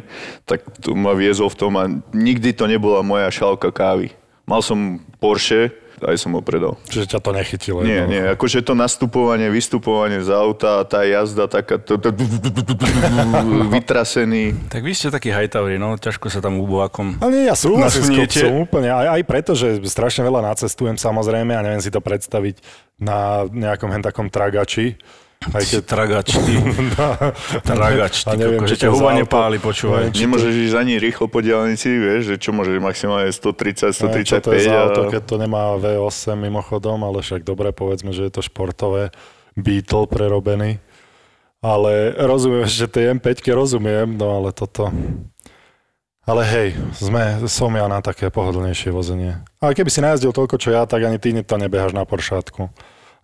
S5: tak tu ma viezol v tom a nikdy to nebola moja šálka kávy. Mal som Porsche, aj som ho predal.
S4: Čiže ťa to nechytilo.
S5: Nie,
S4: jednoducho.
S5: nie, akože to nastupovanie, vystupovanie z auta, tá jazda taká, vytrasený.
S2: Tak vy ste takí hajtavri, no, ťažko sa tam úbovakom.
S4: Ale nie, ja súhlasím s kopcom úplne. Aj, aj preto, že strašne veľa nacestujem samozrejme a neviem si to predstaviť na nejakom hen takom tragači. Aj keď...
S2: Tragač, ty. Tragač,
S4: A
S2: ty
S4: neviem,
S2: koko,
S4: či
S2: že ťa
S4: to
S2: huba nepáli, počúvaj.
S4: Neviem,
S5: Nemôžeš ísť ani rýchlo po diálnici, vieš, že čo môžeš maximálne 130,
S4: Neviem, čo to je
S5: 135
S4: za
S5: a...
S4: auto, keď to nemá V8 mimochodom, ale však dobre, povedzme, že je to športové Beetle prerobený. Ale rozumiem, že tej M5 rozumiem, no ale toto... Ale hej, sme, som ja na také pohodlnejšie vozenie. Ale keby si najazdil toľko, čo ja, tak ani ty to nebeháš na Poršátku.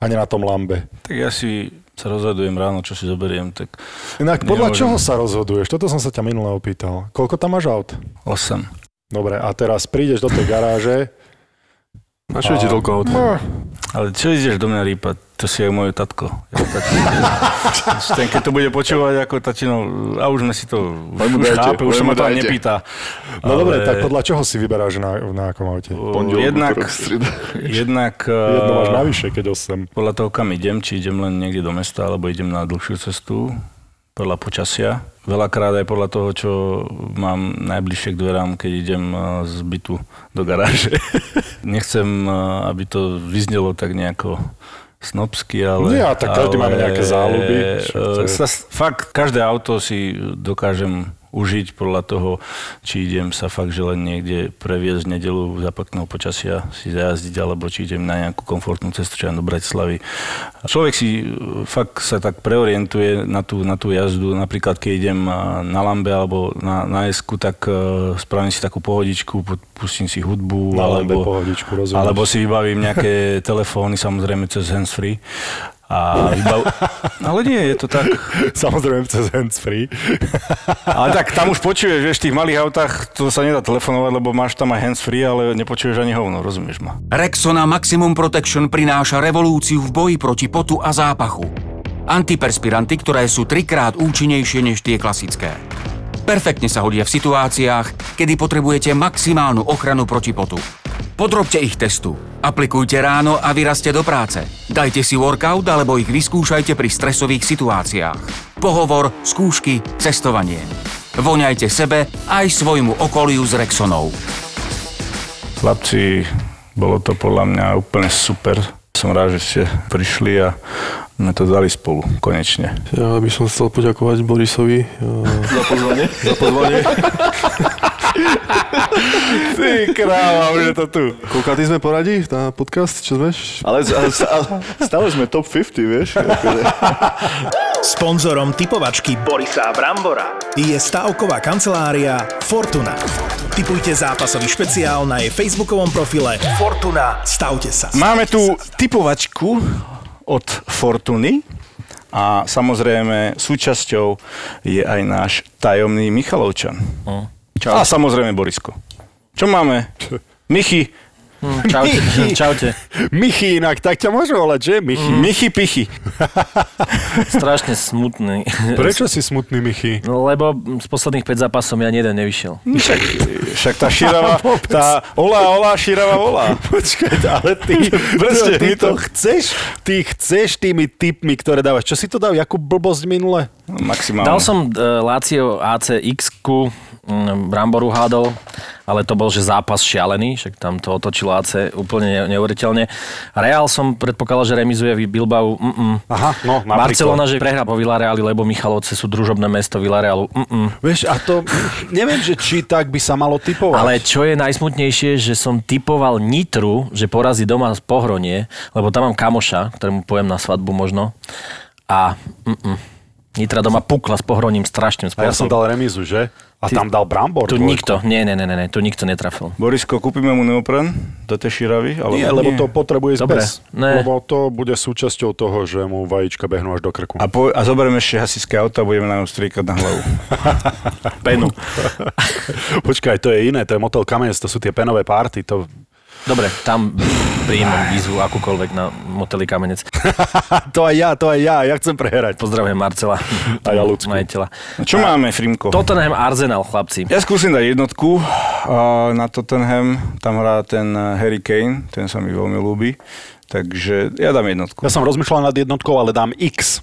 S4: Ani na tom Lambe.
S2: Tak ja si sa rozhodujem ráno, čo si zoberiem, tak
S4: Inak podľa
S2: Nemôžem.
S4: čoho sa rozhoduješ? Toto som sa ťa minule opýtal. Koľko tam máš aut?
S2: 8.
S4: Dobre, a teraz prídeš do tej garáže.
S3: Na čo je ti toľko aut?
S2: Ale čo ideš do mňa rýpať? To si je môj tatko. Ja. Ten, keď to bude počúvať ako tatino, a už sme si to už chápe, už sa ma to ani
S5: dajte.
S2: nepýta.
S4: No dobre, tak podľa čoho si vyberáš na, na akom aute?
S5: Pondelok,
S2: jednak, jednak
S4: Jedno máš
S2: eh,
S4: navyše, keď 8.
S2: podľa toho, kam idem, či idem len niekde do mesta, alebo idem na dlhšiu cestu, podľa počasia. Veľakrát aj podľa toho, čo mám najbližšie k dverám, keď idem eh, z bytu do garáže. Nechcem, eh, aby to vyznelo tak nejako snobsky, ale...
S4: Nie, a tak každý máme nejaké záľuby.
S2: Eh, Sa, fakt, každé auto si dokážem užiť podľa toho, či idem sa fakt, že len niekde previesť v nedelu za pekného počasia si zajazdiť, alebo či idem na nejakú komfortnú cestu, čo do Bratislavy. Človek si e, fakt sa tak preorientuje na tú, na tú jazdu. Napríklad, keď idem a, na Lambe alebo na, na Esku, tak uh, spravím si takú pohodičku, pu- pustím si hudbu,
S4: Na
S2: alebo,
S4: pohodičku,
S2: alebo si vybavím nejaké telefóny, samozrejme cez handsfree. A vybav... Ale nie, je to tak.
S4: Samozrejme cez handsfree.
S2: Ale tak tam už počuješ, vieš, v tých malých autách to sa nedá telefonovať, lebo máš tam aj hands-free, ale nepočuješ ani hovno, rozumieš ma?
S6: Rexona Maximum Protection prináša revolúciu v boji proti potu a zápachu. Antiperspiranty, ktoré sú trikrát účinnejšie než tie klasické. Perfektne sa hodia v situáciách, kedy potrebujete maximálnu ochranu proti potu. Podrobte ich testu. Aplikujte ráno a vyrazte do práce. Dajte si workout alebo ich vyskúšajte pri stresových situáciách. Pohovor, skúšky, cestovanie. Voňajte sebe aj svojmu okoliu s Rexonou.
S2: Chlapci, bolo to podľa mňa úplne super. Som rád, že ste prišli a sme to dali spolu, konečne.
S3: Ja by som chcel poďakovať Borisovi eh,
S5: Za pozvanie.
S3: za pozvanie.
S2: Ty kráva, už je to tu.
S3: Koľkátý sme poradí na podcast, čo sme?
S5: Ale, ale, ale stále sme top 50, vieš? Akože.
S7: Sponzorom typovačky Borisa Brambora je stavková kancelária Fortuna. Typujte zápasový špeciál na jej facebookovom profile Fortuna. Stavte sa.
S2: Máme tu typovačku od Fortuny a samozrejme súčasťou je aj náš tajomný Michalovčan. Čau. A samozrejme Borisko. Čo máme? Michy.
S8: Čaute.
S2: Michy.
S8: Čaute.
S4: Michy inak, tak ťa môžu volať, že? Michy.
S2: Michy Pichy.
S8: Strašne smutný.
S4: Prečo si smutný, Michy?
S8: No, lebo z posledných 5 zápasov mi ani jeden nevyšiel.
S2: Však, však tá širava, tá olá, olá, širava, olá.
S4: Počkaj, ale ty,
S2: Proste,
S4: ty
S2: to-
S4: chceš, ty chceš tými tipmi, ktoré dávaš. Čo si to dal, jakú blbosť minule?
S2: Maximálne.
S8: Dal som uh, Lazio ACX-ku, mm, Bramboru hádol, ale to bol, že zápas šialený, však tam to otočilo AC úplne ne- neuveriteľne. Real som predpokladal, že remizuje v Bilbao. Mm-mm.
S4: Aha, no, napríklad.
S8: Barcelona, že prehrá po Villareali, lebo Michalovce sú družobné mesto Villarealu. Mm-mm.
S4: Vieš, a to, neviem, že či tak by sa malo typovať.
S8: Ale čo je najsmutnejšie, že som typoval Nitru, že porazí doma z Pohronie, lebo tam mám kamoša, ktorému pojem na svadbu možno. A mm-mm. Nitra doma pukla s pohroním strašným
S9: A ja som
S8: spôsobom.
S9: dal remizu, že? A
S8: Ty-
S9: tam dal Brambor.
S8: Tu
S9: dvojku.
S8: nikto, nie, nie, nie, nie, nie, tu nikto netrafil.
S2: Borisko, kúpime mu neopren do tej širavy? Alebo...
S9: Nie, lebo to potrebuje
S8: Dobre,
S9: zbes.
S8: ne.
S9: Lebo to bude súčasťou toho, že mu vajíčka behnú až do krku.
S2: A, po, a zoberieme ešte hasičské auto a budeme na ňu striekať na hlavu.
S8: Penu.
S9: Počkaj, to je iné, to je motel Kamenec, to sú tie penové párty. To...
S8: Dobre, tam príjmem výzvu akúkoľvek na moteli Kamenec.
S9: to aj ja, to aj ja, ja chcem prehrať.
S8: Pozdravujem Marcela,
S9: A ja ľudsku.
S8: majiteľa.
S2: Čo máme, Frimko?
S8: Tottenham Arsenal, chlapci.
S2: Ja skúsim dať jednotku a na Tottenham. Tam hrá ten eh, Harry Kane, ten sa mi veľmi ľúbi. Takže ja dám jednotku.
S9: Ja som rozmýšľal nad jednotkou, ale dám X.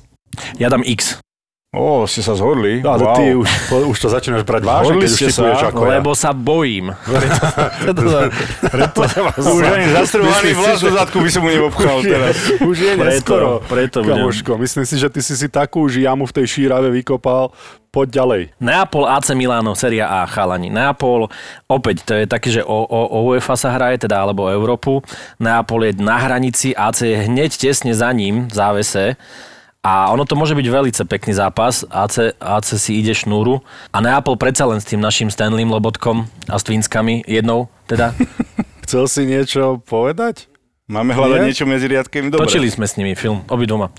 S8: Ja dám X,
S2: Ó, ste sa zhodli.
S9: Ale
S2: wow.
S9: ty už, už to začínaš brať vážne, keď už
S2: sa,
S9: ako
S8: lebo sa bojím.
S2: Už ani zastrvovaný vlas do zadku by som mu neobchal teraz.
S9: ja. Už je
S8: Preto-
S9: neskoro.
S8: preto budem-
S9: Kamoško, myslím si, že ty si si takú už jamu v tej šírave vykopal. Poď ďalej.
S8: Neapol, AC Milano, Seria A, chalani. Neapol, opäť, to je také, že o, o, o UEFA sa hraje, teda, alebo o Európu. Neapol je na hranici, AC je hneď tesne za ním, v závese. A ono to môže byť veľmi pekný zápas. AC, AC si ide šnúru. A Neapol predsa len s tým našim Stanleym Lobotkom a s Twinskami, jednou teda.
S9: Chcel si niečo povedať?
S2: Máme hľadať
S9: Nie?
S2: niečo medzi riadkami? Dobre.
S8: Točili sme s nimi film, obidvoma.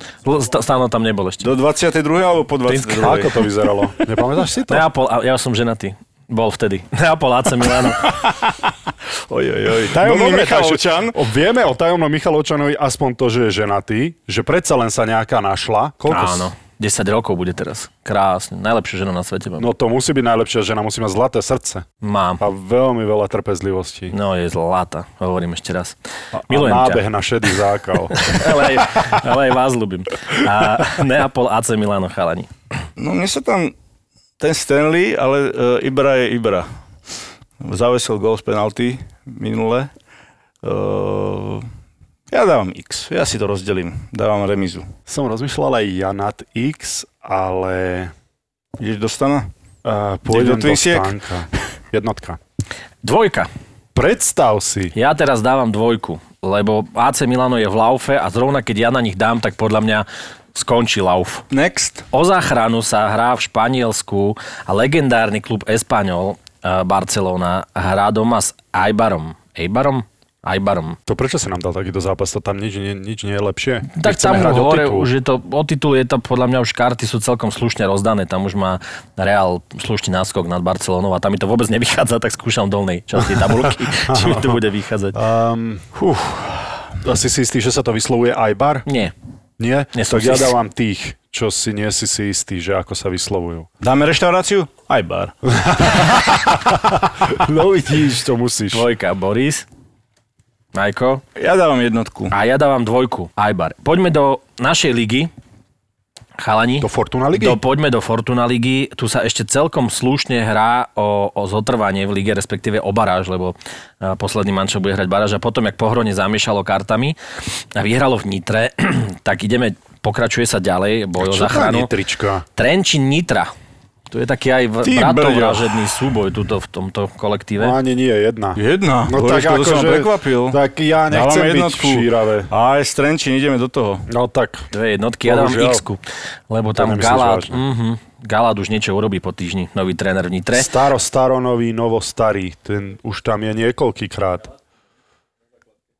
S8: Stáno tam nebol ešte.
S2: Do 22. alebo po 22.
S9: A ako to vyzeralo? Nepamätáš si to?
S8: Neapol, ja som ženatý. Bol vtedy. Neapol, AC Milano.
S2: Oj, oj, oj.
S9: Tajomný
S2: Dominik
S9: Michalovčan. Vieme o tajomnom Michalovčanovi aspoň to, že je ženatý, že predsa len sa nejaká našla. Koľko?
S8: Áno. 10 rokov bude teraz. Krásne. Najlepšia žena na svete mám.
S9: No to musí byť najlepšia žena, musí mať zlaté srdce
S8: Mám.
S9: a veľmi veľa trpezlivosti.
S8: No je zlata, hovorím ešte raz.
S9: A
S8: Milujem
S9: nábeh
S8: ťa.
S9: na šedý zákal.
S8: ale, aj, ale aj vás ľúbim. A Neapol AC Milano chalani.
S2: No mne sa tam ten Stanley, ale uh, Ibra je Ibra. Zavesil gol z penalty minule. Uh, ja dávam X. Ja si to rozdelím. Dávam remizu.
S9: Som rozmýšľal aj ja nad X, ale
S2: Ideš do stana?
S9: uh, pôjdem
S2: do Twinsiek?
S9: Jednotka.
S8: Dvojka.
S9: Predstav si.
S8: Ja teraz dávam dvojku, lebo AC Milano je v laufe a zrovna keď ja na nich dám, tak podľa mňa skončí lauf.
S2: Next.
S8: O záchranu sa hrá v Španielsku a legendárny klub Espanyol eh, Barcelona hrá doma s Aibarom. Eibarom? Aibarom.
S9: To prečo si nám dal takýto zápas? To tam nič, nie, nič nie je lepšie.
S8: Tak tam hore už je to, o titul je to, podľa mňa už karty sú celkom slušne rozdané, tam už má Real slušný náskok nad Barcelonou a tam mi to vôbec nevychádza, tak skúšam dolnej časti tabulky, či mi to bude vychádzať.
S9: Um, uf, asi si istý, že sa to vyslovuje Aibar?
S8: Nie.
S9: Nie?
S8: Nie som
S9: tak ja dávam tých, čo si nie si si istý, že ako sa vyslovujú.
S2: Dáme reštauráciu? Aj bar.
S9: No vidíš, to musíš.
S8: Dvojka Boris. Majko.
S2: Ja dávam jednotku.
S8: A ja dávam dvojku. Ajbar. Poďme do našej ligy. Chalani.
S9: Do Fortuna ligy?
S8: Do, poďme do Fortuna ligy. Tu sa ešte celkom slušne hrá o, o zotrvanie v lige, respektíve o baráž, lebo a, posledný mančo bude hrať baráž a potom, jak Pohrone zamiešalo kartami a vyhralo v Nitre, tak ideme, pokračuje sa ďalej, boj o záchranu. Trenčín Nitra. Tu je taký aj v- bratovražedný súboj tuto v tomto kolektíve.
S9: No ani nie, jedna.
S2: Jedna.
S9: No
S2: Božko,
S9: tak
S2: to som
S9: akože-
S2: prekvapil.
S9: Tak ja nechcem
S2: Dávame
S9: byť
S2: jednotku.
S9: šíravé.
S2: Aj Strenčín, ideme do toho.
S9: No tak,
S8: Dve jednotky, ja dám
S9: Bohužiaľ.
S8: x lebo tam Galát, mm-hmm, Galát už niečo urobí po týždni, nový tréner v Nitre.
S9: staro, staro, nový, novo, starý. Ten už tam je niekoľkýkrát.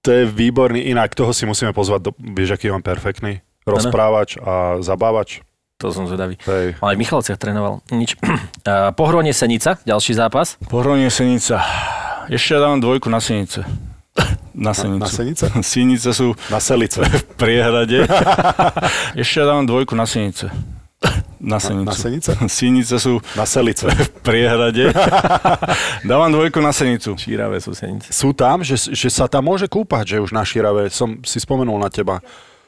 S9: To je výborný. Inak toho si musíme pozvať, do, vieš, aký je on perfektný? Rozprávač a zabávač.
S8: To som zvedavý.
S9: Hej.
S8: Ale v Michalovciach trénoval. Nič. Pohronie Senica, ďalší zápas.
S2: Pohronie Senica. Ešte ja dávam dvojku na Senice. Na Senicu.
S9: na Senice?
S2: Senice sú
S9: Na Selice.
S2: v priehrade. Ešte ja dávam dvojku na Senice. Na Senicu.
S9: na Senice?
S2: Senice sú
S9: Na Selice.
S2: v priehrade. dávam dvojku na Senicu.
S8: Šíravé sú Senice.
S9: Sú tam, že, že sa tam môže kúpať, že už na Šírave. Som si spomenul na teba.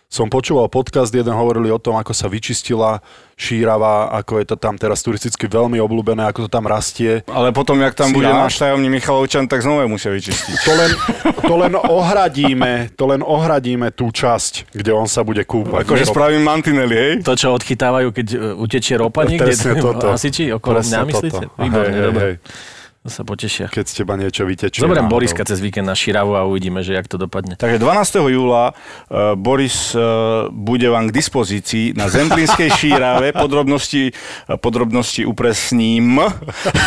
S9: Som počúval podcast, jeden hovorili o tom, ako sa vyčistila Šírava, ako je to tam teraz turisticky veľmi obľúbené, ako to tam rastie.
S2: Ale potom, jak tam
S9: Si
S2: bude náš tajomný Michalovčan, tak znova ju musia vyčistiť.
S9: To len, to len ohradíme, to len ohradíme tú časť, kde on sa bude kúpať.
S2: Akože spravím mantinely, hej?
S8: To, čo odchytávajú, keď e, utečie ropa niekde?
S9: Presne toto.
S8: Hasiči okolo mňa, myslíte? Výborne,
S9: Hej, hej,
S8: dobre.
S9: hej.
S8: Sa potešia.
S9: keď z teba niečo vytečie.
S8: Zoberiem
S9: náhodou.
S8: Boriska cez víkend na Širavu a uvidíme, že jak to dopadne.
S2: Takže 12. júla uh, Boris uh, bude vám k dispozícii na Zemplínskej šírave. Podrobnosti, uh, podrobnosti upresním.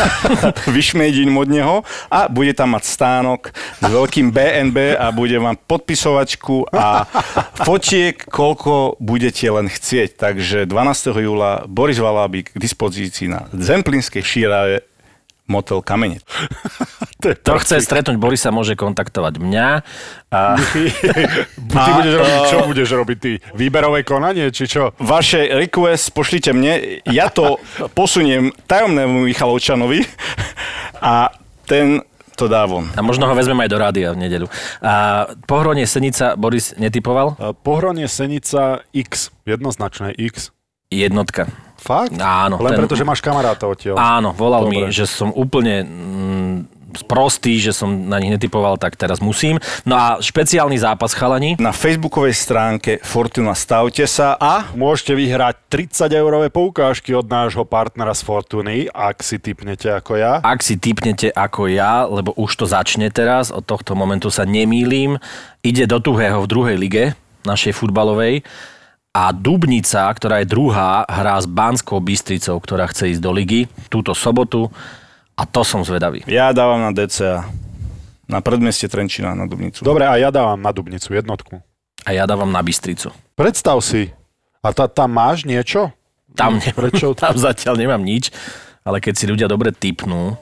S2: Vyšmejdím od neho. A bude tam mať stánok s veľkým BNB a bude vám podpisovačku a fotiek, koľko budete len chcieť. Takže 12. júla Boris Valábik k dispozícii na Zemplínskej šírave motel Kamene.
S8: To chce stretnúť Borisa, môže kontaktovať mňa. A
S9: Ty budeš robiť, čo budeš robiť ty? Výberové konanie, či čo?
S2: Vaše request pošlite mne, ja to posuniem tajomnému Michalovčanovi a ten to dá von.
S8: A možno ho vezmem aj do rádia v nedeľu. A pohronie Senica Boris netypoval?
S9: Pohronie Senica X, jednoznačné X.
S8: Jednotka.
S9: Fakt?
S8: Áno.
S9: Len
S8: ten-
S9: preto, že máš kamarátov odtiaľ.
S8: Áno, volal
S9: Dobre.
S8: mi, že som úplne mm, sprostý, že som na nich netypoval, tak teraz musím. No a špeciálny zápas chalani.
S2: Na facebookovej stránke Fortuna stavte sa a
S9: Môžete vyhrať 30 eurové poukážky od nášho partnera z Fortuny, ak si typnete ako ja.
S8: Ak si typnete ako ja, lebo už to začne teraz, od tohto momentu sa nemýlim, ide do tuhého v druhej lige, našej futbalovej, a Dubnica, ktorá je druhá, hrá s Banskou Bystricou, ktorá chce ísť do ligy túto sobotu a to som zvedavý.
S2: ja dávam na DCA. Na predmeste Trenčina, na Dubnicu.
S9: Dobre, a ja dávam na Dubnicu jednotku.
S8: A ja dávam na Bystricu.
S9: Predstav si, a ta, tam máš niečo?
S8: Tam, ne,
S9: Prečo?
S8: tam zatiaľ nemám nič, ale keď si ľudia dobre typnú,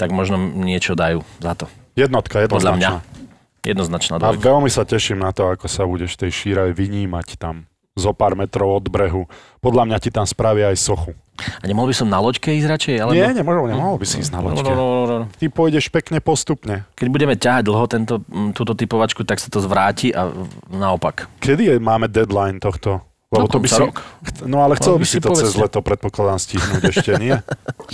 S8: tak možno niečo dajú za to.
S9: Jednotka,
S8: Podľa mňa.
S9: jednoznačná.
S8: Jednoznačná
S9: A
S8: dvojka.
S9: veľmi sa teším na to, ako sa budeš tej šírave vynímať tam zo pár metrov od brehu. Podľa mňa ti tam spravia aj sochu.
S8: A nemohol by som na loďke ísť radšej? Alebo...
S9: Nie, nemohol, nemohol by si ísť na
S8: No,
S9: loďke.
S8: no, no, no, no.
S9: Ty pôjdeš pekne postupne.
S8: Keď budeme ťahať dlho tento, túto typovačku, tak sa to zvráti a naopak.
S9: Kedy je, máme deadline tohto? Lebo
S8: Do
S9: to by si...
S8: rok.
S9: No ale chcel by si
S8: si
S9: to cez
S8: povedzte.
S9: leto, predpokladám, stihnúť ešte, nie?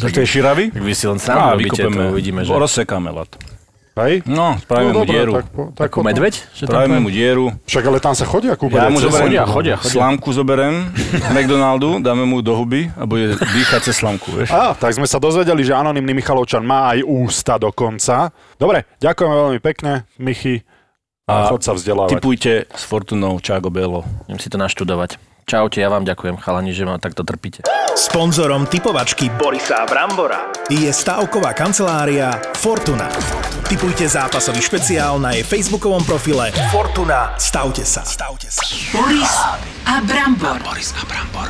S2: Do tej širavy?
S8: Tak vy si len sám robíte, to uvidíme, že...
S2: Rozsekáme lat.
S9: Hej?
S2: No, spravíme mu
S9: dobre,
S2: dieru.
S9: tak, po, tak
S8: Ako
S9: potom-
S8: medveď?
S2: Spravíme mu dieru.
S9: Však ale tam sa chodia kúpať.
S2: Ja mu zoberiem
S8: chodia, chodia, chodia.
S2: slamku zoberem McDonaldu, dáme mu do huby a bude dýchať cez slamku, vieš.
S9: Á, tak sme sa dozvedeli, že anonymný Michalovčan má aj ústa dokonca. Dobre, ďakujeme veľmi pekne, Michy. A
S2: A
S9: chod sa vzdelávať.
S2: Typujte s Fortunou Čago Belo.
S8: Idem si to naštudovať. Čaute, ja vám ďakujem, chalani, že ma takto trpíte.
S7: Sponzorom typovačky Borisa Brambora je stavková kancelária Fortuna. Typujte zápasový špeciál na jej facebookovom profile Fortuna. Stavte sa. Stavte sa.
S1: Boris a Brambor.
S10: Boris a Brambor.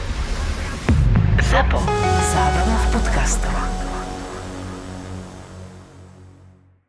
S1: Zapo. Zábrná v podcastovách.